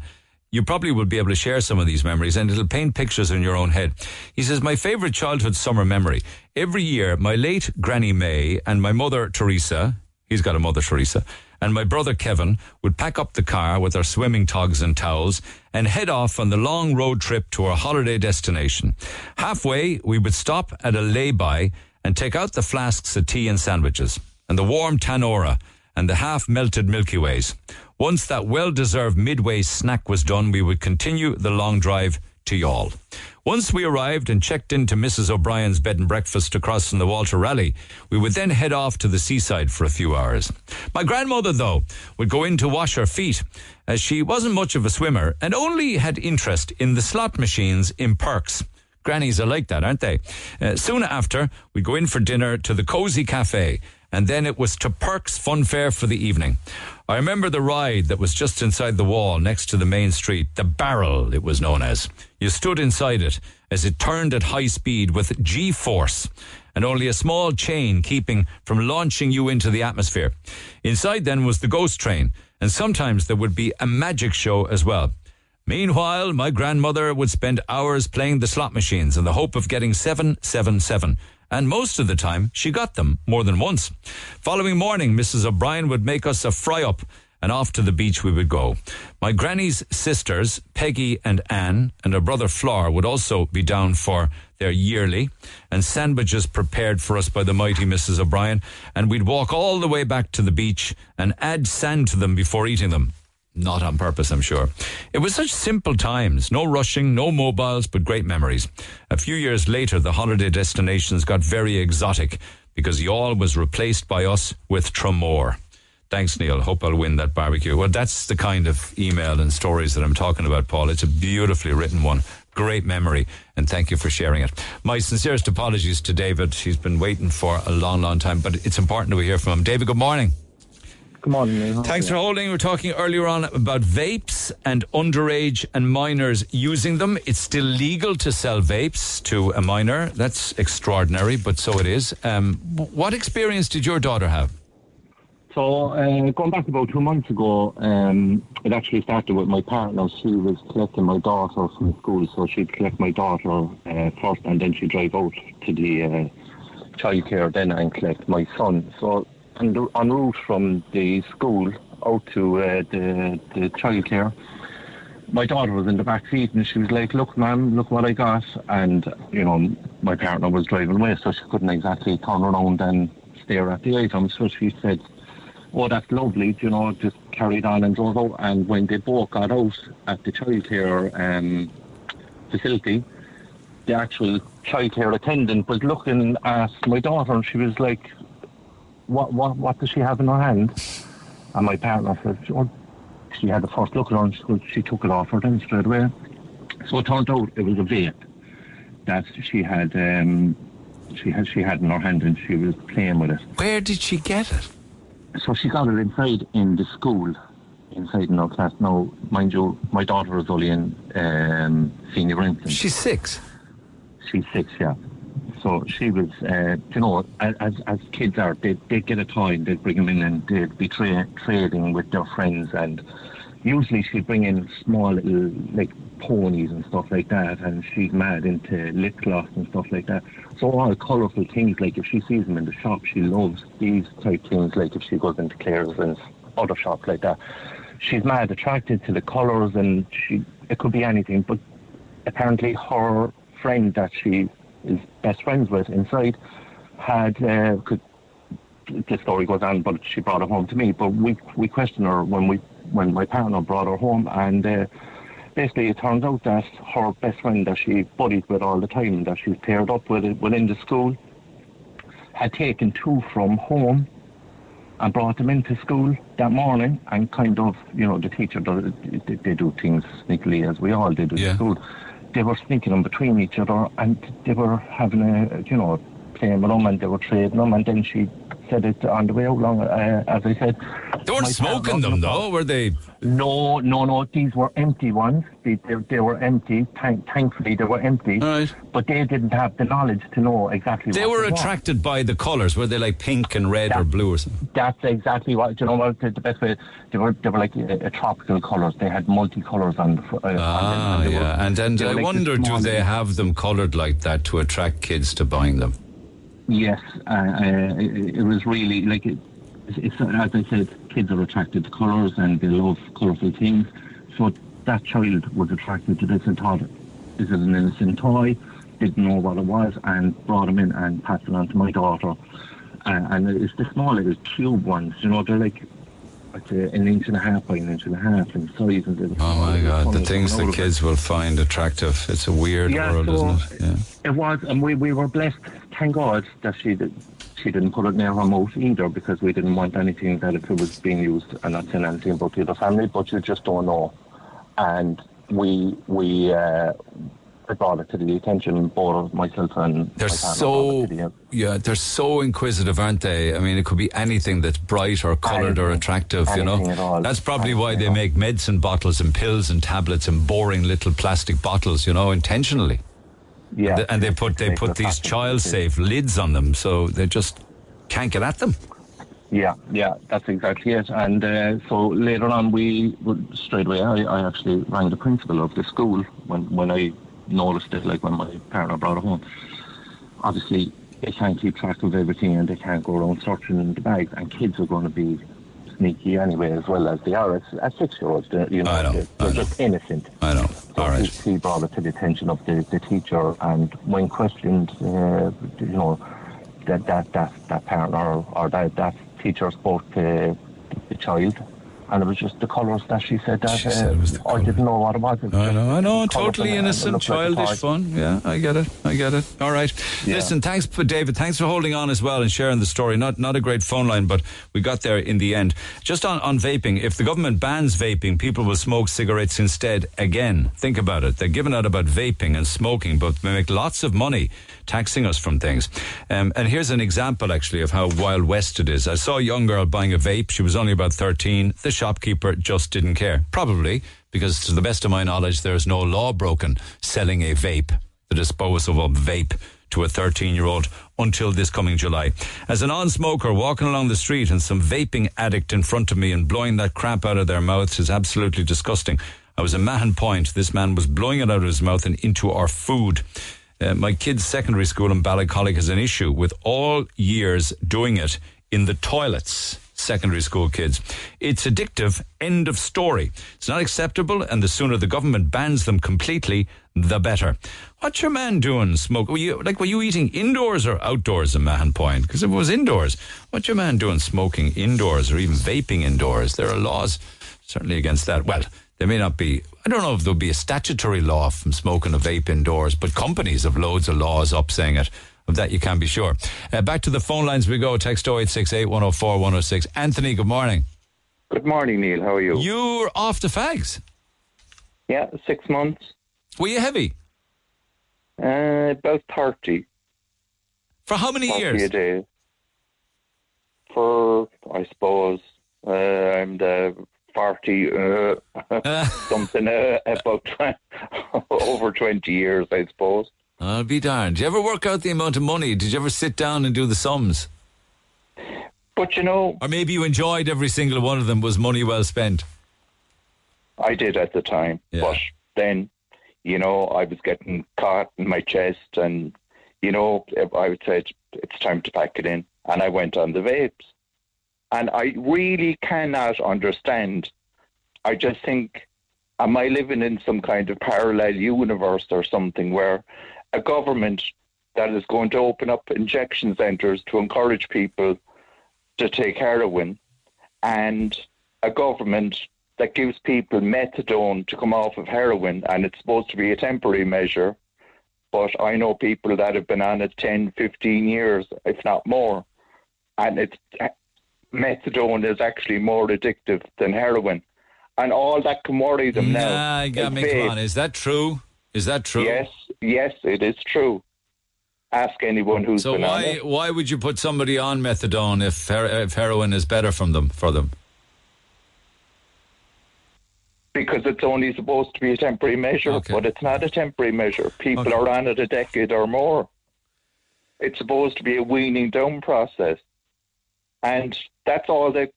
you probably will be able to share some of these memories and it'll paint pictures in your own head. He says, My favorite childhood summer memory. Every year, my late Granny May and my mother Teresa, he's got a mother Teresa, and my brother Kevin would pack up the car with our swimming togs and towels and head off on the long road trip to our holiday destination. Halfway, we would stop at a lay-by and take out the flasks of tea and sandwiches and the warm tanora and the half melted Milky Ways. Once that well deserved midway snack was done, we would continue the long drive to Youghal. Once we arrived and checked into Mrs. O'Brien's bed and breakfast across from the Walter Raleigh, we would then head off to the seaside for a few hours. My grandmother, though, would go in to wash her feet, as she wasn't much of a swimmer and only had interest in the slot machines in parks. Grannies are like that, aren't they? Uh, soon after, we go in for dinner to the Cozy Cafe, and then it was to Perks Fun Fair for the evening. I remember the ride that was just inside the wall next to the main street, the barrel it was known as. You stood inside it as it turned at high speed with G force and only a small chain keeping from launching you into the atmosphere. Inside then was the ghost train, and sometimes there would be a magic show as well. Meanwhile, my grandmother would spend hours playing the slot machines in the hope of getting 777. And most of the time, she got them more than once. Following morning, Mrs. O'Brien would make us a fry up and off to the beach we would go. My granny's sisters, Peggy and Anne, and her brother Flor would also be down for their yearly, and sandwiches prepared for us by the mighty Mrs. O'Brien, and we'd walk all the way back to the beach and add sand to them before eating them. Not on purpose, I'm sure. It was such simple times. No rushing, no mobiles, but great memories. A few years later, the holiday destinations got very exotic because Youghal was replaced by us with Tramore. Thanks, Neil. Hope I'll win that barbecue. Well, that's the kind of email and stories that I'm talking about, Paul. It's a beautifully written one. Great memory, and thank you for sharing it. My sincerest apologies to David. He's been waiting for a long, long time, but it's important that we hear from him. David, good morning. Good morning. Neil. Thanks for holding. We were talking earlier on about vapes and underage and minors using them. It's still legal to sell vapes to a minor. That's extraordinary, but so it is. Um, what experience did your daughter have? So, uh, going back about two months ago, um, it actually started with my partner. She was collecting my daughter from school, so she'd collect my daughter uh, first, and then she'd drive out to the uh, childcare then and collect my son. So, en, en route from the school out to uh, the the childcare, my daughter was in the back seat, and she was like, "Look, ma'am, look what I got." And you know, my partner was driving away, so she couldn't exactly turn around and stare at the item. So she said oh, that's lovely, you know, just carried on and drove out. And when they both got out at the childcare um, facility, the actual childcare attendant was looking at my daughter and she was like, what, what, what does she have in her hand? And my partner said, oh, she had the first look and she, she took it off her then straight away. So it turned out it was a vape that she had um, she had she had in her hand and she was playing with it. Where did she get it? So she got it inside in the school, inside in our class. Now, mind you, my daughter is only in um, senior infant. She's six. She's six, yeah. So she was, uh, you know, as as kids are, they they get a toy and they'd bring them in and they'd be tra- trading with their friends and usually she'd bring in small little like ponies and stuff like that and she's mad into lip gloss and stuff like that. So all the colourful things like if she sees them in the shop she loves these type things like if she goes into Claire's and other shops like that. She's mad attracted to the colours and she it could be anything but apparently her friend that she is best friends with inside had uh, could the story goes on, but she brought it home to me. But we we questioned her when we when my partner brought her home, and uh, basically it turns out that her best friend that she buddied with all the time, that she's paired up with within the school, had taken two from home and brought them into school that morning, and kind of, you know, the teacher does, they, they do things sneakily as we all did at Yeah. school. They were sneaking between each other, and they were having a, you know, playing with them, and they were trading them, and then she said it on the way out. Long, uh, as I said, They weren't smoking them, though, were they? no, no, no. These were empty ones. They, they, they were empty. Thank, thankfully, they were empty. Right. But they didn't have the knowledge to know exactly. They were attracted by the colours. Were they like pink and red or blue or something? That's exactly what. You know what? The, best way. They were. They were like uh, tropical colours. They had multicolours on. Uh, Ah, on them, were- yeah. And and they I like wonder, do they have them coloured like that to attract kids to buying them? Yes, uh, uh, it, it was really like it, it's, as I said, kids are attracted to colours and they love colourful things. So that child was attracted to this and thought, is it an innocent toy? Didn't know what it was and brought them in and passed it on to my daughter. Uh, and it's the small little cube ones, you know, they're like like an inch and a half by an inch and a half in size. And oh my God, the things the kids will find attractive. It's a weird yeah, world, so isn't it? Yeah. It was, and we, we were blessed, thank God, that she did, she didn't put it near her mouth either because we didn't want anything that if it was being used, I'm not saying anything about the other family, but you just don't know. And we, we, uh, I brought it to the attention both of myself and they're my so brought it to the- yeah they're so inquisitive aren't they? I mean it could be anything that's bright or colored or attractive you know? At all. that's probably why they make medicine bottles and pills and tablets and boring little plastic bottles you know intentionally. Yeah. And they, and they put they put the these child safe lids on them so they just can't get at them. Yeah, yeah, that's exactly it. And uh, so later on, we would- straight away, I, I actually rang the principal of the school when when I noticed it, like when my partner brought it home. Obviously, they can't keep track of everything, and they can't go around searching in the bags. And kids are going to be sneaky anyway, as well as they are. It's at six-year-olds, they're, you know, they're, they're just innocent. I know. All right. He, he brought it to the attention of the, the teacher, and when questioned, uh, you know, that that that that parent or, or that that teacher spoke to the child, and it was just the colours that she said that She said uh, I didn't know what it was. It was I know, I know, totally innocent, looked like childish fun. Yeah, I get it, I get it. All right, listen, thanks, for David. Thanks for holding on as well and sharing the story. Not not a great phone line, but we got there in the end. Just on on vaping, if the government bans vaping, people will smoke cigarettes instead. Again, think about it. They're giving out about vaping and smoking, but they make lots of money taxing us from things. Um, and here's an example, actually, of how wild west it is. I saw a young girl buying a vape. She was only about 13. The shopkeeper just didn't care. Probably because, to the best of my knowledge, there is no law broken selling a vape, the disposal of a vape to a 13 year old until this coming July. As a non smoker walking along the street and some vaping addict in front of me and blowing that crap out of their mouths is absolutely disgusting. I was in Mahon Point. This man was blowing it out of his mouth and into our food. Uh, my kid's secondary school in Ballincollig has an issue with all years doing it in the toilets. Secondary school kids. It's addictive. End of story. It's not acceptable, and the sooner the government bans them completely, the better. What's your man doing? Smoke? Were you like? Were you eating indoors or outdoors in Mahon Point? Because if it was indoors, what's your man doing? Smoking indoors or even vaping indoors? There are laws certainly against that. Well, there may not be. I don't know if there'll be a statutory law from smoking a vape indoors, but companies have loads of laws up saying it. Of that you can be sure. Uh, back to the phone lines we go. Text 0868 104 106. Anthony, good morning. Good morning, Neil. How are you? You're off the fags. Yeah, six months. Were you heavy? Uh, about 30. For how many 30 years? a day. For, I suppose, uh, I'm the 40, uh, something uh, about 20, over 20 years, I suppose. I'll be darned. Did you ever work out the amount of money? Did you ever sit down and do the sums? But you know. Or maybe you enjoyed every single one of them was money well spent. I did at the time. But then, you know, I was getting caught in my chest, and, you know, I would say it's time to pack it in. And I went on the vapes. And I really cannot understand. I just think, am I living in some kind of parallel universe or something where a government that is going to open up injection centres to encourage people to take heroin and a government that gives people methadone to come off of heroin and it's supposed to be a temporary measure but I know people that have been on it 10 15 years if not more and it's methadone is actually more addictive than heroin and all that can worry them now Nah, you got is me. Come on. Is that true? Is that true? yes yes it is true ask anyone who's So why why would you put somebody on methadone if her- if heroin is better from them for them? because it's only supposed to be a temporary measure, but it's not a temporary measure. People are on it a decade or more. It's supposed to be a weaning down process, and that's all the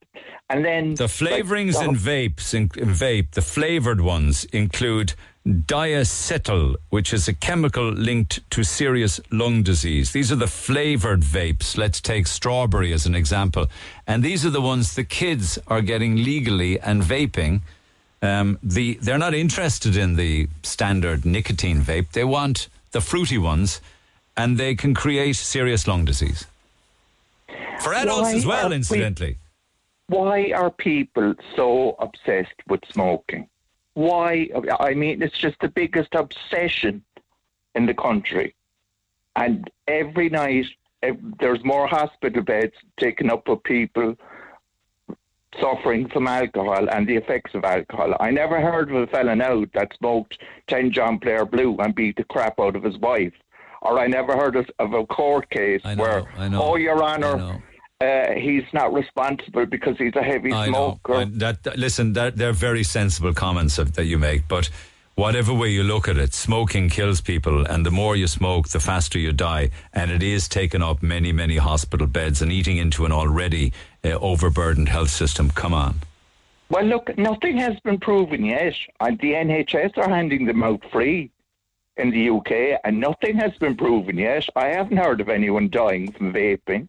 And then The flavorings like, in vapes in, in vape, the flavored ones include diacetyl, which is a chemical linked to serious lung disease. These are the flavored vapes. Let's take strawberry as an example. And these are the ones the kids are getting legally and vaping. Um, the, they're not interested in the standard nicotine vape. They want the fruity ones, and they can create serious lung disease. For adults Why as well, are we- incidentally. Why are people so obsessed with smoking? Why? I mean, it's just the biggest obsession in the country. And every night, there's more hospital beds taken up with people suffering from alcohol and the effects of alcohol. I never heard of a fella now that smoked 10 John Player Blue and beat the crap out of his wife. Or I never heard of, of a court case where, know, oh, Your Honour, uh, he's not responsible because he's a heavy I smoker. That, that- listen, that, they're very sensible comments of, that you make, but whatever way you look at it, smoking kills people, and the more you smoke, the faster you die. And it is taking up many, many hospital beds and eating into an already uh, overburdened health system. Come on. Well, look, nothing has been proven yet. And the NHS are handing them out free in the UK, and nothing has been proven yet. I haven't heard of anyone dying from vaping.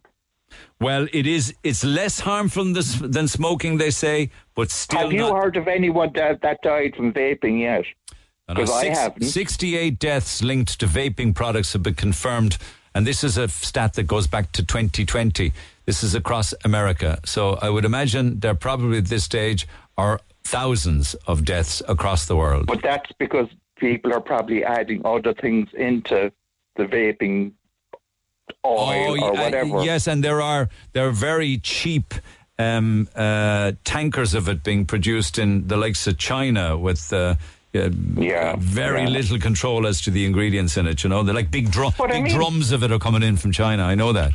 Well, it is. It's less harmful than, than smoking, they say, but still. Have you not- heard of anyone that, that died from vaping yet? Because I haven't. 68 deaths linked to vaping products have been confirmed. And this is a stat that goes back to 2020. This is across America. So I would imagine there probably at this stage are thousands of deaths across the world. But that's because people are probably adding other things into the vaping oil yeah, or whatever. uh, yes, and there are there are very cheap um, uh, tankers of it being produced in the likes of China with. Uh, yeah, very yeah. little control as to the ingredients in it. You know, they're like big drum, But I big mean- drums of it are coming in from China. I know that.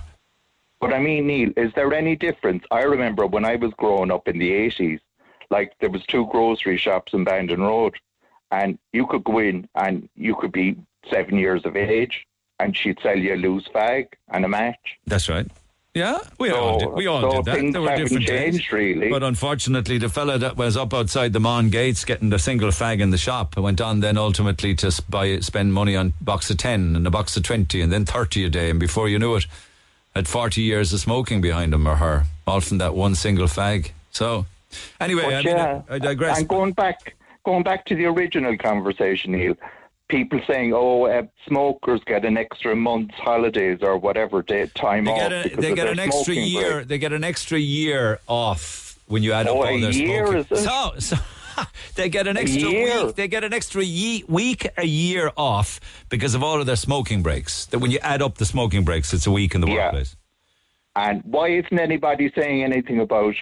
But I mean, Neil, is there any difference? I remember when I was growing up in the 80s, like there was two grocery shops in Bandon Road, and you could go in and you could be seven years of age, and she'd sell you a loose fag and a match. That's right. Yeah, we all did. We all so did that. There were different days. really. But unfortunately, the fella that was up outside the Mon gates getting the single fag in the shop went on then ultimately to buy spend money on box of ten and a box of twenty and then thirty a day, and before you knew it, had forty years of smoking behind him or her, all from that one single fag. So, anyway, I, mean, yeah, I, I digress. And going back, going back to the original conversation, Neil, people saying, "Oh, uh, smokers get an extra month's holidays or whatever day, time They off get, a, they get an extra year. break." They get an extra year off when you add Oh, up all their smoking. So, so they get an extra week. They get an extra ye- week a year off because of all of their smoking breaks. That when you add up the smoking breaks, it's a week in the Yeah. workplace. And why isn't anybody saying anything about?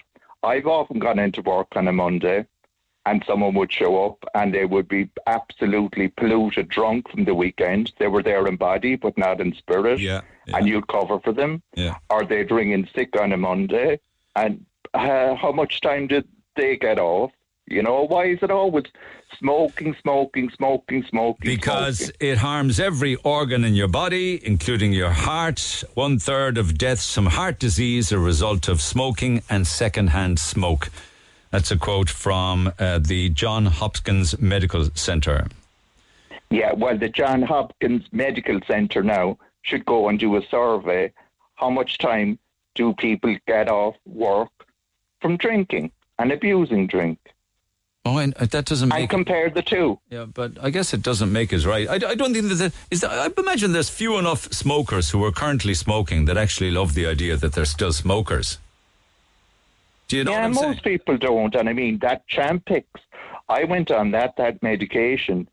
I've often gone into work on a Monday, and someone would show up, and they would be absolutely polluted, drunk from the weekend. They were there in body, but not in spirit. Yeah, And you'd cover for them. Yeah. Or they'd ring in sick on a Monday, and uh, how much time did they get off? You know, why is it always smoking, smoking, smoking, smoking? Because smoking? it harms every organ in your body, including your heart. One third of deaths from heart disease are a result of smoking and secondhand smoke. That's a quote from uh, the John Hopkins Medical Center. Yeah, well, the John Hopkins Medical Centre now should go and do a survey. How much time do people get off work from drinking and abusing drink? Oh, and uh, that doesn't make compare the two. Yeah, but I guess it doesn't make us right. I, I don't think that the, is that, I imagine there's few enough smokers who are currently smoking that actually love the idea that they're still smokers. Do you know yeah, most saying? people don't. And I mean, that Champix, I went on that, that medication.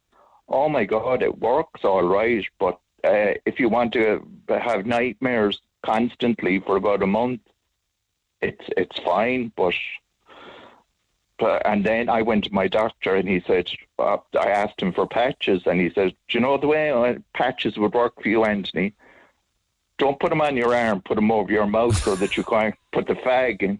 Oh my God, it works all right. But uh, if you want to have nightmares constantly for about a month, it's it's fine. But, but and then I went to my doctor and he said, uh, I asked him for patches and he said, Do you know the way uh, patches would work for you, Anthony? Don't put them on your arm, put them over your mouth so that you can't put the fag in.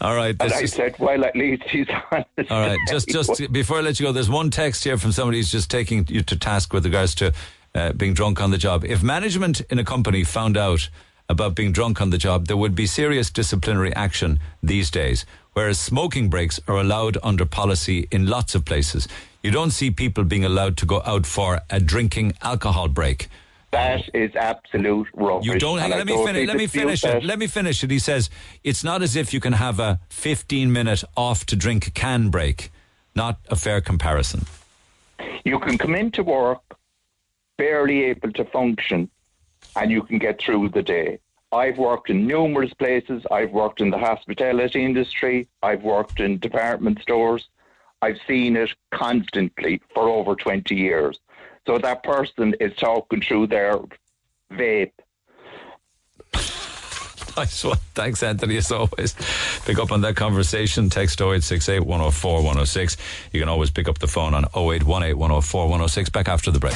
All right. And I is- said, well, at least he's honest. All right, just just before I let you go, there's one text here from somebody who's just taking you to task with regards to uh, being drunk on the job. If management in a company found out about being drunk on the job, there would be serious disciplinary action these days. Whereas smoking breaks are allowed under policy in lots of places. You don't see people being allowed to go out for a drinking alcohol break. That is absolute rubbish. You don't. and I let me finish. Let me finish it. Let me finish it. He says it's not as if you can have a 15 minute off to drink a can break. Not a fair comparison. You can come into work barely able to function, and you can get through the day. I've worked in numerous places. I've worked in the hospitality industry. I've worked in department stores. I've seen it constantly for over 20 years. So that person is talking through their vape. Nice one. Thanks, Anthony, as always. Pick up on that conversation. Text 0868 104 106. You can always pick up the phone on 0818 104 106. Back after the break.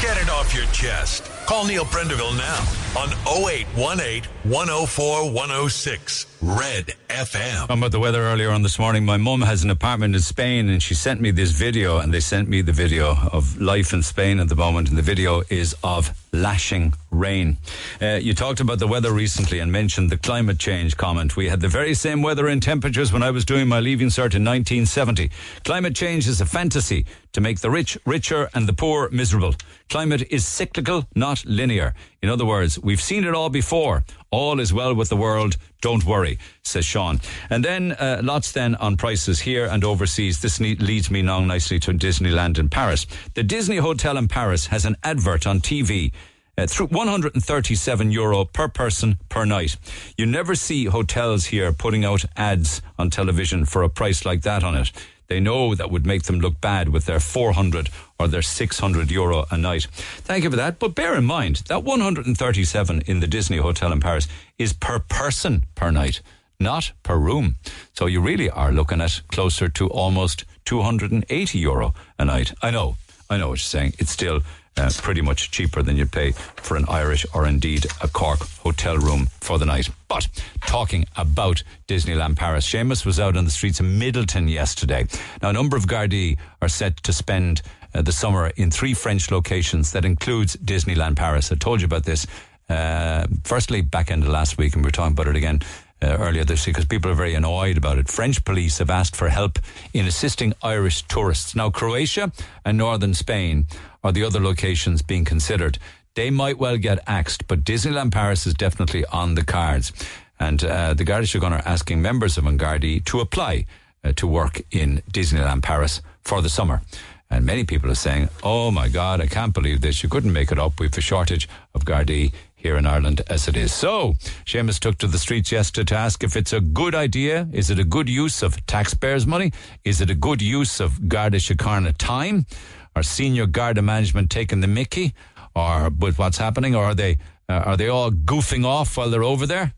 Get it off your chest. Call Neil Prendeville now on 0818 104 106. Red FM. Talking about the weather earlier on this morning. My mum has an apartment in Spain and she sent me this video and they sent me the video of life in Spain at the moment and the video is of lashing rain. Uh, you talked about the weather recently and mentioned the climate change comment. We had the very same weather and temperatures when I was doing my leaving cert in 1970. Climate change is a fantasy to make the rich richer and the poor miserable. Climate is cyclical, not linear. In other words, we've seen it all before. All is well with the world. Don't worry, says Sean. And then uh, lots then on prices here and overseas. This ne- leads me now nicely to Disneyland in Paris. The Disney Hotel in Paris has an advert on TV. Uh, through 137 euro per person per night. You never see hotels here putting out ads on television for a price like that on it. They know that would make them look bad with their 400 or their 600 euro a night. Thank you for that. But bear in mind that 137 in the Disney Hotel in Paris is per person per night, not per room. So you really are looking at closer to almost 280 euro a night. I know, I know what you're saying. It's still uh, pretty much cheaper than you'd pay for an Irish or indeed a Cork hotel room for the night. But talking about Disneyland Paris, Seamus was out on the streets of Midleton yesterday. Now, a number of Gardaí are set to spend uh, the summer in three French locations that includes Disneyland Paris. I told you about this. Uh, firstly, back end of last week, and we we're talking about it again uh, earlier this week because people are very annoyed about it. French police have asked for help in assisting Irish tourists. Now, Croatia and northern Spain are the other locations being considered. They might well get axed, but Disneyland Paris is definitely on the cards. And uh, the Garda Síochána are asking members of Gardaí to apply uh, to work in Disneyland Paris for the summer. And many people are saying, oh my God, I can't believe this. You couldn't make it up. We've a shortage of Gardaí here in Ireland as it is. So, Seamus took to the streets yesterday to ask if it's a good idea. Is it a good use of taxpayers' money? Is it a good use of Garda Síochána time? Are senior Garda management taking the mickey or with what's happening? Or are they, uh, are they all goofing off while they're over there?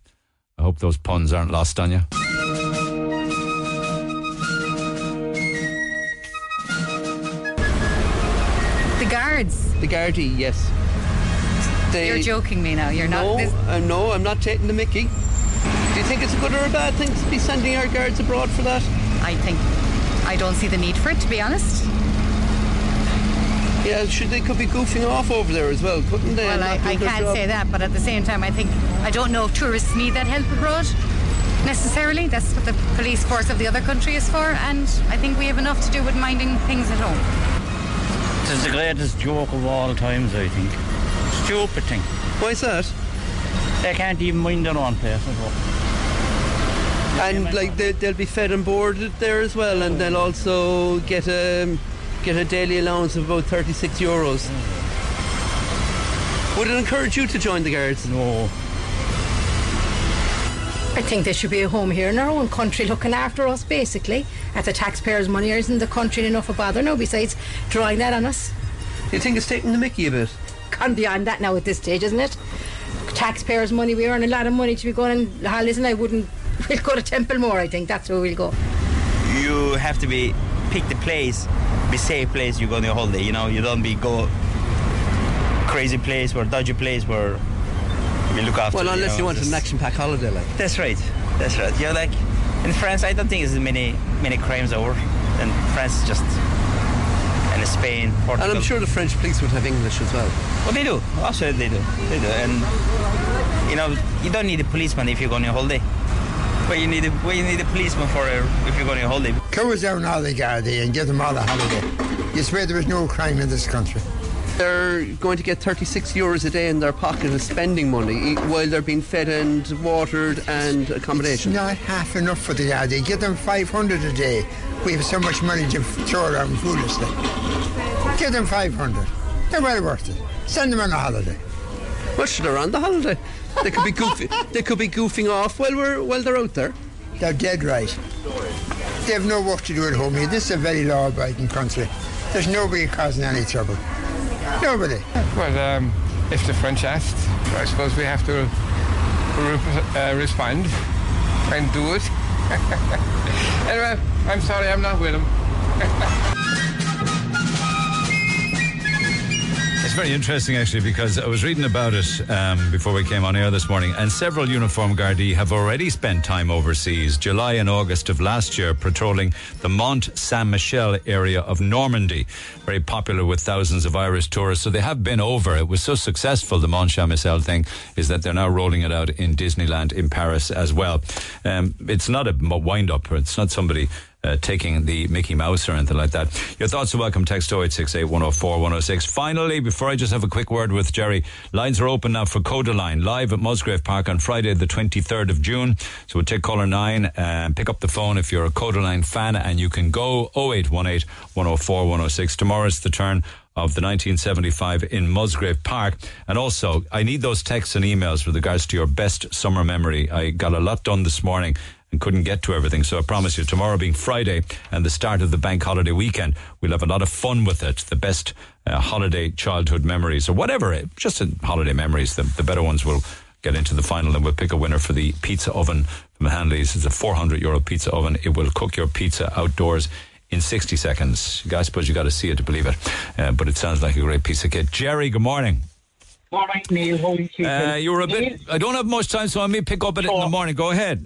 I hope those puns aren't lost on you. The guards. The Gardaí, yes. They, You're joking me now. You're not. No, this- uh, no, I'm not taking the Mickey. Do you think it's a good or a bad thing to be sending our guards abroad for that? I think I don't see the need for it, to be honest. Yeah, should they could be goofing off over there as well, couldn't they? Well, I, I can't job? say that, but at the same time, I think I don't know if tourists need that help abroad necessarily. That's what the police force of the other country is for, and I think we have enough to do with minding things at home. It's the greatest joke of all times, I think. Stupid thing. Why's that? They can't even mind their own place at all. And like they, they'll be fed and boarded there as well, and they'll also get a get a daily allowance of about thirty six euros. Would it encourage you to join the guards? No. I think there should be a home here in our own country looking after us, basically. At the taxpayers' money, isn't the country enough of bother now, besides drawing that on us? Do you think it's taking the mickey a bit? Gone beyond that now at this stage, isn't it? Taxpayers' money, we earn a lot of money to be going on holidays, and I wouldn't. We'll go to Templemore, I think. That's where we'll go. You have to be pick the place, be safe place you go on your holiday. You know, you don't be go crazy place or dodgy place where we look after. Well, unless know, you want just- an action-packed holiday, like. That's right. That's right. You're like in France. I don't think there's many many crimes over. And France is just and Spain, Portugal. And I'm sure the French police would have English as well. Well, they do. Absolutely, they do. They do. And you know, you don't need a policeman if you're going on your holiday. But you need a well, you need a policeman for a, if you're going on a holiday. Close down all the Gardaí and give them all a holiday. You swear there is no crime in this country. They're going to get 36 euros a day in their pocket as spending money while they're being fed and watered and accommodation. It's not half enough for the yard. They give them 500 a day. We have so much money to throw around foolishly. Give them 500. They're well worth it. Send them on a holiday. Well, sure, they're on the holiday. They could be goofy. they could be goofing off while we're while they're out there. They're dead right. They have no work to do at home here. This is a very law-abiding country. There's nobody causing any trouble. Nobody. Well, um, if the French asked, I suppose we have to re- uh, respond and do it. anyway, I'm sorry, I'm not with him. It's very interesting, actually, because I was reading about it um, before we came on air this morning, and several uniform Gardaí have already spent time overseas, July and August of last year, patrolling the Mont Saint Michel area of Normandy, very popular with thousands of Irish tourists. So they have been over. It was so successful, the Mont Saint Michel thing, is that they're now rolling it out in Disneyland in Paris as well. Um, it's not a wind up, it's not somebody uh, taking the Mickey Mouse or anything like that. Your thoughts are welcome. Text 0868 104 106. Finally, before I just have a quick word with Jerry, lines are open now for Kodaline live at Musgrave Park on Friday, the 23rd of June. So we'll take caller 9 and pick up the phone if you're a Kodaline fan and you can go 0818 104 106. Tomorrow's the turn of the 1975 in Musgrave Park. And also, I need those texts and emails with regards to your best summer memory. I got a lot done this morning and couldn't get to everything. So I promise you, tomorrow being Friday and the start of the bank holiday weekend, we'll have a lot of fun with it. The best uh, holiday childhood memories or whatever, uh, just holiday memories. The, the better ones will get into the final and we'll pick a winner for the pizza oven from Hanley's. It's a 400 euro pizza oven. It will cook your pizza outdoors in 60 seconds. I suppose you got to see it to believe it. Uh, but it sounds like a great piece of kit. Jerry, good morning. Morning, Neil. How are you? Uh, you were a bit. I don't have much time, so I may pick up at it in the morning. Go ahead.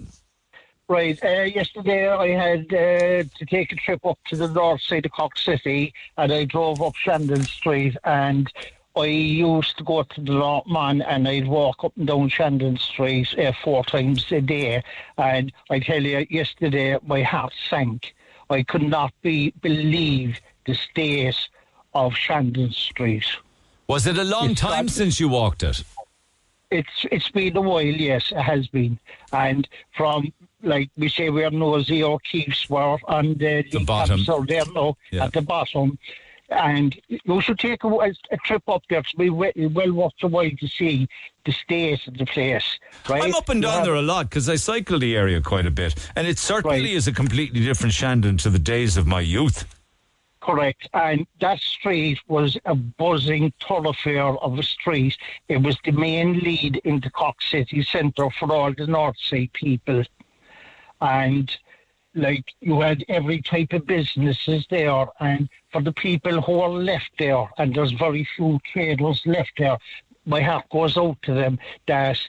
Right. Uh, yesterday I had uh, to take a trip up to the north side of Cork City and I drove up Shandon Street and I used to go to the Lotman and I'd walk up and down Shandon Street uh, four times a day. And I tell you, yesterday my heart sank. I could not be believe the state of Shandon Street. Was it a long It's time got- since you walked it? It's it's been a while, yes, it has been. And from like we say where Nosy O'Keefe's were on the, the bottom. So there no Yeah. at the bottom. And you should take a, a, trip up there to be well, well worth the while to see the state of the place. Right? I'm up and down have- there a lot because I cycle the area quite a bit, and it certainly is a completely different Shandon to the days of my youth. Correct. And that street was a buzzing thoroughfare of a street. It was the main lead into Cork City Centre for all the North Sea people. And like you had every type of businesses there and for the people who are left there and there's very few traders left there, my heart goes out to them that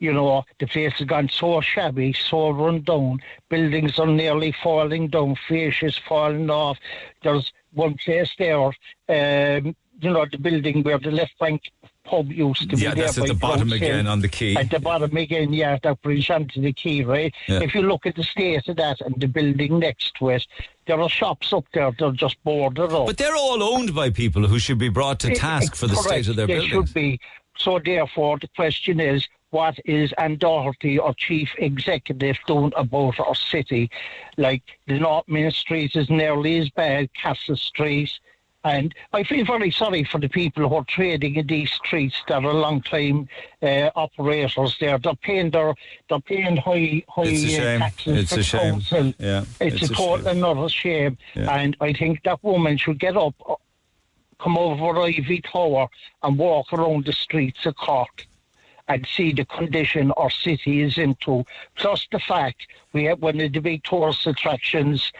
you know, the place has gone so shabby, so run down. Buildings are nearly falling down, fascias falling off. There's one place there, um, you know, the building where the left bank pub used to Yeah, be. that's there at the bottom again on the quay. At the bottom again, yeah, that brings on to the quay, right? Yeah. If you look at the state of that and the building next to it, there are shops up there, that are just boarded up. But they're all owned by people who should be brought to eh, eh, task it- for the correct, state of their they buildings. should be. So therefore, the question is, what is Ann Doherty or Chief Executive doing about our city? Like the North Main Street is nearly as bad, Castle Street. And I feel very sorry for the people who are trading in these streets that are long time uh, operators there. They're paying their they're paying high high It's a uh, shame. taxes It's for a shame. council. Yeah, It's, it's a a total another shame. And I think that woman should get up come over Ivy Tower and walk around the streets of Cork and see the condition our city is into. Plus the fact we have one of the big tourist attractions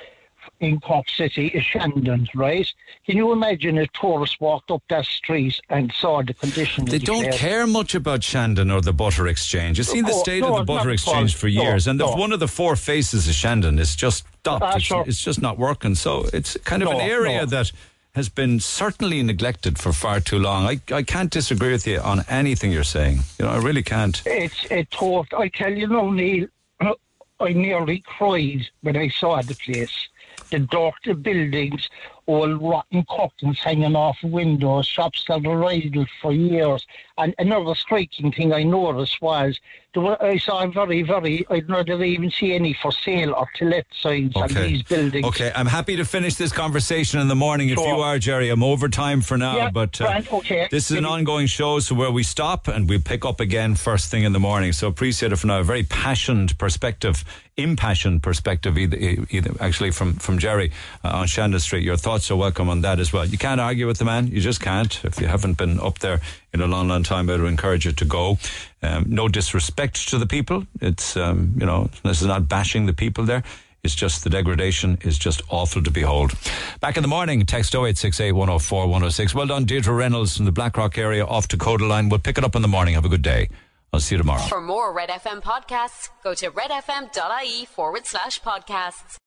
in Cork City is Shandon, right? Can you imagine a tourist walked up that street and saw the condition They the don't place? care much about Shandon or the butter exchange. You've seen the Oh, state no, of the butter exchange for No, years, and the, no. one of the four faces of Shandon is just stopped. Ah, it's, sure. it's just not working. So it's kind of No, an area no. that has been certainly neglected for far too long. I, I can't disagree with you on anything you're saying. You know, I really can't. It's a thought. I tell you now, Neil, I nearly cried when I saw the place. The the buildings, old rotten curtains hanging off windows, shops that are idle for years. And another striking thing I noticed was there were, I saw very, very, I don't know, did I even see any for sale or to let signs on these buildings. Okay, I'm happy to finish this conversation in the morning if you are, Jerry. I'm over time for now, Yeah, but uh, okay. this is an ongoing show, so where we stop and we pick up again first thing in the morning. So appreciate it for now. A very passionate perspective, impassioned perspective, either, either actually from from Jerry uh, on Shandon Street. Your thoughts are welcome on that as well. You can't argue with the man. You just can't. If you haven't been up there in a long, long time, I would encourage you to go. Um, no disrespect to the people. It's um, you know this is not bashing the people there. It's just the degradation is just awful to behold. Back in the morning, text 0868 104 106. Well done, Deirdre Reynolds from the Blackrock area off the Kodaline. We'll pick it up in the morning. Have a good day. I'll see you tomorrow. For more Red FM podcasts, go to redfm.ie forward slash podcasts.